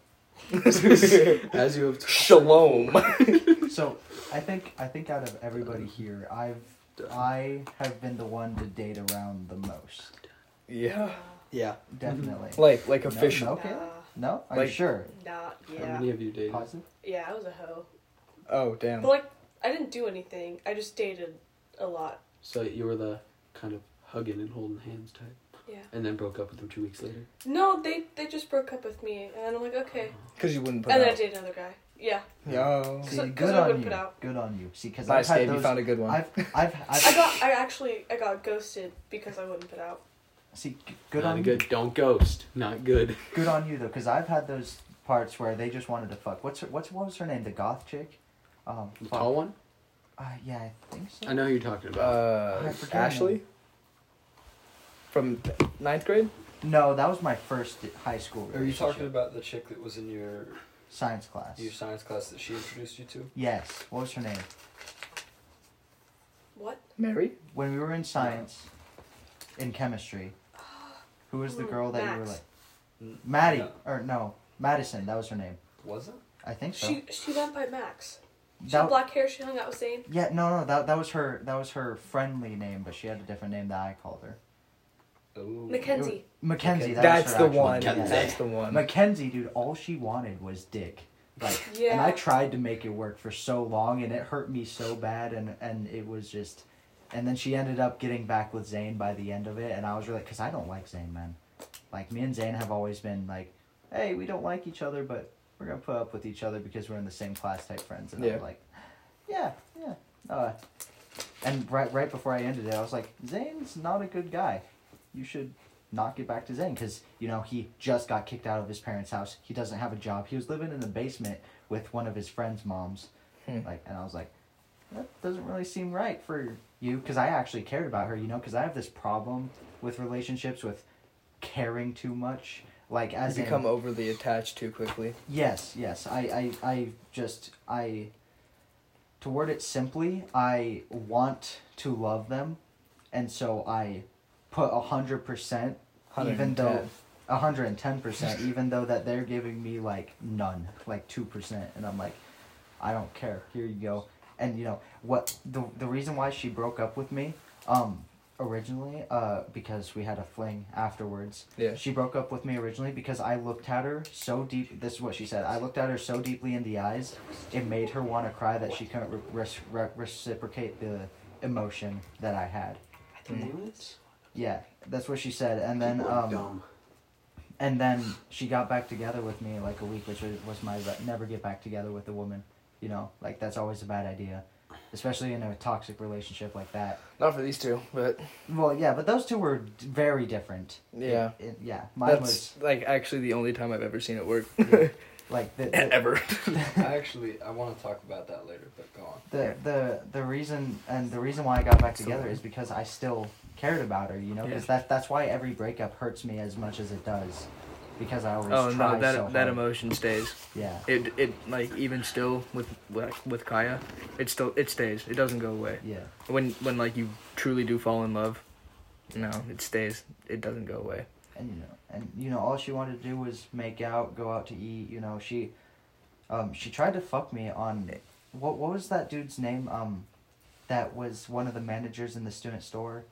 [LAUGHS] as you have Shalom. So I think I think out of everybody here, I've I have been the one to date around the most. yeah. Yeah. Definitely. Mm-hmm. Like, like official. no. Okay. No, are Like- you sure? Nah, How yeah. many of you dated? Positive. Yeah, I was a hoe. Oh damn. But like, I didn't do anything. I just dated a lot. So you were the kind of hugging and holding hands type, Yeah. and then broke up with them two weeks later. No, they they just broke up with me, and I'm like, okay. Oh. Because you wouldn't put And then I out. dated another guy. Yeah. Yo. See, So- 'cause good I on wouldn't you. put out. Good on you. See, because Nice, I've had Dave. those. You found a good one. I've I've I've I got I actually I got ghosted because I wouldn't put out. See. g- Good Not on you. good. Don't ghost. Not good. [LAUGHS] Good on you though, because I've had those parts where they just wanted to fuck. What's her, what's what was her name? The goth chick. Um, The fuck. tall one. Uh, yeah, I think so. I know who you're talking about. Uh, I forget her Ashley. name. From ninth grade. No, that was my first high school. are you talking about the chick that was in your science class? your science class that she introduced you to? Yes. What was her name? What? Mary. When we were in science, in chemistry, who was the girl that you were Max. like? Maddie no. or no, Madison. That was her name. Was it? I think so. She she went by Max. She That- had black hair. She hung out with Zane. yeah, no, no, that that was her. That was her friendly name, but she had a different name that I called her. Oh. Mackenzie. Mackenzie. That That's was her the actual one. name, Mackenzie. yeah. That's the one. Mackenzie, dude, all she wanted was dick. Like, Yeah. and I tried to make it work for so long, and it hurt me so bad, and and it was just, and then she ended up getting back with Zane by the end of it, and I was really, cause I don't like Zane, man. Like me and Zane have always been like, hey, we don't like each other, but we're gonna put up with each other because we're in the same class type friends, and Yeah. was like, yeah, yeah. Uh, and right right before I ended it, I was like, Zane's not a good guy. You should not get back to Zane because you know he just got kicked out of his parents' house. He doesn't have a job. He was living in the basement with one of his friends' moms. Hmm. Like, and I was like, that doesn't really seem right for you because I actually cared about her. You know, because I have this problem with relationships with caring too much. Like as you in- become overly attached too quickly. Yes, yes. I, I, I just I to word it simply, I want to love them and so I put a hundred percent even though a hundred and ten percent, even though that they're giving me like none, like two percent, and I'm like, I don't care. Here you go. And you know what? The the reason why she broke up with me, um, originally, uh, because we had a fling afterwards. Yeah. She broke up with me originally because I looked at her so deep. This is what she said. I looked at her so deeply in the eyes, it made her want to cry that she couldn't re- re- reciprocate the emotion that I had. Yeah, that's what she said. And then um, dumb. and then she got back together with me like a week, which was, was my re- never get back together with a woman. You know, like that's always a bad idea, especially in a toxic relationship like that. Not for these two, but Well, yeah, but those two were d- very different. yeah. It- yeah, mine That's like actually the only time I've ever seen it work. [LAUGHS] was like the the, [LAUGHS] Ever. I actually I want to talk about that later, but go on. the the the reason and the reason why I got back So- together is because I still cared about her. You know, because Yeah. that that's why every breakup hurts me as much as it does, because I always Oh no, that so that emotion stays. Yeah. It it like even still with like with Kaya, it still it stays. It doesn't go away. Yeah. When when like you truly do fall in love, no, it stays. It doesn't go away. and you know and you know all she wanted to do was make out go out to eat you know she um she tried to fuck me on what what was that dude's name um that was one of the managers in the student store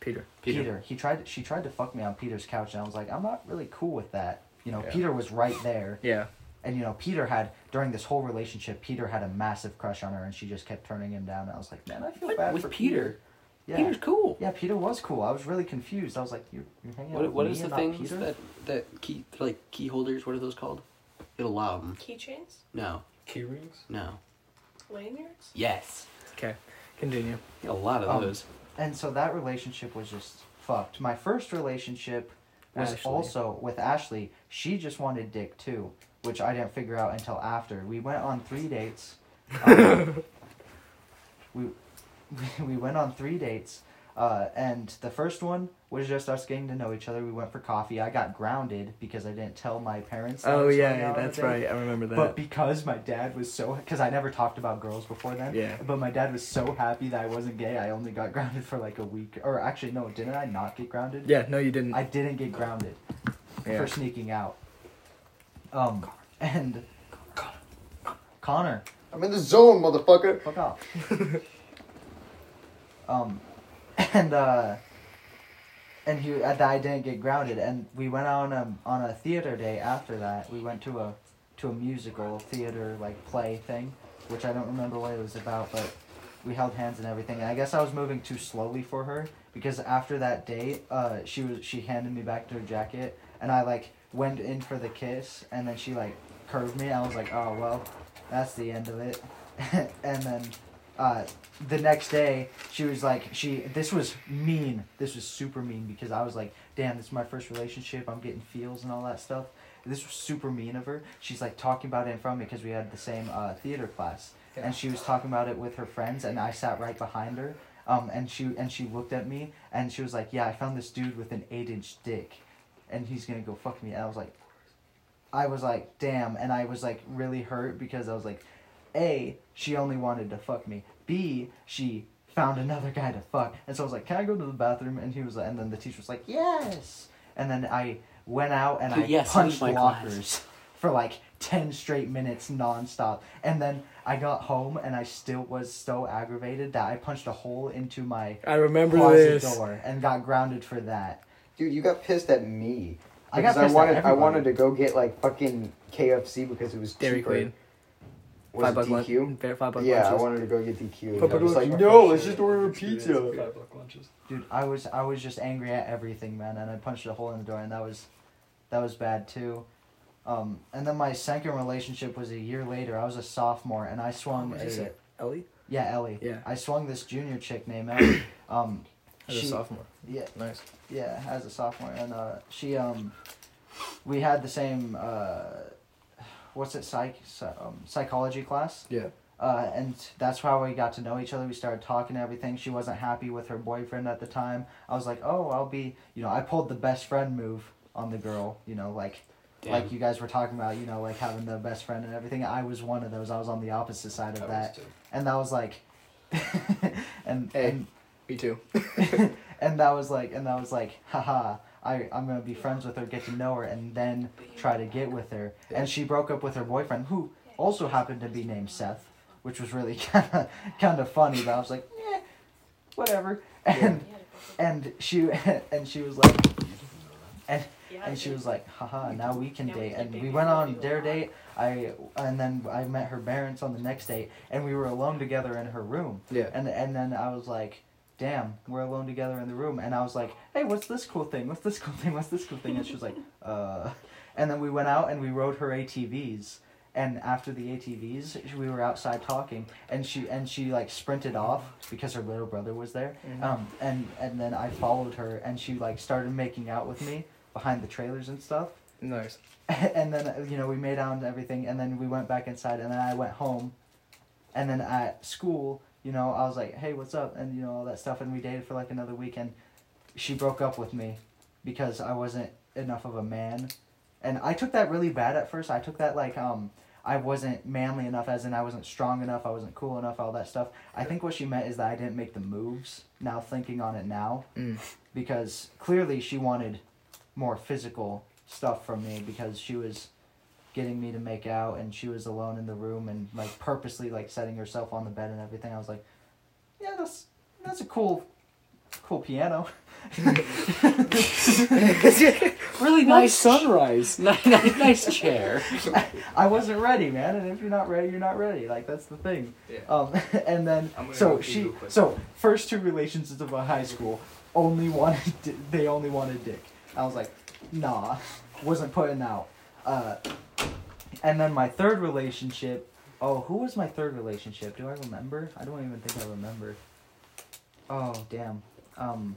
Peter. peter, he tried she tried to fuck me on peter's couch and i was like i'm not really cool with that you know Yeah. peter was right there [LAUGHS] Yeah. and you know peter had during this whole relationship peter had a massive crush on her and she just kept turning him down and i was like man i feel What? bad With for Peter? Yeah. He was cool. Yeah, Peter was cool. I was really confused. I was like, "You're, you're hanging out What, with what me is the and not things that that key like key holders? What are those called? It'll allow them. Keychains, No, Key rings? no. lanyards. Yes. Okay, continue. A lot of Um, those. And so that relationship was just fucked. My first relationship was Ashley. also with Ashley. She just wanted dick too, which I didn't figure out until after. We went on three dates. [LAUGHS] Um, we [LAUGHS] we went on three dates, uh, and the first one was just us getting to know each other. We went for coffee. I got grounded because I didn't tell my parents. that Oh was going yeah, out on a that's right. I remember that. But because my dad was so, because I never talked about girls before then. Yeah. But my dad was so happy that I wasn't gay. I only got [LAUGHS] grounded for like a week, or actually no, didn't I not get grounded? yeah, no, you didn't. I didn't get grounded yeah. for sneaking out. Um, and Connor, I'm in the zone, motherfucker. fuck off. [LAUGHS] um, and uh, and he, uh, I didn't get grounded, and we went on a on a theater day after that. We went to a to a musical theater like play thing, which I don't remember what it was about, but we held hands and everything. And I guess I was moving too slowly for her because after that date, uh, she was she handed me back her jacket, and I like went in for the kiss, and then she like curved me. I was like, oh well, that's the end of it. [LAUGHS] and then uh, the next day, she was like, she this was mean. This was super mean because I was like, damn, this is my first relationship. I'm getting feels and all that stuff. This was super mean of her. She's like talking about it in front of me because we had the same uh, theater class, and she was talking about it with her friends, and I sat right behind her. Um, and she and she looked at me, and she was like, "Yeah, I found this dude with an eight-inch dick, and he's gonna go fuck me." And I was like, I was like, "Damn!" And I was like really hurt because I was like, "A, she only wanted to fuck me. B, she found another guy to fuck." And so I was like, "Can I go to the bathroom?" And he was, like, and then the teacher was like, "Yes." And then I went out and I Yes, punched leave my class. lockers for like 10 straight minutes nonstop. And then I got home and I still was so aggravated that I punched a hole into my I remember closet this. door and got grounded for that. Dude, you got pissed at me. I got Because pissed at wanted I wanted to go get like fucking KFC because it was Dairy cheaper. Queen. Was five it buck DQ? lunch. Five buck Yeah, I wanted to go get DQ. And Five I was buck like, no, let's just order a pizza. Five buck lunches. Dude, I was I was just angry at everything, man, and I punched a hole in the door and that was that was bad too. Um, and then my second relationship was a year later. I was a sophomore and I swung What is a it? Ellie? yeah, Ellie. Yeah. I swung this junior chick named [COUGHS] Ellie. Um, As a sophomore. Yeah, Nice. yeah, as a sophomore, and uh, she um, we had the same uh, what's it psych psy- um, psychology class. Yeah. Uh, and that's how we got to know each other. We started talking and everything. She wasn't happy with her boyfriend at the time. I was like, oh, I'll be, you know, I pulled the best friend move on the girl. You know, like Damn. like you guys were talking about. You know, like having the best friend and everything. I was one of those. I was on the opposite side of I that, and that was like, [LAUGHS] and Hey. and Me too. [LAUGHS] and that was like and that was like haha I, I'm gonna be friends with her, get to know her, and then try to get with her. And she broke up with her boyfriend, who also happened to be named Seth, which was really kind of kind of funny. But I was like, eh, whatever. And and she [LAUGHS] and she was like, and and she was like, haha, now we can date. And we went on their date. I and then I met her parents on the next date, and we were alone together in her room. Yeah. And and then I was like, damn, we're alone together in the room. And I was like, hey, what's this cool thing? What's this cool thing? What's this cool thing? And she was like, [LAUGHS] uh. And then we went out and we rode her ATVs. And after the ATVs, we were outside talking, and she and she like sprinted off because her little brother was there. Um, and and then I followed her, and she like started making out with me behind the trailers and stuff. Nice. [LAUGHS] and then you know we made out and everything and then we went back inside and then i went home and then at school you know i was like hey what's up? And you know all that stuff. And we dated for like another week and she broke up with me because i wasn't enough of a man. And i took that really bad at first. I took that like um i wasn't manly enough as in i wasn't strong enough i wasn't cool enough all that stuff. I think what she meant is that i didn't make the moves now thinking on it now Mm. because clearly she wanted more physical stuff from me because she was getting me to make out and she was alone in the room and like purposely like setting herself on the bed and everything. I was like, yeah, that's that's a cool cool piano. [LAUGHS] [LAUGHS] really nice sunrise. nice, [LAUGHS] nice, nice chair. I wasn't ready, man. And if you're not ready, you're not ready. Like that's the thing. Yeah. Um, and then so she so first two relationships of my high school only wanted di- they only wanted dick. I was like, nah, wasn't putting out. Uh, and then my third relationship. Oh, who was my third relationship? Do I remember? I don't even think I remember. Oh damn. Um.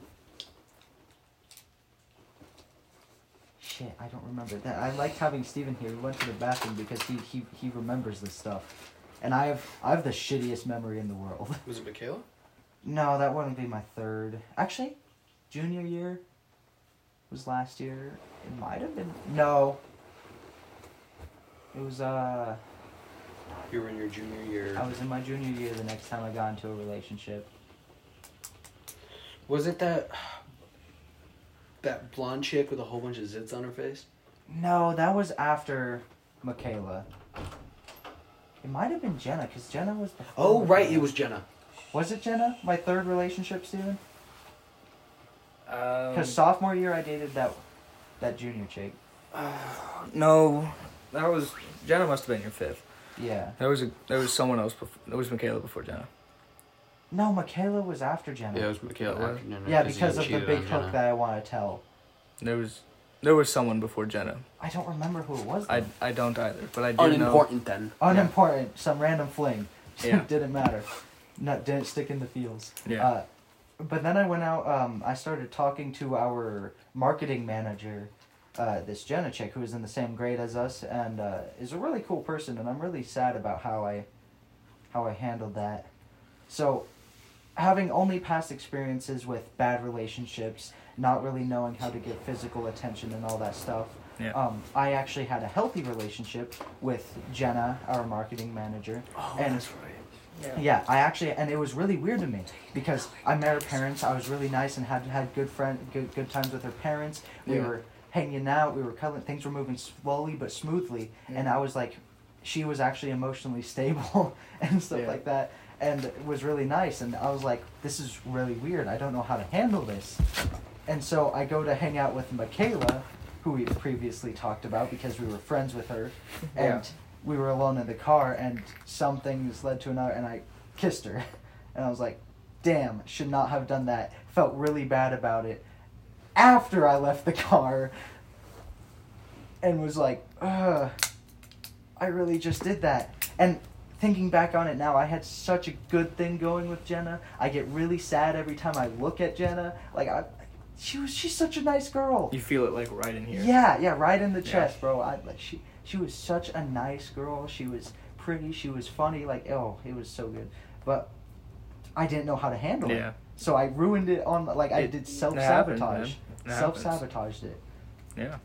Shit, I don't remember that. I liked having Steven here. We went to the bathroom because he he, he remembers this stuff, and I have I have the shittiest memory in the world. [LAUGHS] Was it Michaela? No, that wouldn't be my third. Actually, junior year was last year. It might have been. No. It was uh. You were in your junior year. I was in my junior year the next time I got into a relationship. Was it that that blonde chick with a whole bunch of zits on her face? No, that was after Michaela. It might have been Jenna, because Jenna was. Oh right, Michaela. it was Jenna. Was it Jenna? My third relationship, Steven? Um, Because sophomore year I dated that that junior chick. [SIGHS] no, that was Jenna. Must have been your fifth. Yeah. There was a there was someone else. Before, there was Michaela before Jenna. No, Michaela was after Jenna. Yeah, it was Michaela. What? after Jenna, Yeah, because of the big on hook Jenna. that I want to tell. There was there was someone before Jenna. I don't remember who it was. I. I don't either, but I do know. Unimportant then. Unimportant, some random fling. [LAUGHS] Yeah. didn't matter. Not didn't stick in the fields. Yeah. Uh, but then I went out. Um, I started talking to our marketing manager, uh, this Jenna chick who is in the same grade as us, and uh, is a really cool person. And I'm really sad about how I, how I handled that. So, having only past experiences with bad relationships, not really knowing how to give physical attention and all that stuff. Yeah. Um, I actually had a healthy relationship with Jenna, our marketing manager. oh, and- that's right. Yeah, I actually, and it was really weird to me because I met her parents. I was really nice and had had good friend, good good times with her parents. We Yeah. were hanging out. We were cuddling. Things were moving slowly but smoothly, and mm. I was like, she was actually emotionally [LAUGHS] stable and stuff Yeah. like that, and it was really nice. And I was like, this is really weird. I don't know how to handle this. And so I go to hang out with Michaela, who we previously talked about because we were friends with her, and we were alone in the car, and some things led to another, and I kissed her, [LAUGHS] and I was like, "Damn, should not have done that." Felt really bad about it. After I left the car, and was like, "Ugh, I really just did that." And thinking back on it now, I had such a good thing going with Jenna. I get really sad every time I look at Jenna. Like I, she was she's such a nice girl. You feel it like right in here. Yeah, yeah, right in the Yeah. chest, bro. I like she she was such a nice girl. She was pretty. She was funny. Like oh, it was so good. But I didn't know how to handle it. Yeah. So I ruined it on like I It- did self sabotage, self sabotaged it, Yeah.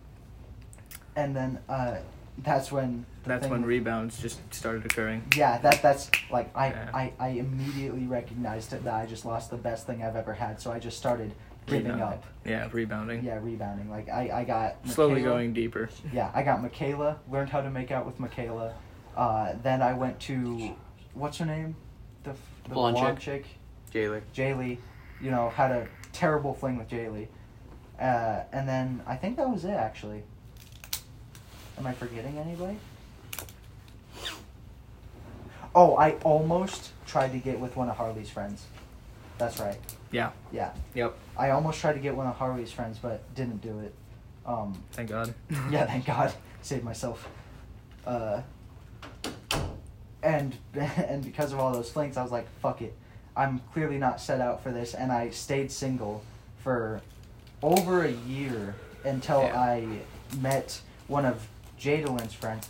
and then uh, that's when. the That's thing- when rebounds just started occurring. Yeah, that that's like I, Yeah. I I immediately recognized it that I just lost the best thing I've ever had. So I just started giving Rebounding. up. Yeah, rebounding. Yeah, rebounding. Like I I got Slowly going deeper. Yeah, I got Michaela, learned how to make out with Michaela. Uh, then I went to, what's her name? The, the Blonde blonde chick. Jaylee. Jaylee. You know, had a terrible fling with Jaylee. Uh, and then I think that was it, actually. Am I forgetting anybody? Oh, I almost tried to get with one of Harley's friends. That's right. Yeah. Yeah. Yep. I almost tried to get one of Harley's friends, but didn't do it. Um, Thank God. [LAUGHS] yeah, thank God, saved myself. Uh, and [LAUGHS] and because of all those flings, I was like, fuck it, I'm clearly not set out for this, and I stayed single for over a year until Yeah. I met one of Jadalyn's friends.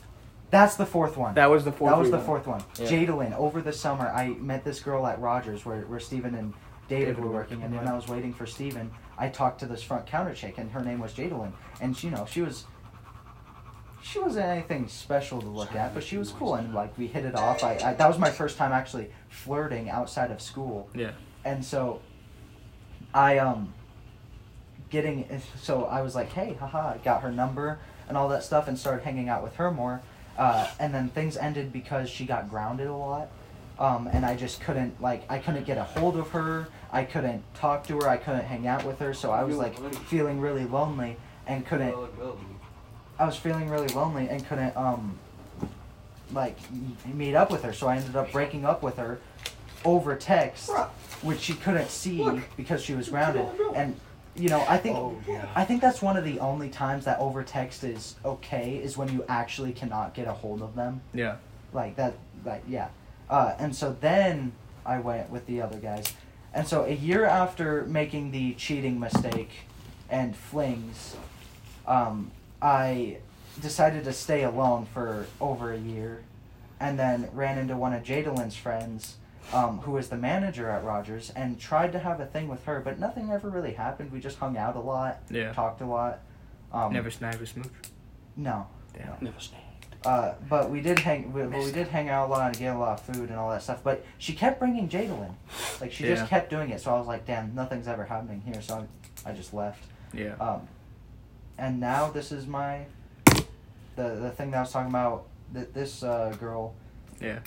That's the fourth one. That was the fourth. That was the fourth one. Yeah. Jadalyn, over the summer, I met this girl at Rogers where, where Steven and David, David were working, and when. I was waiting for Steven, I talked to this front counter chick, and her name was Jadalyn. And, you know, she was. She wasn't anything special to look at, but she was cool, and, like, we hit it off. I, I That was my first time actually flirting outside of school. Yeah. And so, I, um. Getting. So I was like, hey, haha, I got her number and all that stuff, and started hanging out with her more. Uh, and then things ended because she got grounded a lot, um, and I just couldn't like I couldn't get a hold of her. I couldn't talk to her. I couldn't hang out with her. So I was like feeling really lonely and couldn't. I was feeling really lonely and couldn't um like meet up with her. So I ended up breaking up with her over text, which she couldn't see because she was grounded. And you know, I think I think that's one of the only times that over text is okay is when you actually cannot get a hold of them. Yeah. Like that like yeah. Uh, and so then I went with the other guys. And so a year after making the cheating mistake and flings, um, I decided to stay alone for over a year and then ran into one of Jadalyn's friends um, who was the manager at Rogers and tried to have a thing with her, but nothing ever really happened. We just hung out a lot, Yeah. talked a lot. Um, Never snagged a smooch. No. Damn. Never snagged. Uh, but we did hang. We, but we did hang out a lot and get a lot of food and all that stuff. But she kept bringing Jadalyn, like she Yeah. just kept doing it. So I was like, damn, nothing's ever happening here. So I, I just left. Yeah. Um, and now this is my, the the thing that I was talking about. That this uh, girl Yeah.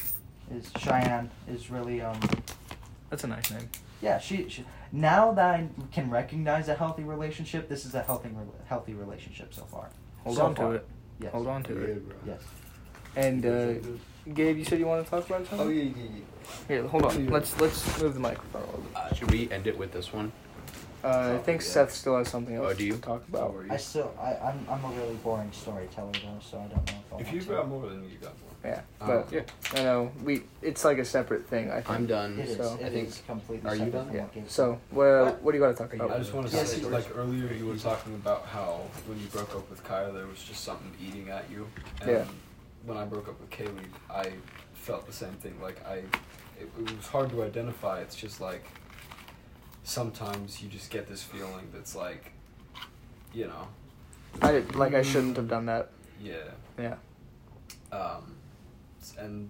is Cheyenne is really um That's a nice name. yeah she, she now that I can recognize a healthy relationship. This is a healthy healthy relationship so far. Hold So on far. to it. Yes. Hold on to it. Yes. And uh, Gabe, you said you want to talk about something? Oh yeah, yeah, yeah. Here, hold on. Let's let's move the microphone a little bit. Uh, should we end it with this one? Uh, I think yeah. Seth still has something else Oh, do you? to talk about. are you? I still I I'm I'm a really boring storyteller though, so I don't know if I'll If you've to. got more, then you got more. Yeah, Um, but yeah. I know we. It's like a separate thing. I think. I'm done. It is. So, it I think- is completely are you separate done? Yeah. So, well, What? what do you got to talk about? I just want to Yes, say, like earlier, you were talking about how when you broke up with Kyle, there was just something eating at you. And Yeah. when I broke up with Kaylee, I felt the same thing. Like I, it, it was hard to identify. It's just like sometimes you just get this feeling that's like, you know, I like I shouldn't have done that. yeah. Yeah. Um, and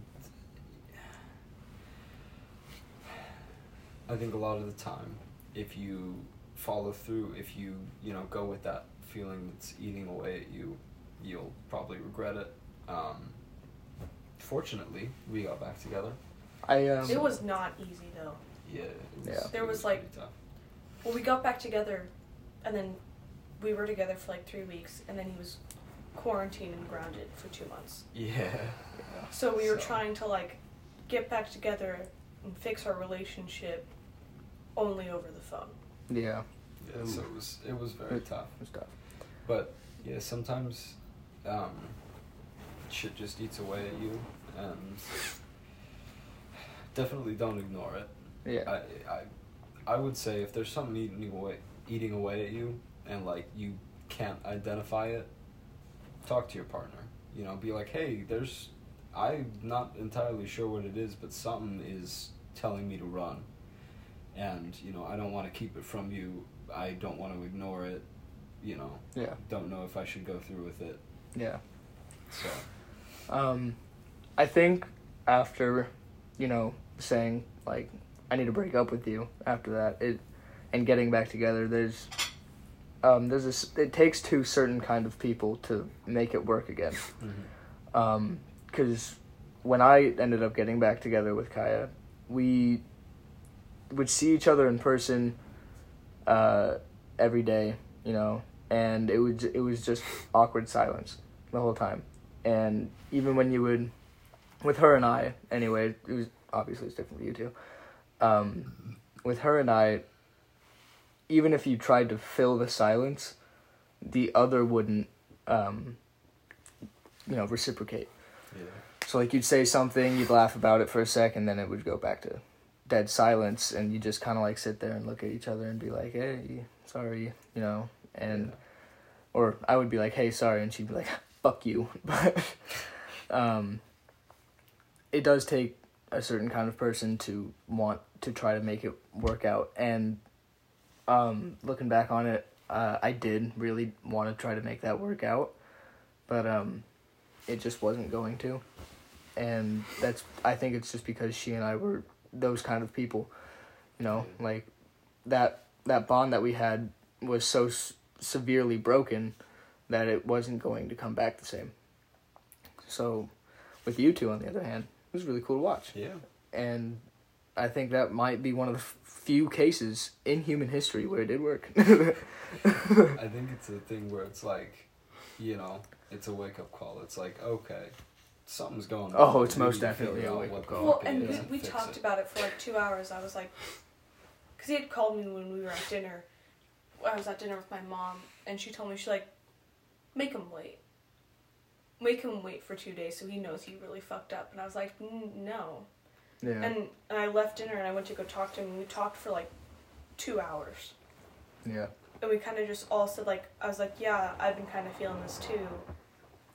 I think a lot of the time, if you follow through, if you you know go with that feeling that's eating away at you, you'll probably regret it. Um, fortunately, we got back together. I um. It was not easy though. Yeah. Yeah. There was, like- Well, we got back together, and then we were together for like three weeks, and then he was quarantined and grounded for two months. Yeah. So we were So- trying to like get back together and fix our relationship only over the phone. Yeah. Yeah. So it was it was very It- tough. It was tough. But yeah, sometimes um, shit just eats away at you, and [SIGHS] definitely don't ignore it. Yeah. I, I, I would say if there's something eating away, eating away at you, and like you can't identify it, talk to your partner. You know, be like, hey, there's, I'm not entirely sure what it is, but something is telling me to run, and you know, I don't want to keep it from you. I don't want to ignore it. You know, Yeah. don't know if I should go through with it. Yeah. So Um, I think after, you know, saying like I need to break up with you after that, it and getting back together, there's um there's this it takes two certain kind of people to make it work again. Um, cuz when I ended up getting back together with Kaya, we would see each other in person uh every day, you know, and it was it was just awkward silence the whole time. And even when you would, with her and I, anyway, it was obviously it's different with you two. Um, with her and I, even if you tried to fill the silence, the other wouldn't, um, you know, reciprocate. yeah, So like you'd say something, you'd laugh about it for a second, then it would go back to dead silence, and you just kind of like sit there and look at each other and be like, "Hey, sorry," you know, and or I would be like, "Hey, sorry," and she'd be like, "Fuck you," [LAUGHS] but um, it does take a certain kind of person to want to try to make it work out, and um, looking back on it, uh, I did really want to try to make that work out, but um, it just wasn't going to, and that's I think it's just because she and I were those kind of people, you know, like that that bond that we had was so s- severely broken that it wasn't going to come back the same. So, with you two on the other hand, was really cool to watch. yeah. and I think that might be one of the few cases in human history where it did work. [LAUGHS] I think it's a thing where it's like, you know, it's a wake up call. It's like, okay, something's going on. Oh, it's We most definitely figure a wake-up what call. Well, and we, we talked it. about it for like two hours. I was like, because he had called me when we were at dinner. I was at dinner with my mom, and she told me, she's like, make him wait. Make him wait for two days so he knows he really fucked up. And I was like, mm, no. yeah. And, and I left dinner and I went to go talk to him, and we talked for like two hours. yeah. And we kind of just all said, like, I was like, yeah, I've been kind of feeling this too.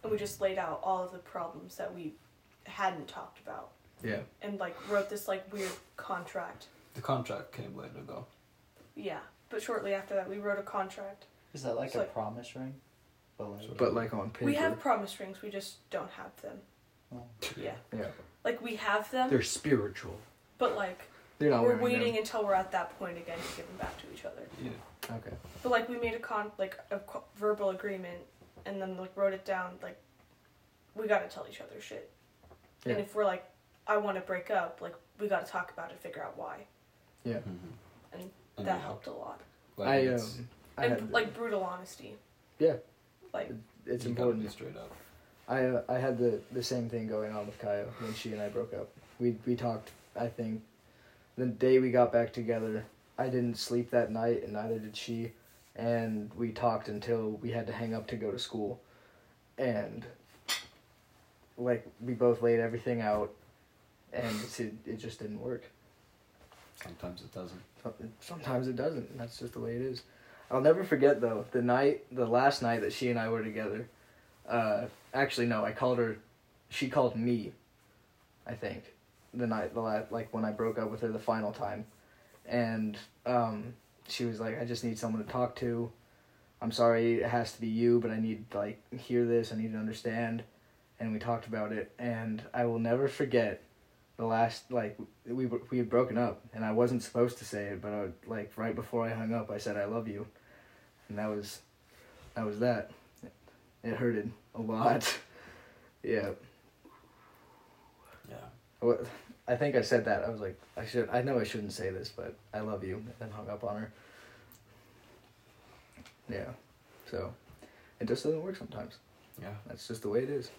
And we just laid out all of the problems that we hadn't talked about. Yeah. And, like, wrote this, like, weird contract. The contract came later though. Yeah. But shortly after that, we wrote a contract. Is that like It's a like- promise ring? But like, But like on paper. We have promise rings, we just don't have them. Oh. Yeah. Yeah. Like, we have them, They're spiritual. but, like, They're not we're waiting them. until we're at that point again to give them back to each other. Yeah. Okay. But, like, we made a con, like, a co- verbal agreement and then, like, wrote it down, like, we gotta tell each other shit. Yeah. And if we're like, I want to break up, like we got to talk about it, figure out why. Yeah. Mm-hmm. And And that yeah, helped a lot. Like, I it's, um. I and had, like brutal honesty. Yeah. Like it's you gotta important. be straight up. I uh, I had the the same thing going on with Kaya when she and I broke up. We we talked. I think the day we got back together, I didn't sleep that night, and neither did she. And we talked until we had to hang up to go to school, and like we both laid everything out, and it it just didn't work. Sometimes it doesn't. Sometimes it doesn't. That's just the way it is. I'll never forget though the night, the last night that she and I were together. Uh, actually, no, I called her. She called me. I think the night the last like when I broke up with her the final time, and um, she was like, "I just need someone to talk to. I'm sorry, it has to be you, but I need to, like hear this. I need to understand." And we talked about it, and I will never forget the last like we we had broken up and I wasn't supposed to say it but I, like right before I hung up I said I love you and that was that was that it hurted a lot [LAUGHS] yeah Yeah. What I think I said that I was like I should I know I shouldn't say this but I love you and then hung up on her yeah so it just doesn't work sometimes Yeah. that's just the way it is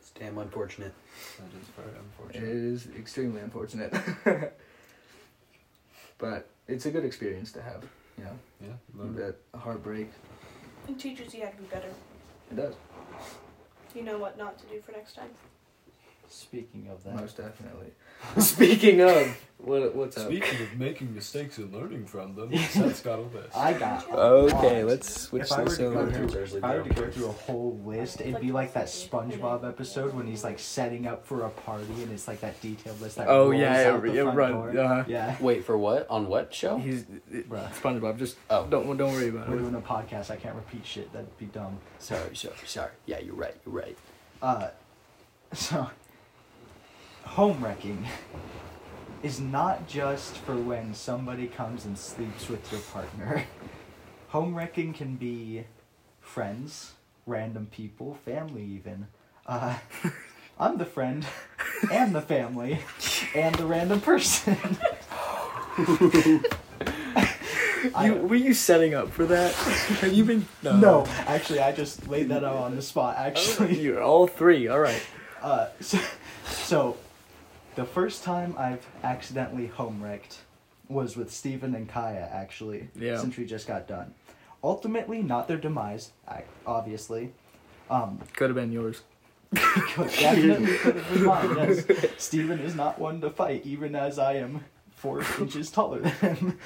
It's damn unfortunate. That is very unfortunate. is extremely unfortunate. [LAUGHS] [LAUGHS] but it's a good experience to have, you know. Yeah. learn. That heartbreak. it teaches you how to be better. It does. You know what not to do for next time. Speaking of that, Most definitely. [LAUGHS] Speaking of what what's up? Speaking of making mistakes and learning from them, Seth's got a list. I got. [LAUGHS] Okay, lost. let's switch If I were this to go over. through, if I were to go through a whole list, it'd be like that SpongeBob episode when he's like setting up for a party and it's like that detailed list that Oh rolls yeah, out the yeah, front run. door. Uh, Yeah, Wait for what? On what show? he's Bruh. SpongeBob. Just Oh. don't don't worry about it. we're it. doing a podcast. I can't repeat shit. That'd be dumb. Sorry, sorry, sorry. Yeah, you're right. You're right. Uh, [LAUGHS] so home wrecking is not just for when somebody comes and sleeps with your partner. [LAUGHS] Home wrecking can be friends, random people, family even. Uh, [LAUGHS] I'm the friend and the family and the random person. [LAUGHS] You were you setting up for that? Have you been? no, actually, I just laid that out on the spot. Actually, You're all three. All right. Uh, so, so, the first time I've accidentally home wrecked was with Steven and Kaya, actually. Yeah. Since we just got done. Ultimately, not their demise, obviously. Um, Could have been yours. could, definitely could have been mine, yes. Steven is not one to fight, even as I am four [LAUGHS] inches taller than him.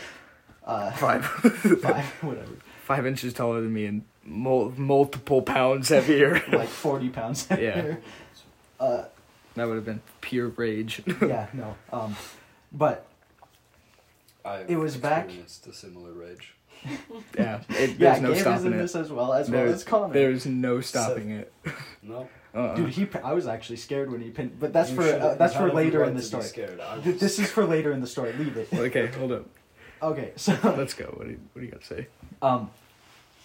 Uh, Five. five, whatever. Five inches taller than me and mul- multiple pounds heavier. Like 40 pounds [LAUGHS] heavier. Uh, That would have been pure rage. [LAUGHS] yeah, no. Um, but I've It was back- experienced a similar rage. [LAUGHS] yeah, it, yeah, there's no Gabe is stopping in it. this as well, as well There- as Connor. There's no stopping it. No. [LAUGHS] Uh-uh. Dude, he. I was actually scared when he pinned, but that's You for should- uh, that's for had every later right in the to be story. Scared. I Th- was- This is for later in the story. Leave it. okay, hold up. Okay, so Let's go. What do you, what do you got to say? um,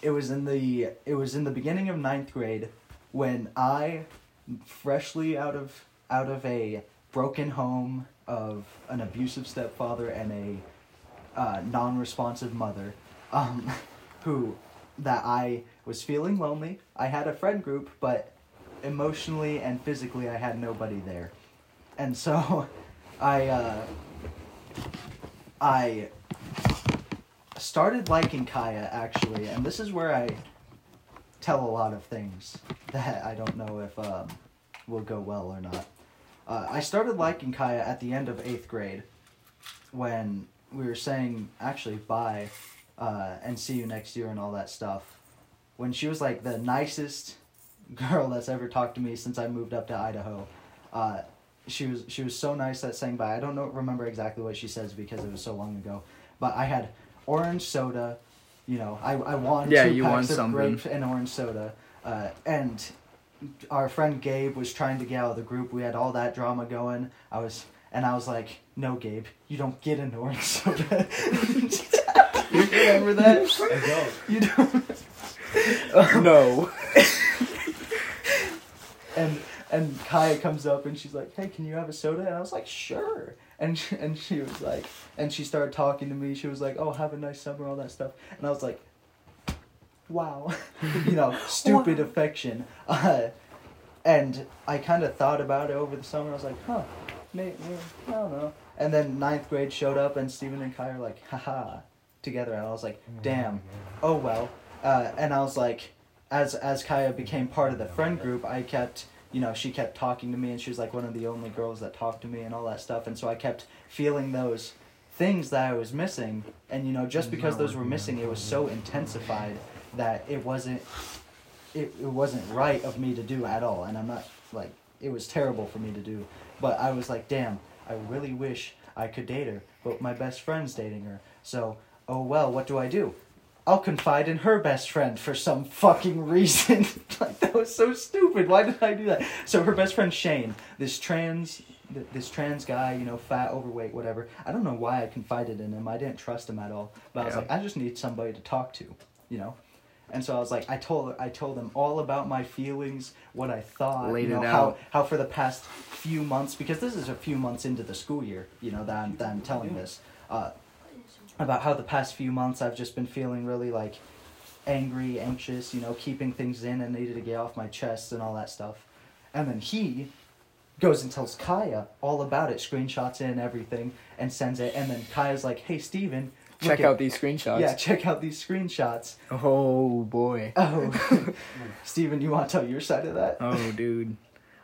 it was in the it was in the beginning of ninth grade when I, freshly out of out of a broken home of an abusive stepfather and a uh, non-responsive mother, um, [LAUGHS] who that I was feeling lonely. I had a friend group, but emotionally and physically, I had nobody there, and so [LAUGHS] I uh, I started liking Kaya actually, and this is where I tell a lot of things [LAUGHS] that I don't know if um, will go well or not. Uh, I started liking Kaya at the end of eighth grade when we were saying actually bye uh, and see you next year and all that stuff. When she was like the nicest [LAUGHS] girl that's ever talked to me since I moved up to Idaho. Uh, she was she was so nice that saying bye. I don't know remember exactly what she says because it was so long ago. But I had orange soda, you know, I I won Yeah, two you won packs of something. grape and orange soda. Uh, and our friend Gabe was trying to get out of the group. We had all that drama going. I was and I was like, "No, Gabe, you don't get an orange soda." you remember that? I don't. You don't. no. [LAUGHS] and and Kaya comes up and she's like, "Hey, can you have a soda?" And I was like, "Sure." And she, and she was like, and she started talking to me. She was like, "Oh, have a nice summer," all that stuff. And I was like, "Wow," [LAUGHS] you know, stupid affection. Uh, and I kind of thought about it over the summer. I was like, "Huh, maybe, I don't know." And then ninth grade showed up, and Steven and Kaya were like, "Haha," together. And I was like, "Damn." Oh well. Uh, and I was like, as as Kaya became part of the friend group, I kept you know she kept talking to me, and she was like one of the only girls that talked to me and all that stuff. And so I kept feeling those things that I was missing, and you know just because those were missing, it was so intensified that it wasn't it, it wasn't right of me to do at all. And I'm not like it was terrible for me to do, but I was like, damn, I really wish I could date her, but my best friend's dating her. So oh well, what do I do? I'll confide in her best friend for some fucking reason. [LAUGHS] like that was so stupid. Why did I do that? So her best friend Shane, this trans, this trans guy, you know, fat, overweight, whatever. I don't know why I confided in him. I didn't trust him at all. But I was like, I just need somebody to talk to, you know. And so I was like, I told I told them all about my feelings, what I thought, Laid you know, it how out. how for the past few months, because this is a few months into the school year, you know, that I'm, that I'm telling this. Uh, about how the past few months I've just been feeling really like angry, anxious, you know, keeping things in and needed to get off my chest and all that stuff. And then he goes and tells Kaya all about it, screenshots in everything, and sends it. And then Kaya's like, "Hey, Steven, look Check out these screenshots. Yeah, check out these screenshots. Oh boy. Oh, [LAUGHS] Steven, you want to tell your side of that? Oh dude.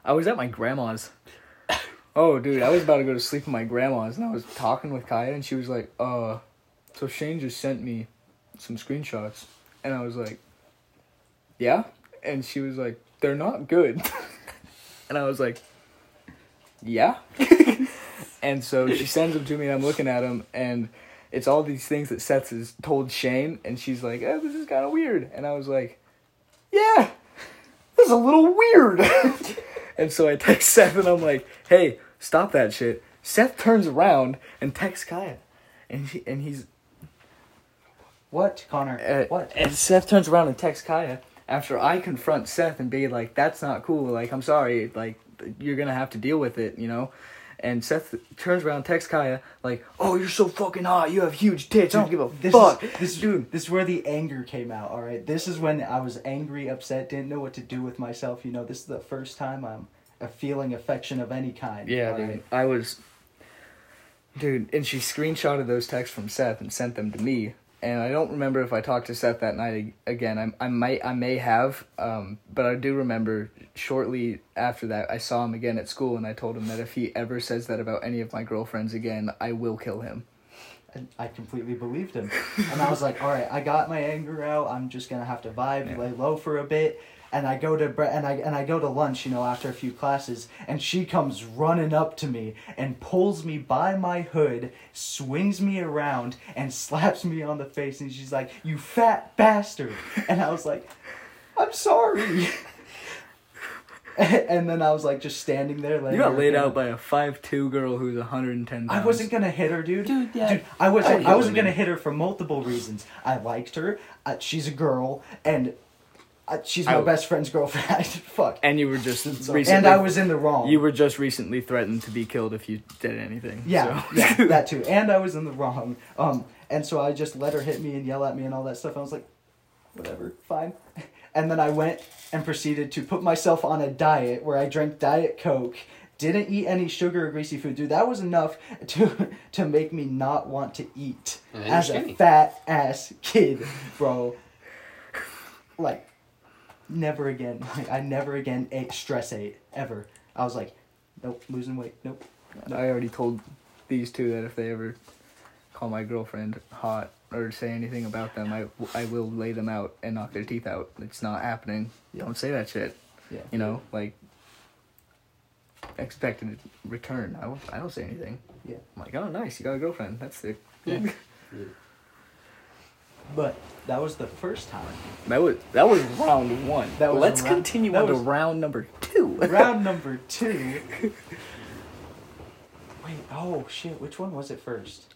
I was at my grandma's. Oh dude, I was about to go to sleep at my grandma's and I was talking with Kaya and she was like, uh so Shane just sent me some screenshots and I was like, Yeah? And she was like, They're not good. [LAUGHS] and I was like, Yeah? [LAUGHS] and so she sends them to me and I'm looking at them and it's all these things that Seth has told Shane and she's like, oh, this is kind of weird. And I was like, yeah, this is a little weird. [LAUGHS] and so I text Seth and I'm like, hey, stop that shit. Seth turns around and texts Kaya. And he, and he's What, Connor? uh, what? And Seth turns around and texts Kaya after I confront Seth and be like, "That's not cool. Like, I'm sorry. Like, you're gonna have to deal with it. You know." And Seth turns around, texts Kaya like, "Oh, you're so fucking hot. You have huge tits. I don't give a this fuck." Is, this dude, this is where the anger came out. All right, this is when I was angry, upset, didn't know what to do with myself. You know, this is the first time I'm feeling affection of any kind. Yeah, dude. right? I was. Dude, and she screenshotted those texts from Seth and sent them to me. And I don't remember if I talked to Seth that night again. I I might I may have, um, but I do remember shortly after that I saw him again at school, and I told him that if he ever says that about any of my girlfriends again, I will kill him. And I completely believed him. [LAUGHS] and I was like, all right, I got my anger out. I'm just gonna have to vibe, Yeah. lay low for a bit. And I go to bre- and I and I go to lunch, you know, after a few classes, and she comes running up to me and pulls me by my hood, swings me around, and [LAUGHS] slaps me on the face, and she's like, "You fat bastard!" And I was like, "I'm sorry." [LAUGHS] and then I was like, just standing there. You letting got laid out by a five two girl who's 110 pounds. I wasn't gonna hit her, dude. Dude, yeah. Dude, I was. I, I wasn't gonna hit her for multiple reasons. I liked her. Uh, she's a girl, and I, she's my I- best friend's girlfriend. [LAUGHS] Fuck. And you were just So- recently. and I was in the wrong. You were just recently threatened to be killed if you did anything. Yeah, so. [LAUGHS] yeah, that too. And I was in the wrong. Um, and so I just let her hit me and yell at me and all that stuff. I was like, whatever, fine. [LAUGHS] And then I went and proceeded to put myself on a diet where I drank Diet Coke, didn't eat any sugar or greasy food. Dude, that was enough to to make me not want to eat And then as a fat ass kid, bro. Like, never again. [LAUGHS] Like, I never again ate stress ate ever. I was like, nope, losing weight, nope. I already told these two that if they ever call my girlfriend hot or say anything about them, I, I will lay them out and knock their teeth out. It's not happening. Don't say that shit. Yeah. You know, like expected return. I won't, I don't say anything. Yeah. I'm like, oh, nice, you got a girlfriend. That's sick. Yeah. [LAUGHS] But that was the first time. That was that was round one. That was Let's round- continue that on to round number two. Round [LAUGHS] number two. Wait, oh shit, which one was it first?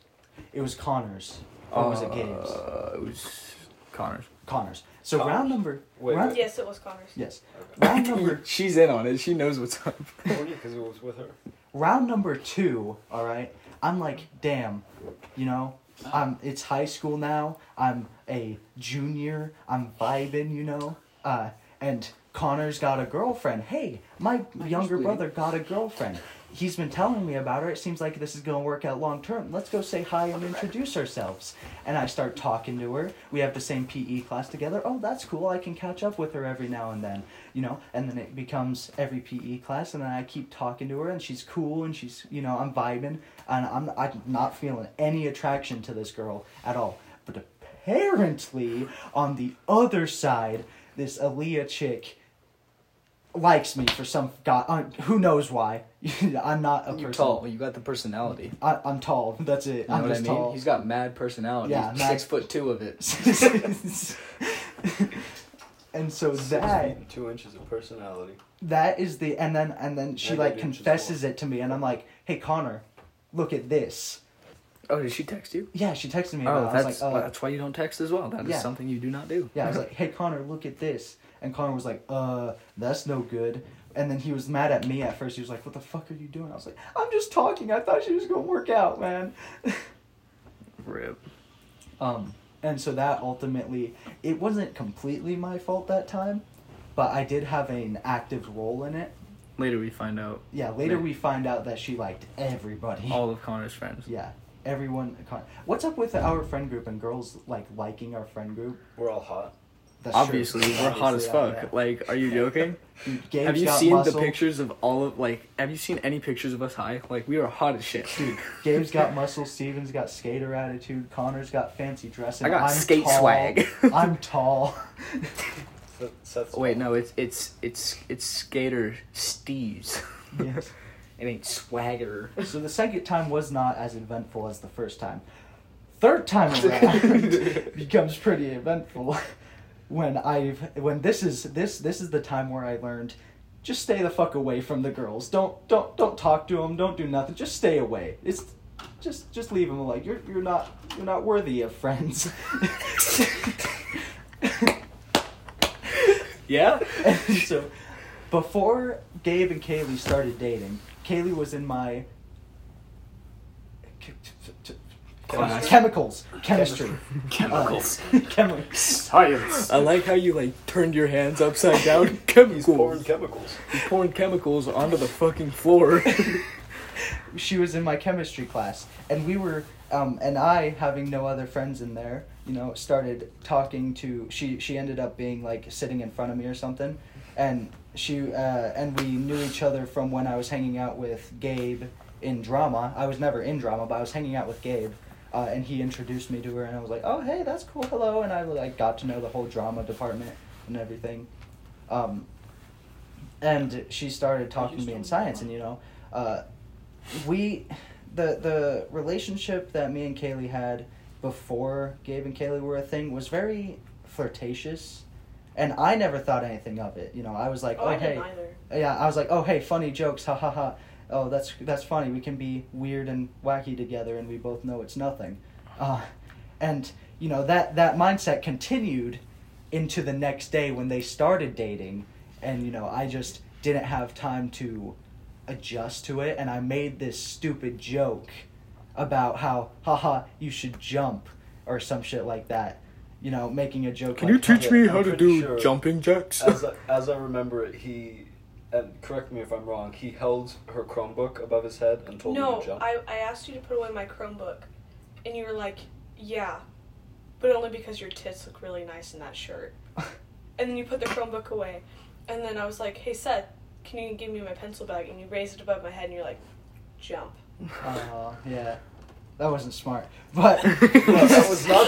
It was Connors. Or was it Gabe's? Uh, it was Connor's. Connors. So Connors? round number. Wait, round, wait. Yes, it was Connors. Yes. Round number [LAUGHS] She's in on it. She knows what's up. Oh yeah, because it was with her. round number two, alright. I'm like, damn, you know, I'm it's high school now. I'm a junior. I'm vibing, you know. Uh and Connor's got a girlfriend. Hey, my younger brother got a girlfriend. He's been telling me about her. It seems like this is going to work out long term. Let's go say hi and introduce ourselves. And I start talking to her. We have the same PE class together. Oh, that's cool. I can catch up with her every now and then, you know. And then it becomes every PE class, and then I keep talking to her, and she's cool, and she's, you know, I'm vibing, and I'm, I'm not feeling any attraction to this girl at all. But apparently, on the other side, this Aaliyah chick likes me for some god. Uh, who knows why? [LAUGHS] I'm not a You're person. tall. You got the personality. I, I'm tall. That's it. You know I'm what I just mean? tall. He's got mad personality. Yeah, mad- six foot two of it. [LAUGHS] and so Six that two inches of personality. that is the and then and then she Maybe like an inch is confesses it to me and I'm like, hey Connor, look at this. Oh, did she text you? Yeah, she texted me about. Oh, it. I was that's like, uh, that's why you don't text as well. That is yeah. something you do not do. Yeah, I was [LAUGHS] like, hey Connor, look at this. And Connor was like, uh, that's no good. And then he was mad at me at first. He was like, what the fuck are you doing? I was like, I'm just talking. I thought she was gonna work out, man. [LAUGHS] Rip. Um, and so that ultimately, it wasn't completely my fault that time, but I did have an active role in it. Later we find out Yeah, later Right. we find out that she liked everybody. all of Connor's friends. [LAUGHS] Yeah, everyone. Con- What's up with our friend group and girls like liking our friend group? We're all hot. That's Obviously, true. we're hot as fuck. yeah, Like, are you joking? [LAUGHS] yeah. Gabe's have you got seen muscle. the pictures of all of like? Have you seen any pictures of us high? Like, we are hot as shit. Dude, Gabe's got muscle. Steven's got skater attitude. Connor's got fancy dressing. I got I'm skate tall. swag. [LAUGHS] I'm tall. Seth's Wait, no, it's it's it's it's skater steves. Yes. [LAUGHS] it ain't swagger. So the second time was not as eventful as the first time. Third time around becomes pretty eventful when I've when this is this this is the time where I learned just stay the fuck away from the girls. Don't don't don't talk to them. Don't do nothing. Just stay away. It's just just leave them alone. You're you're not you're not worthy of friends. [LAUGHS] Yeah. And [LAUGHS] so before Gabe and Kaylee started dating, Kaylee was in my Class. chemicals, chemistry, [LAUGHS] Chemicals. Uh, [LAUGHS] chemi- Science. I like how you like turned your hands upside down. [LAUGHS] He's chemicals. pouring chemicals. He's pouring chemicals onto the fucking floor. she was in my chemistry class, and we were, um, and I, having no other friends in there, you know, started talking to. She she ended up being like sitting in front of me or something, and she uh, and we knew each other from when I was hanging out with Gabe in drama. I was never in drama, but I was hanging out with Gabe. Uh, and he introduced me to her, and I was like, "Oh, hey, that's cool, hello." And I like got to know the whole drama department and everything. Um, and she started talking to me in science, and you know, uh, we the the relationship that me and Kaylee had before Gabe and Kaylee were a thing was very flirtatious, and I never thought anything of it. You know, I was like, Oh, "Oh, hey." either. Yeah, I was like, "Oh, hey, funny jokes, ha ha ha." Oh, that's that's funny. We can be weird and wacky together, and we both know it's nothing. Uh, and you know that that mindset continued into the next day when they started dating, and you know I just didn't have time to adjust to it, and I made this stupid joke about how haha you should jump or some shit like that. You know, making a joke. Can like, you teach me how to do sure- jumping jacks? As I, as I remember it, he and correct me if I'm wrong. He held her Chromebook above his head and told her No, to jump. No, I, I asked you to put away my Chromebook, and you were like, yeah, but only because your tits look really nice in that shirt. [LAUGHS] and then you put the Chromebook away, and then I was like, hey Seth, can you give me my pencil bag? And you raised it above my head, and you're like, jump. Uh, [LAUGHS] yeah, that wasn't smart, but [LAUGHS] No, that was not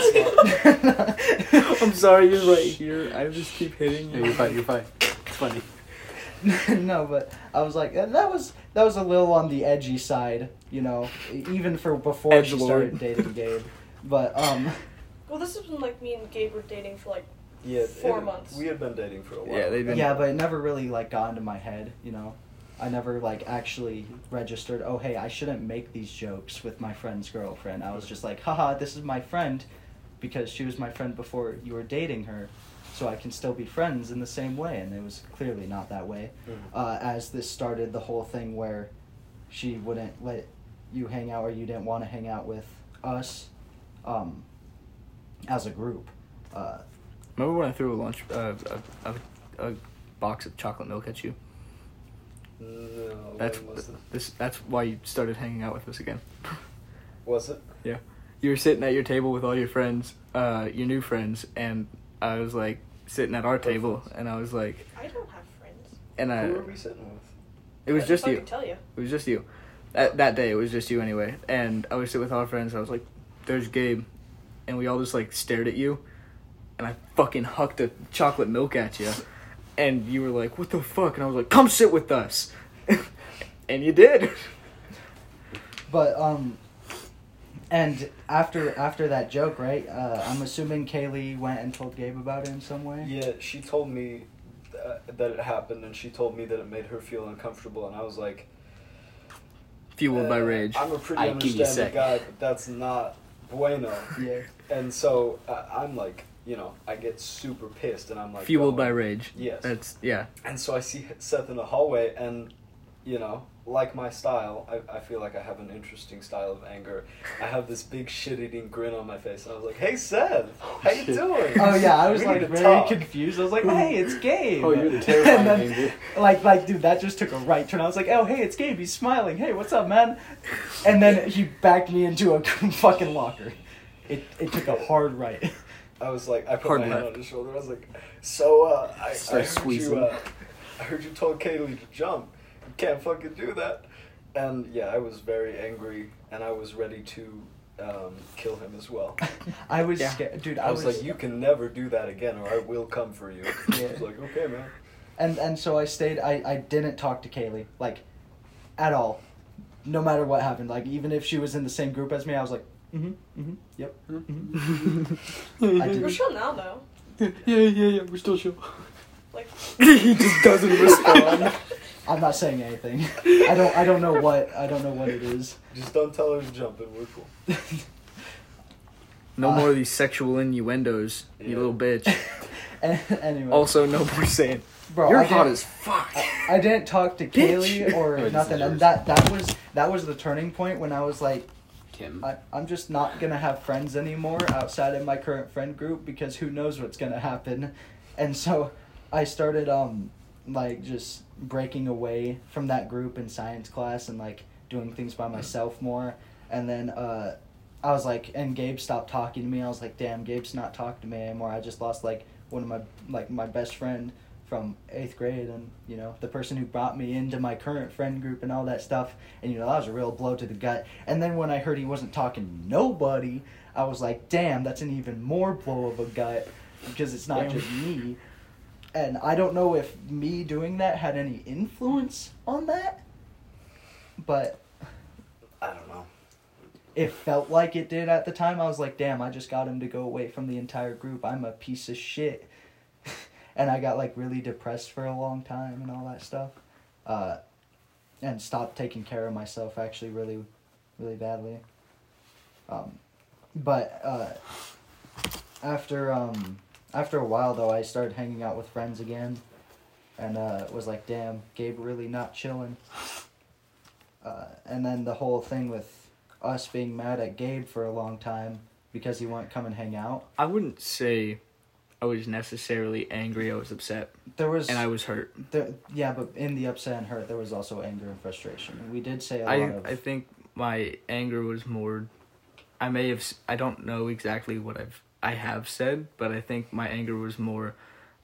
smart. I'm sorry, you're right here. I just keep hitting Yeah, you're fine. You're fine. It's funny. [LAUGHS] no, but I was like, uh, that was that was a little on the edgy side, you know, even for before she started dating Gabe. But um, [LAUGHS] Well, this has been like me and Gabe were dating for like Yeah, Four it- months. We had been dating for a while. Yeah, they've been. yeah, but it never really like got into my head, you know. I never like actually registered. Oh, hey, I shouldn't make these jokes with my friend's girlfriend. I was just like, haha, this is my friend, because she was my friend before you were dating her, so I can still be friends in the same way. And it was clearly not that way. Mhm. uh, as this started the whole thing where she wouldn't let you hang out or you didn't want to hang out with us um, as a group. Uh, Remember when I threw a lunch, uh, a, a, a box of chocolate milk at you? No, That's when was it? this. That's why you started hanging out with us again. [LAUGHS] Was it? Yeah, you were sitting at your table with all your friends, uh, your new friends, and I was like sitting at our table, and I was like, I don't have friends. and I, Who were we sitting with? it was I just can you. fucking Tell you. It was just you. That that day, it was just you anyway. And I was sitting with our friends. I was like, "There's Gabe," and we all just like stared at you, and I fucking hucked a chocolate milk at you, and you were like, "What the fuck?" And I was like, "Come sit with us," [LAUGHS] and you did. but um, and after after that joke, right? Uh, I'm assuming Kaylee went and told Gabe about it in some way. Yeah, she told me uh, that it happened, and she told me that it made her feel uncomfortable, and I was like, Fueled by uh, rage. I'm a pretty I understanding guy, but that's not bueno. Yeah. And so uh, I'm like, you know, I get super pissed, and I'm like, Fueled by rage. Yes. That's yeah. And so I see Seth in the hallway, and you know, like my style, I, I feel like I have an interesting style of anger. I have this big shit-eating grin on my face, and I was like, "Hey, Seth, how you doing?" Oh yeah, I was We like need very talk." confused. I was like, "Hey, it's Gabe." Oh, you're the [LAUGHS] And terrifying then- angry. like like dude that just took a right turn i was like oh hey it's gabe he's smiling hey what's up man and then he backed me into a [LAUGHS] fucking locker it it took a hard right I was like, I put Hard my hand on his shoulder. I was like, "So, uh, I, I heard you. Uh, I heard you told Kaylee to jump. You can't fucking do that." And yeah, I was very angry, and I was ready to um, kill him as well. [LAUGHS] i was Yeah. scared dude I was like, "You can never do that again, or I will come for you." [LAUGHS] He Yeah. was like, "Okay, man." and and so i stayed i i didn't talk to kaylee like at all no matter what happened like even if she was in the same group as me i was like mm-hmm mm-hmm yep mm-hmm. [LAUGHS] I We're didn't- chill now though. Yeah, yeah, yeah, yeah. We're still chill. Like he just doesn't respond. I'm not saying anything i don't i don't know what i don't know what it is Just don't tell her to jump, and we're cool. No Uh, more of these sexual innuendos, you little bitch. And- [LAUGHS] anyway Also, no more saying bro you're I hot as fuck. I, I didn't talk to Kaylee or this nothing, and that that was that was the turning point when I was like, Kim. I, I'm just not gonna have friends anymore outside of my current friend group because who knows what's gonna happen, and so I started um like just breaking away from that group in science class and like doing things by myself more, and then uh. I was like, and Gabe stopped talking to me. I was like, damn, Gabe's not talking to me anymore. I just lost like one of my like my best friend from eighth grade, and you know the person who brought me into my current friend group and all that stuff. And you know that was a real blow to the gut. And then when I heard he wasn't talking to nobody, I was like, damn, that's an even more blow of a gut because it's not Damn. just me. And I don't know if me doing that had any influence on that, but I don't know. it felt like it did at the time. I was like, damn, I just got him to go away from the entire group. I'm a piece of shit. [LAUGHS] and I got like really depressed for a long time and all that stuff. Uh, and stopped taking care of myself actually really, really badly. Um, but uh, after um, after a while though, I started hanging out with friends again, and uh, was like, damn, Gabe really not chilling. Uh, and then the whole thing with us being mad at Gabe for a long time because he wouldn't come and hang out. I wouldn't say I was necessarily angry. I was upset, There was and I was hurt. there, yeah, but in the upset and hurt, there was also anger and frustration. And we did say a lot I of I think my anger was more. I may have. I don't know exactly what I've. I have said, but I think my anger was more,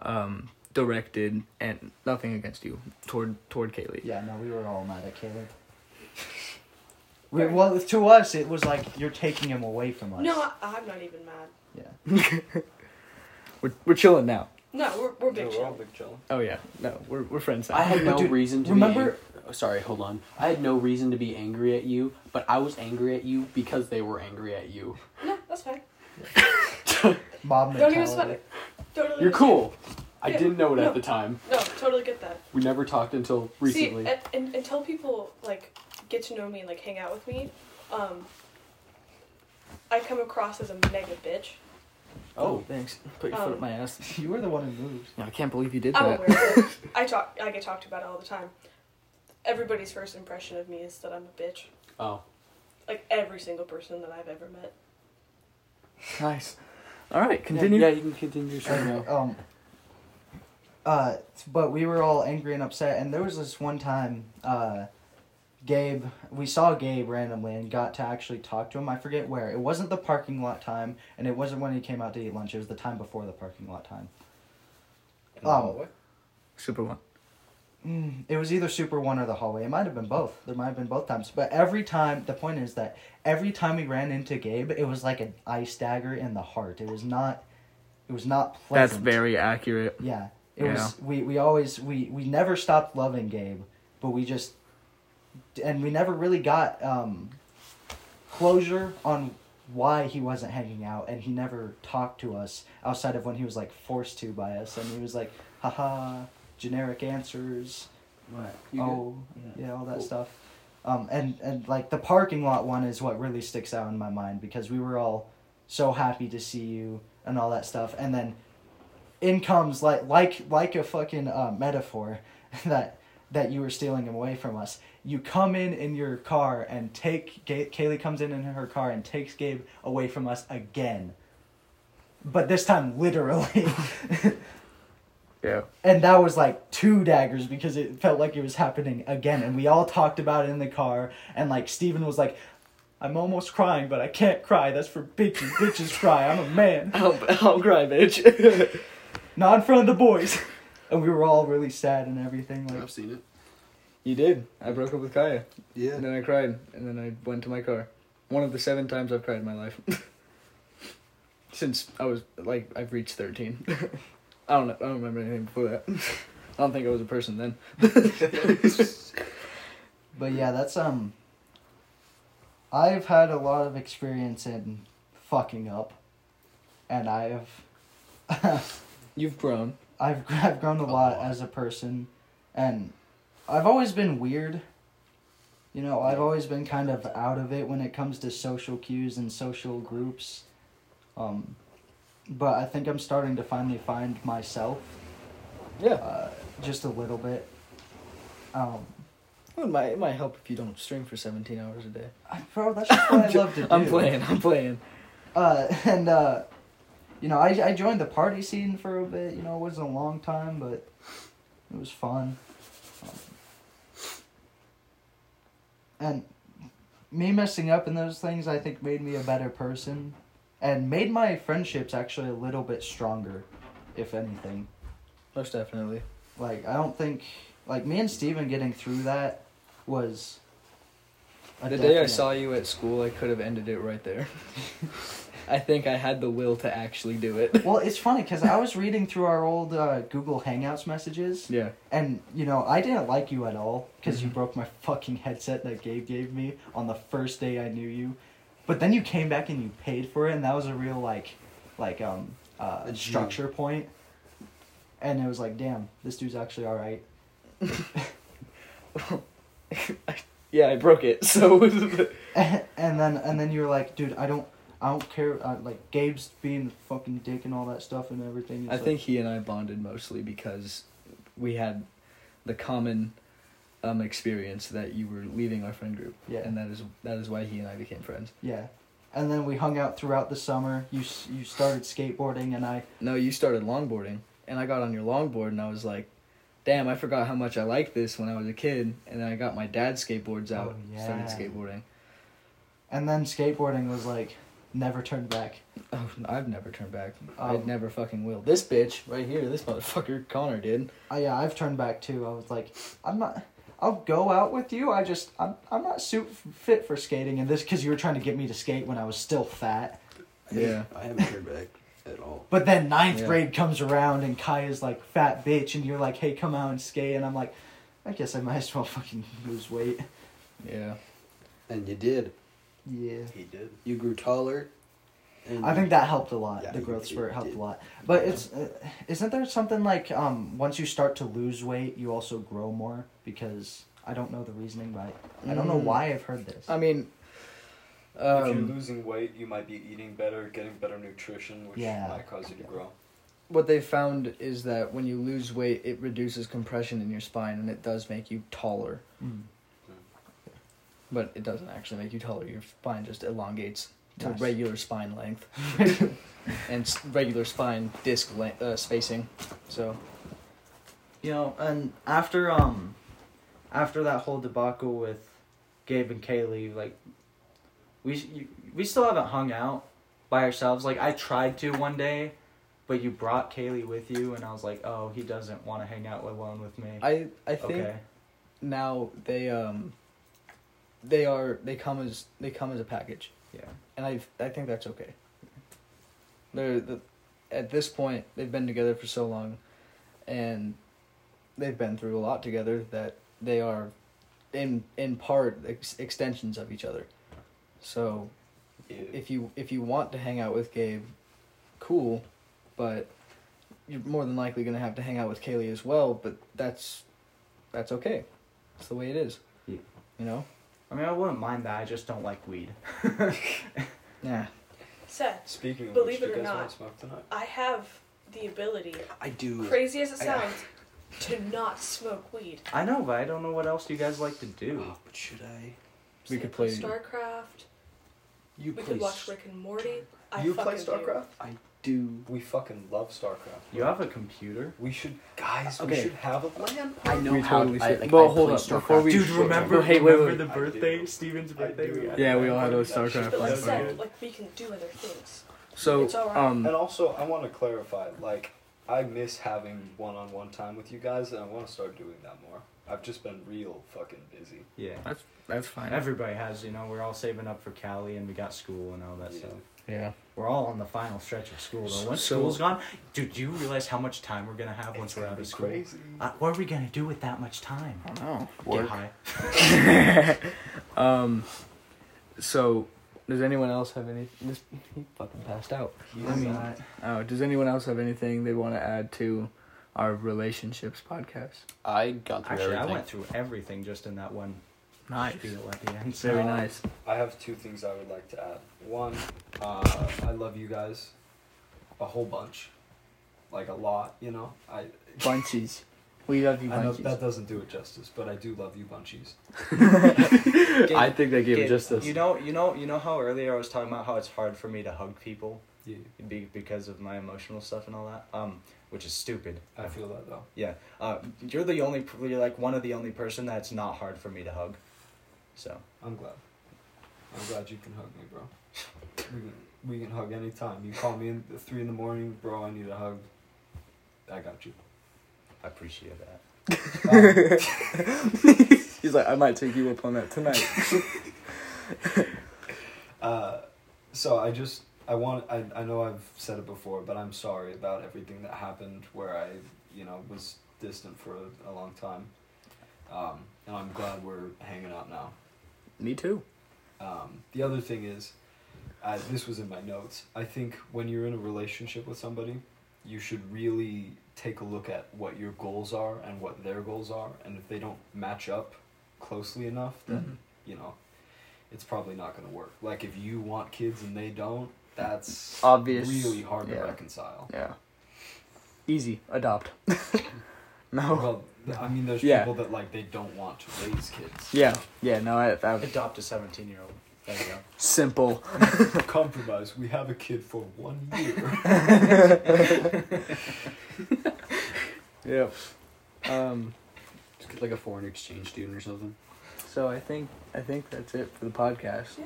um, directed and nothing against you toward toward Kaylee. Yeah, no, we were all mad at Kaylee. [LAUGHS] We, well, to us, it was like you're taking him away from us. No, I, I'm not even mad. Yeah. [LAUGHS] We're we're chilling now. No, we're we're big Yeah, we're all chill. big chill. Oh yeah, no, we're we're friends now. I had no dude, reason to remember- be. Ang- oh, sorry, hold on. I had no reason to be angry at you, but I was angry at you because they were angry at you. No, that's fine. [LAUGHS] Mob Don't even mentality. sweat it. Totally. You're understand. cool. I Yeah, didn't know it no. at the time. No, totally get that. We never talked until recently. See, and, and, until people like get to know me and like hang out with me, um, I come across as a mega bitch. oh, thanks. Put your foot Um, up my ass. You were the one who moved. Yeah, I can't believe you did I'm that. aware. of it. [LAUGHS] I talk. I get talked about it all the time. Everybody's first impression of me is that I'm a bitch. oh, Like every single person that I've ever met. Nice. All right, continue. Yeah, you can continue your story now. Um. Uh, but we were all angry and upset, and there was this one time, uh, Gabe, we saw Gabe randomly and got to actually talk to him. I forget where. It wasn't the parking lot time, and it wasn't when he came out to eat lunch. It was the time before the parking lot time. In Um. Super one. Mm, it was either Super One or the hallway. It might have been both. There might have been both times. But every time, the point is that every time we ran into Gabe, it was like an ice dagger in the heart. It was not. It was not pleasant. That's very accurate. Yeah. It Yeah. was. We we always we we never stopped loving Gabe, but we just, and we never really got um, closure on why he wasn't hanging out, and he never talked to us outside of when he was like forced to by us, and he was like, haha, generic answers. What? oh, yeah, all that stuff. Um, and and like the parking lot one is what really sticks out in my mind because we were all so happy to see you and all that stuff, and then in comes like like like a fucking uh, metaphor [LAUGHS] that that you were stealing him away from us. You come in in your car and take Ga- Kaylee comes in in her car and takes Gabe away from us again. But this time literally. [LAUGHS] [LAUGHS] Yeah. And that was like two daggers because it felt like it was happening again. And we all talked about it in the car. And like Steven was like, I'm almost crying, but I can't cry. That's for bitches. Bitches cry. I'm a man. [LAUGHS] I'll, I'll cry, bitch. [LAUGHS] Not in front of the boys. And we were all really sad and everything. Like, I've seen it. you did. I broke up with Kaya. Yeah. And then I cried. And then I went to my car. One of the seven times I've cried in my life. [LAUGHS] Since I was, like, I've reached 13. I don't know. I don't remember anything before that. [LAUGHS] I don't think I was a person then. [LAUGHS] but yeah, that's um. I've had a lot of experience in fucking up, and I've, [LAUGHS] You've grown. I've I've grown a lot as a person, and I've always been weird. You know, I've always been kind of out of it when it comes to social cues and social groups. Um, but I think I'm starting to finally find myself, Yeah. uh, just a little bit. Um, It might, it might help if you don't stream for 17 hours a day. I, bro, that's just what I [LAUGHS] love to do. I'm playing. I'm playing. Uh, [LAUGHS] and uh, you know, I I joined the party scene for a bit. You know, it wasn't a long time, but it was fun. Um, and me messing up in those things, I think, made me a better person, and made my friendships actually a little bit stronger, if anything. Most definitely. Like I don't think like me and Steven getting through that was. The day I saw you at school, I could have ended it right there. [LAUGHS] I think I had the will to actually do it. Well, it's funny [LAUGHS] because I was reading through our old uh, Google Hangouts messages, Yeah. and you know I didn't like you at all because Mm-hmm. you broke my [LAUGHS] fucking headset that Gabe gave me on the first day I knew you. But then you came back and you paid for it, and that was a real like, like um, uh, structure point. And it was like, damn, this dude's actually all right. [LAUGHS] yeah, I broke it. So [LAUGHS] and then and then you were like, dude, I don't I don't care. Uh, like Gabe's being the fucking dick and all that stuff and everything. I it's think he and I bonded mostly because we had the common um, experience that you were leaving our friend group, Yeah. and that is that is why he and I became friends. Yeah, and then we hung out throughout the summer. You s- you started skateboarding, and I No, you started longboarding, and I got on your longboard, and I was like, "Damn, I forgot how much I liked this when I was a kid." And then I got my dad's skateboards out, Oh, started skateboarding. and then skateboarding was like never turned back. Oh, I've never turned back. I never fucking will. This bitch right here, this motherfucker Connor did. Oh yeah, I've turned back too. I was like, I'm not. I'll go out with you. I just I'm I'm not suit fit for skating, and this because you were trying to get me to skate when I was still fat. Yeah. I haven't turned back at all. But then ninth Yeah. grade comes around and Kaya's like fat bitch, and you're like, hey, come out and skate, and I'm like, I guess I might as well [LAUGHS] fucking lose weight. Yeah. And you did. Yeah. He did. You grew taller. And I think that helped a lot. Yeah, the growth you spurt helped did. a lot. But it's uh, isn't there something like um once you start to lose weight, you also grow more because I don't know the reasoning but I don't know Mm. why I've heard this. I mean, if you're um, losing weight, you might be eating better, getting better nutrition, which Yeah. might cause you to grow. what they found is that when you lose weight, it reduces compression in your spine, and it does make you taller. Mm. But it doesn't actually make you taller. Your spine just elongates to Nice. regular spine length [LAUGHS] and regular spine disc le- uh, spacing. So You know, and after um after that whole debacle with Gabe and Kaylee, like we we still haven't hung out by ourselves. Like I tried to one day, but you brought Kaylee with you, and I was like, oh, he doesn't want to hang out alone with me. I I think okay. now they um they are they come as they come as a package. Yeah. and I I think that's okay. They're the, at this point they've been together for so long, and they've been through a lot together that they are, in in part ex- extensions of each other. So, if you if you want to hang out with Gabe, cool, but you're more than likely gonna have to hang out with Kaylee as well. But that's that's okay. That's the way it is. Yeah. You know. I mean, I wouldn't mind that. I just don't like weed. [LAUGHS] Yeah. Seth, Speaking of Believe which, it do or you guys not, to smoke tonight? I have the ability, I do. crazy as it I- sounds, to not smoke weed. I know, but I don't know what else you guys like to do. Oh, but should I? We Same could play- StarCraft. You We play could watch Rick and Morty. I you play fucking do. StarCraft? Do We fucking love StarCraft. You have a computer, We should, guys. We Okay. should have a LAN I party. know We how totally I, should. like, Well, I hold play up, StarCraft before we- dude. Remember, Hey, wait, remember wait, the birthday, do. Steven's birthday. We had Yeah, we all had party. those That shit StarCraft But like That's Seth, good. like we can do other things. So It's alright. um And also, I want to clarify, like, I miss having one-on-one time with you guys, and I want to start doing that more. I've just been real fucking busy. Yeah. that's fine. Everybody has, you know, we're all saving up for Cali and we got school and all that Yeah. stuff. Yeah. We're all on the final stretch of school though. Once So- school's gone, dude, do you realize how much time we're gonna have once we're out of school? Crazy. Uh, what are we gonna do with that much time? I don't know. Get high. [LAUGHS] um so does anyone else have any this he fucking passed out. I mean oh, does anyone else have anything they want to add to our relationships podcast? I got through Actually, I everything. went through everything just in that one Nice. spiel at the end. Very nice. I have two things I would like to add. One, uh, I love you guys a whole bunch, like a lot. You know, I. Bunchies. We love you I know bunchies. that doesn't do it justice, but I do love you bunchies. [LAUGHS] I think they gave it Gabe, justice. You know, you know, you know how earlier I was talking about how it's hard for me to hug people Yeah, be, because of my emotional stuff and all that. Um, which is stupid. I feel that though. Yeah. Uh, you're the only, you're like one of the only person that's not hard for me to hug. So. I'm glad. I'm glad you can hug me, bro. We can, we can hug anytime. You call me in at three in the morning, bro. I need a hug. I got you. I appreciate that. Um, [LAUGHS] He's like, I might take you up on that tonight. [LAUGHS] Uh, so I just I want I I know I've said it before, but I'm sorry about everything that happened where I you know was distant for a, a long time. Um, and I'm glad we're hanging out now. Me too. Um, the other thing is, uh, this was in my notes. I think when you're in a relationship with somebody, you should really take a look at what your goals are and what their goals are, and if they don't match up closely enough, then Mhm. you know, it's probably not going to work. Like if you want kids and they don't, that's Obvious, really hard to reconcile. Yeah. Easy. Adopt. [LAUGHS] no. Well, I mean, there's Yeah. people that like they don't want to raise kids. Yeah. Yeah. No. I, I Adopt a 17 year old. There you go. simple. [LAUGHS] Compromise. We have a kid for one year. [LAUGHS] Yep. Um. Just get like a foreign exchange student or something. So I think I think that's it for the podcast. Yeah.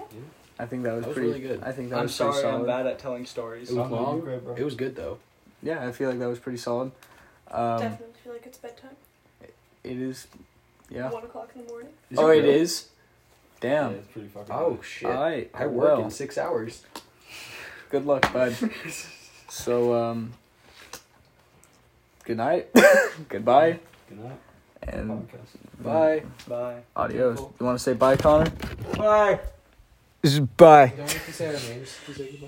I think that was, That was pretty really good. I think that I'm was pretty sorry, solid. I'm bad at telling stories. It was no, long. you're great, bro. It was good though. Yeah, I feel like that was pretty solid. Um, Definitely feel like it's bedtime. it is. Yeah. One o'clock in the morning. Is oh, it it really? Is. Yeah, Damn. it's pretty fucking. Oh good. shit! All right. I work well, in six hours. Good luck, bud. [LAUGHS] so um. Good night. [COUGHS] Goodbye. Good night. And Podcast. bye. Bye. Adios. You want to say bye, Connor? Bye. Bye. Don't have to say our names.